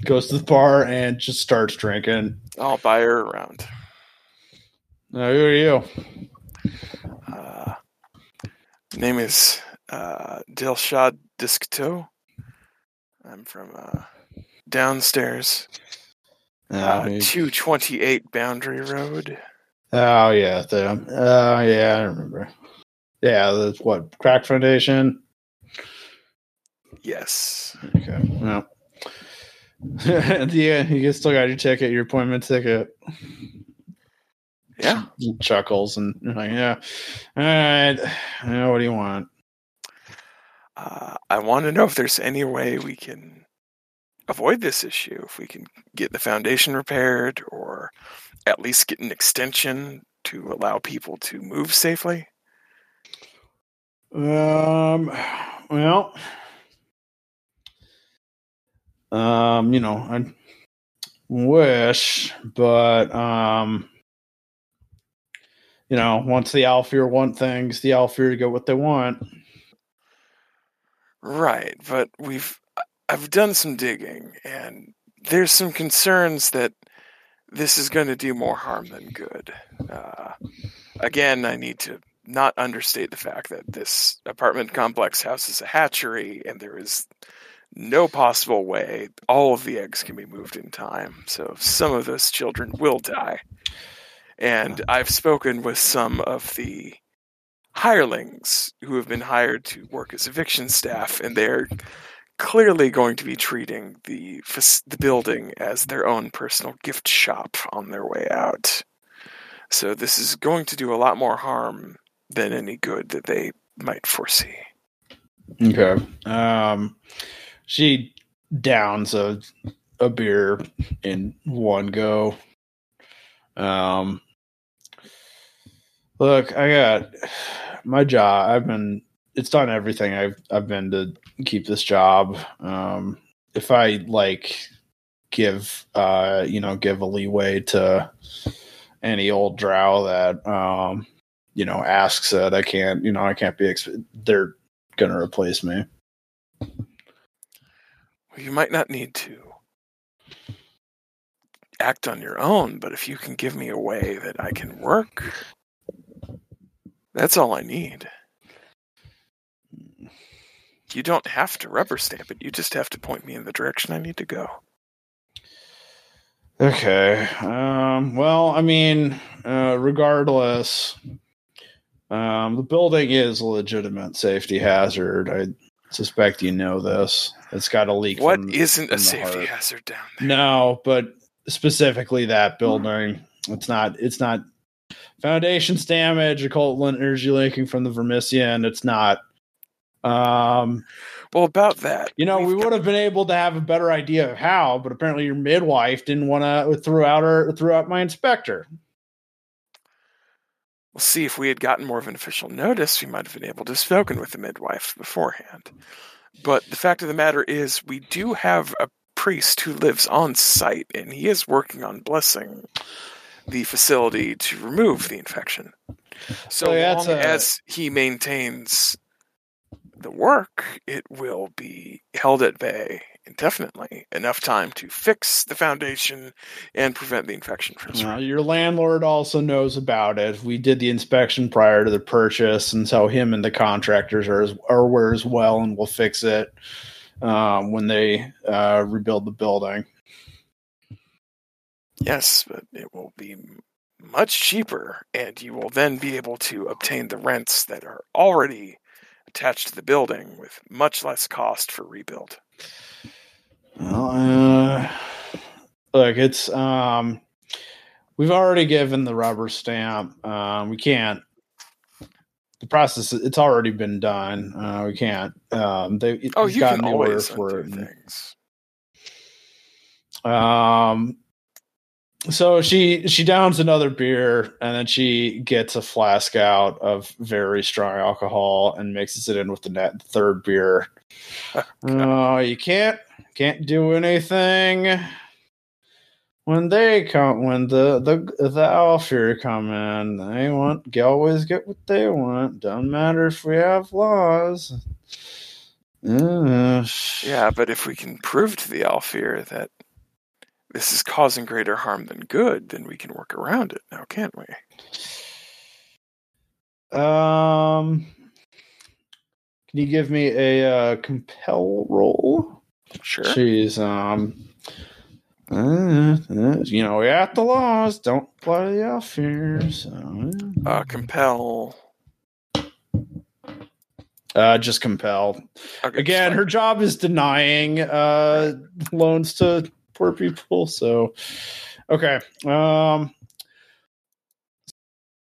goes to the bar and just starts drinking. I'll buy her around. Uh, who are you? Uh, name is uh, Dilshad Diskto. I'm from uh, downstairs, uh, Oh, 228 Boundary Road. oh yeah. The, oh yeah, I remember. Yeah, that's what Crack Foundation. Yes. Okay. Well. yeah, you still got your ticket, your appointment ticket. Yeah. chuckles and you're like, yeah, all right. Yeah, what do you want? Uh, I want to know if there's any way we can avoid this issue. If we can get the foundation repaired or at least get an extension to allow people to move safely. Um, well, um, you know, I wish, but um, you know, once the Aelfir want things, the Aelfir get what they want. Right, but we've I've done some digging and there's some concerns that this is going to do more harm than good. Uh, again, I need to not understate the fact that this apartment complex houses a hatchery and there is no possible way all of the eggs can be moved in time. So some of those children will die. And I've spoken with some of the hirelings who have been hired to work as eviction staff, and they're clearly going to be treating the the building as their own personal gift shop on their way out. So this is going to do a lot more harm than any good that they might foresee. Okay. Um, she downs a a beer in one go. Um, look, I got my job. I've been. It's done everything I've I've been to keep this job. Um, if I like give uh you know give a leeway to any old drow that um you know asks that I can't you know I can't be. Exp- they're gonna replace me. Well, you might not need to act on your own, but if you can give me a way that I can work, that's all I need. You don't have to rubber stamp it. You just have to point me in the direction I need to go. Okay. Um, well, I mean, uh, regardless, um, the building is a legitimate safety hazard. I suspect you know this. It's got a leak. What from, not from a safety heart. hazard down there? No, but specifically that building. It's not. It's not foundations damage, occult energy leaking from the Vermissian. It's not. Um, Well, about that, you know, we would have been able to have a better idea of how, but apparently your midwife didn't want to throw out her throw out my inspector. We'll see if we had gotten more of an official notice, we might have been able to have spoken with the midwife beforehand. But the fact of the matter is, we do have a priest who lives on site, and he is working on blessing the facility to remove the infection. So yeah, long a- as he maintains the work, it will be held at bay indefinitely. Enough time to fix the foundation and prevent the infection from Uh, your landlord also knows about it. We did the inspection prior to the purchase, and so him and the contractors are are aware as well, and we'll fix it um, when they uh, rebuild the building. Yes, but it will be much cheaper, and you will then be able to obtain the rents that are already attached to the building with much less cost for rebuild. Well, uh, look, it's um, we've already given the rubber stamp. Um, we can't. The process it's already been done. Uh, we can't. Um, they Oh, you gotten can always for things. Um, so she she downs another beer and then she gets a flask out of very strong alcohol and mixes it in with the net third beer. Oh, you can't can't do anything when they come when the the the Aelfir come in. They want they always get what they want. Don't matter if we have laws. Uh, Yeah, but if we can prove to the Alfir that this is causing greater harm than good, then we can work around it now, can't we? Um, can you give me a uh, compel roll? Sure. She's um, uh, you know, we got the laws. Don't apply to the Aelfirs. So, Uh, compel. uh, just compel. Okay, Again, her job is denying uh loans to poor people. So, okay. Um.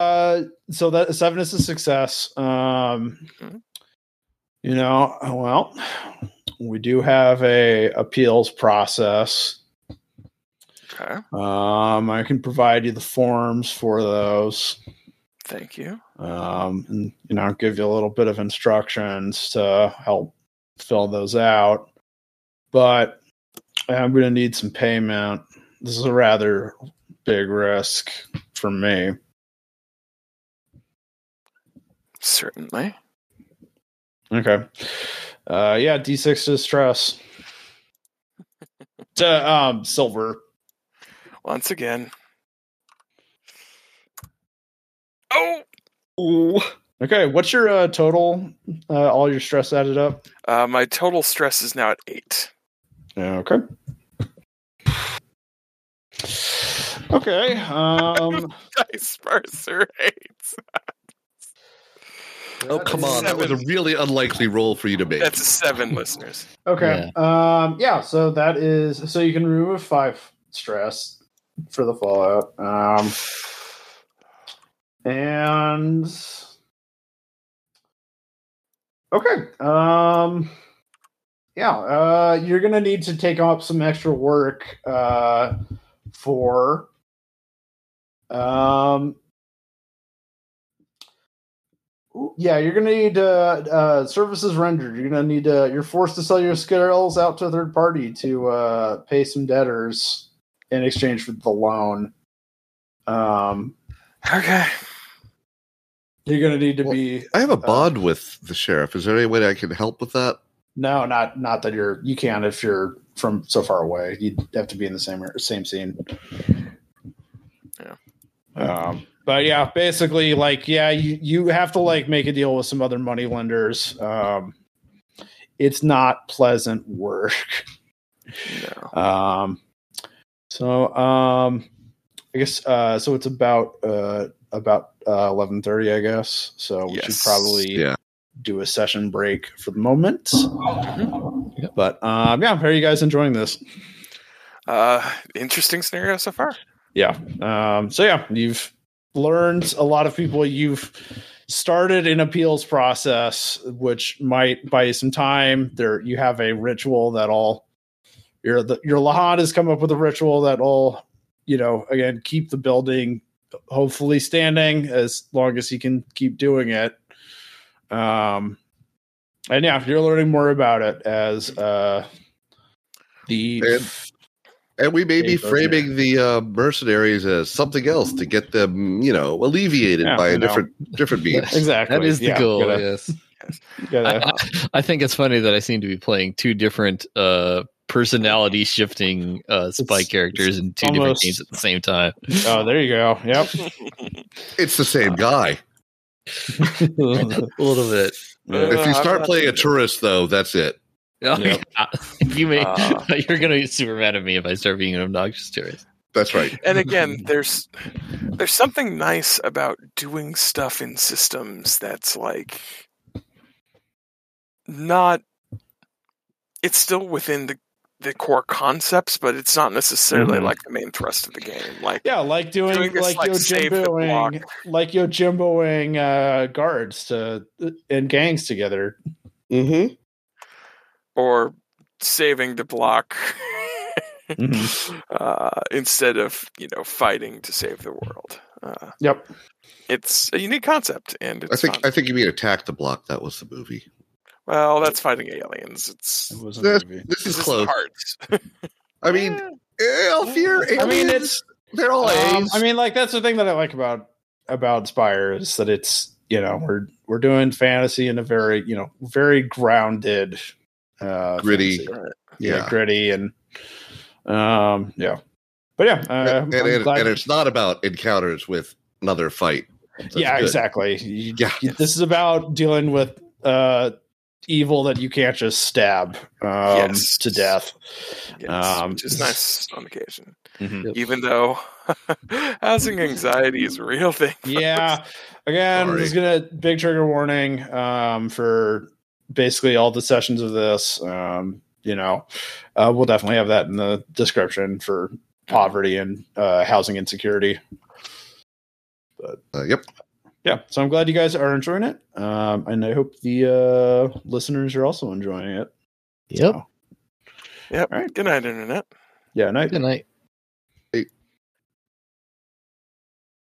Uh, so that seven is a success. Um, Mhm. you know, well, we do have a appeals process. Okay, Um, I can provide you the forms for those. thank you. Um, and you know, give you a little bit of instructions to help fill those out. But I'm going to need some payment. This is a rather big risk for me. Certainly. Okay. Uh, yeah, D6 to stress. to um, silver. Once again. Oh, Ooh. Okay, what's your uh, total? Uh, all your stress added up? uh, my total stress is now at eight. Okay. Okay. Um, Dice Parser hates. Oh, come on. That was a really unlikely roll for you to make. That's a seven, listeners. Okay. Um. Yeah. So that is. So you can remove five stress for the fallout. Um. And. Okay. Um. Yeah. Uh. You're gonna need to take up some extra work. Uh. For. Um. Yeah, you're gonna need uh, uh, services rendered. You're gonna need to. You're forced to sell your skills out to a third party to uh, pay some debtors in exchange for the loan. Um, Okay. you're gonna need to Well- be I have a bond with the sheriff. Is there any way I can help with that? no, not not that you're. You can if you're from so far away. You'd have to be in the same same scene. Yeah. Um, but yeah, basically, like, yeah, you, you have to like make a deal with some other money lenders. Um, it's not pleasant work. No. Um, so um, I guess uh, so. It's about uh about uh, eleven thirty, I guess. So we should probably Yeah. Do a session break for the moment. Mhm. But um, yeah, how are you guys enjoying this? Uh, interesting scenario so far. Yeah. Um, so yeah, you've learned a lot of people. You've started an appeals process, which might buy you some time. There, you have a ritual that'll your the, your Lahan has come up with a ritual that'll you know again keep the building hopefully standing as long as he can keep doing it. Um, and yeah, if you're learning more about it as uh the And- And we may be framing the uh, mercenaries as something else to get them, you know, alleviated Yeah, by a know. different different means. exactly That is the yeah, goal. gotta- yes. gotta- I, I- I think it's funny that I seem to be playing two different uh, personality shifting uh, spy It's- characters in two different almost- games at the same time. oh, there you go. Yep. It's the same guy. A little bit. Uh, If you start playing a tourist, though, that's it. Oh, Yep. yeah. You may, Uh. you're gonna be super mad at me if I start being an obnoxious tourist. That's right. and again there's there's something nice about doing stuff in systems that's like not it's still within the the core concepts but it's not necessarily Mhm. like the main thrust of the game like Yeah, like doing, Doing this, like, like, save the block. Yojimboing, like Yojimboing uh, guards to and gangs together. Mm-hmm. or saving the block Mhm. uh, instead of you know fighting to save the world uh, Yep. it's a unique concept and it's I think fun. I think you mean Attack the Block. That was the movie. Well that's fighting aliens it's It was a This, movie. this this is is close. hearts I mean, eh, Aelfir, I mean, aliens, it's. they're all Um, A's. I mean, like that's the thing that I like about about Spire is that it's you know we're we're doing fantasy in a very you know very grounded, uh, Gritty. fantasy. yeah, yeah. gritty and um yeah, but yeah, uh, and, and, and it's not about encounters with another fight. That's yeah, good. exactly. You- Yeah. this is about dealing with uh evil that you can't just stab um Yes. to death. yes, Um, which is nice on occasion Mhm. even though housing anxiety is a real thing yeah again Sorry. just gonna big trigger warning um for basically all the sessions of this um you know uh we'll definitely have that in the description for poverty and uh housing insecurity Uh, yep. Yeah so i'm glad you guys are enjoying it um and i hope the uh listeners are also enjoying it Yep. So, yep All right. good night internet yeah night Good night.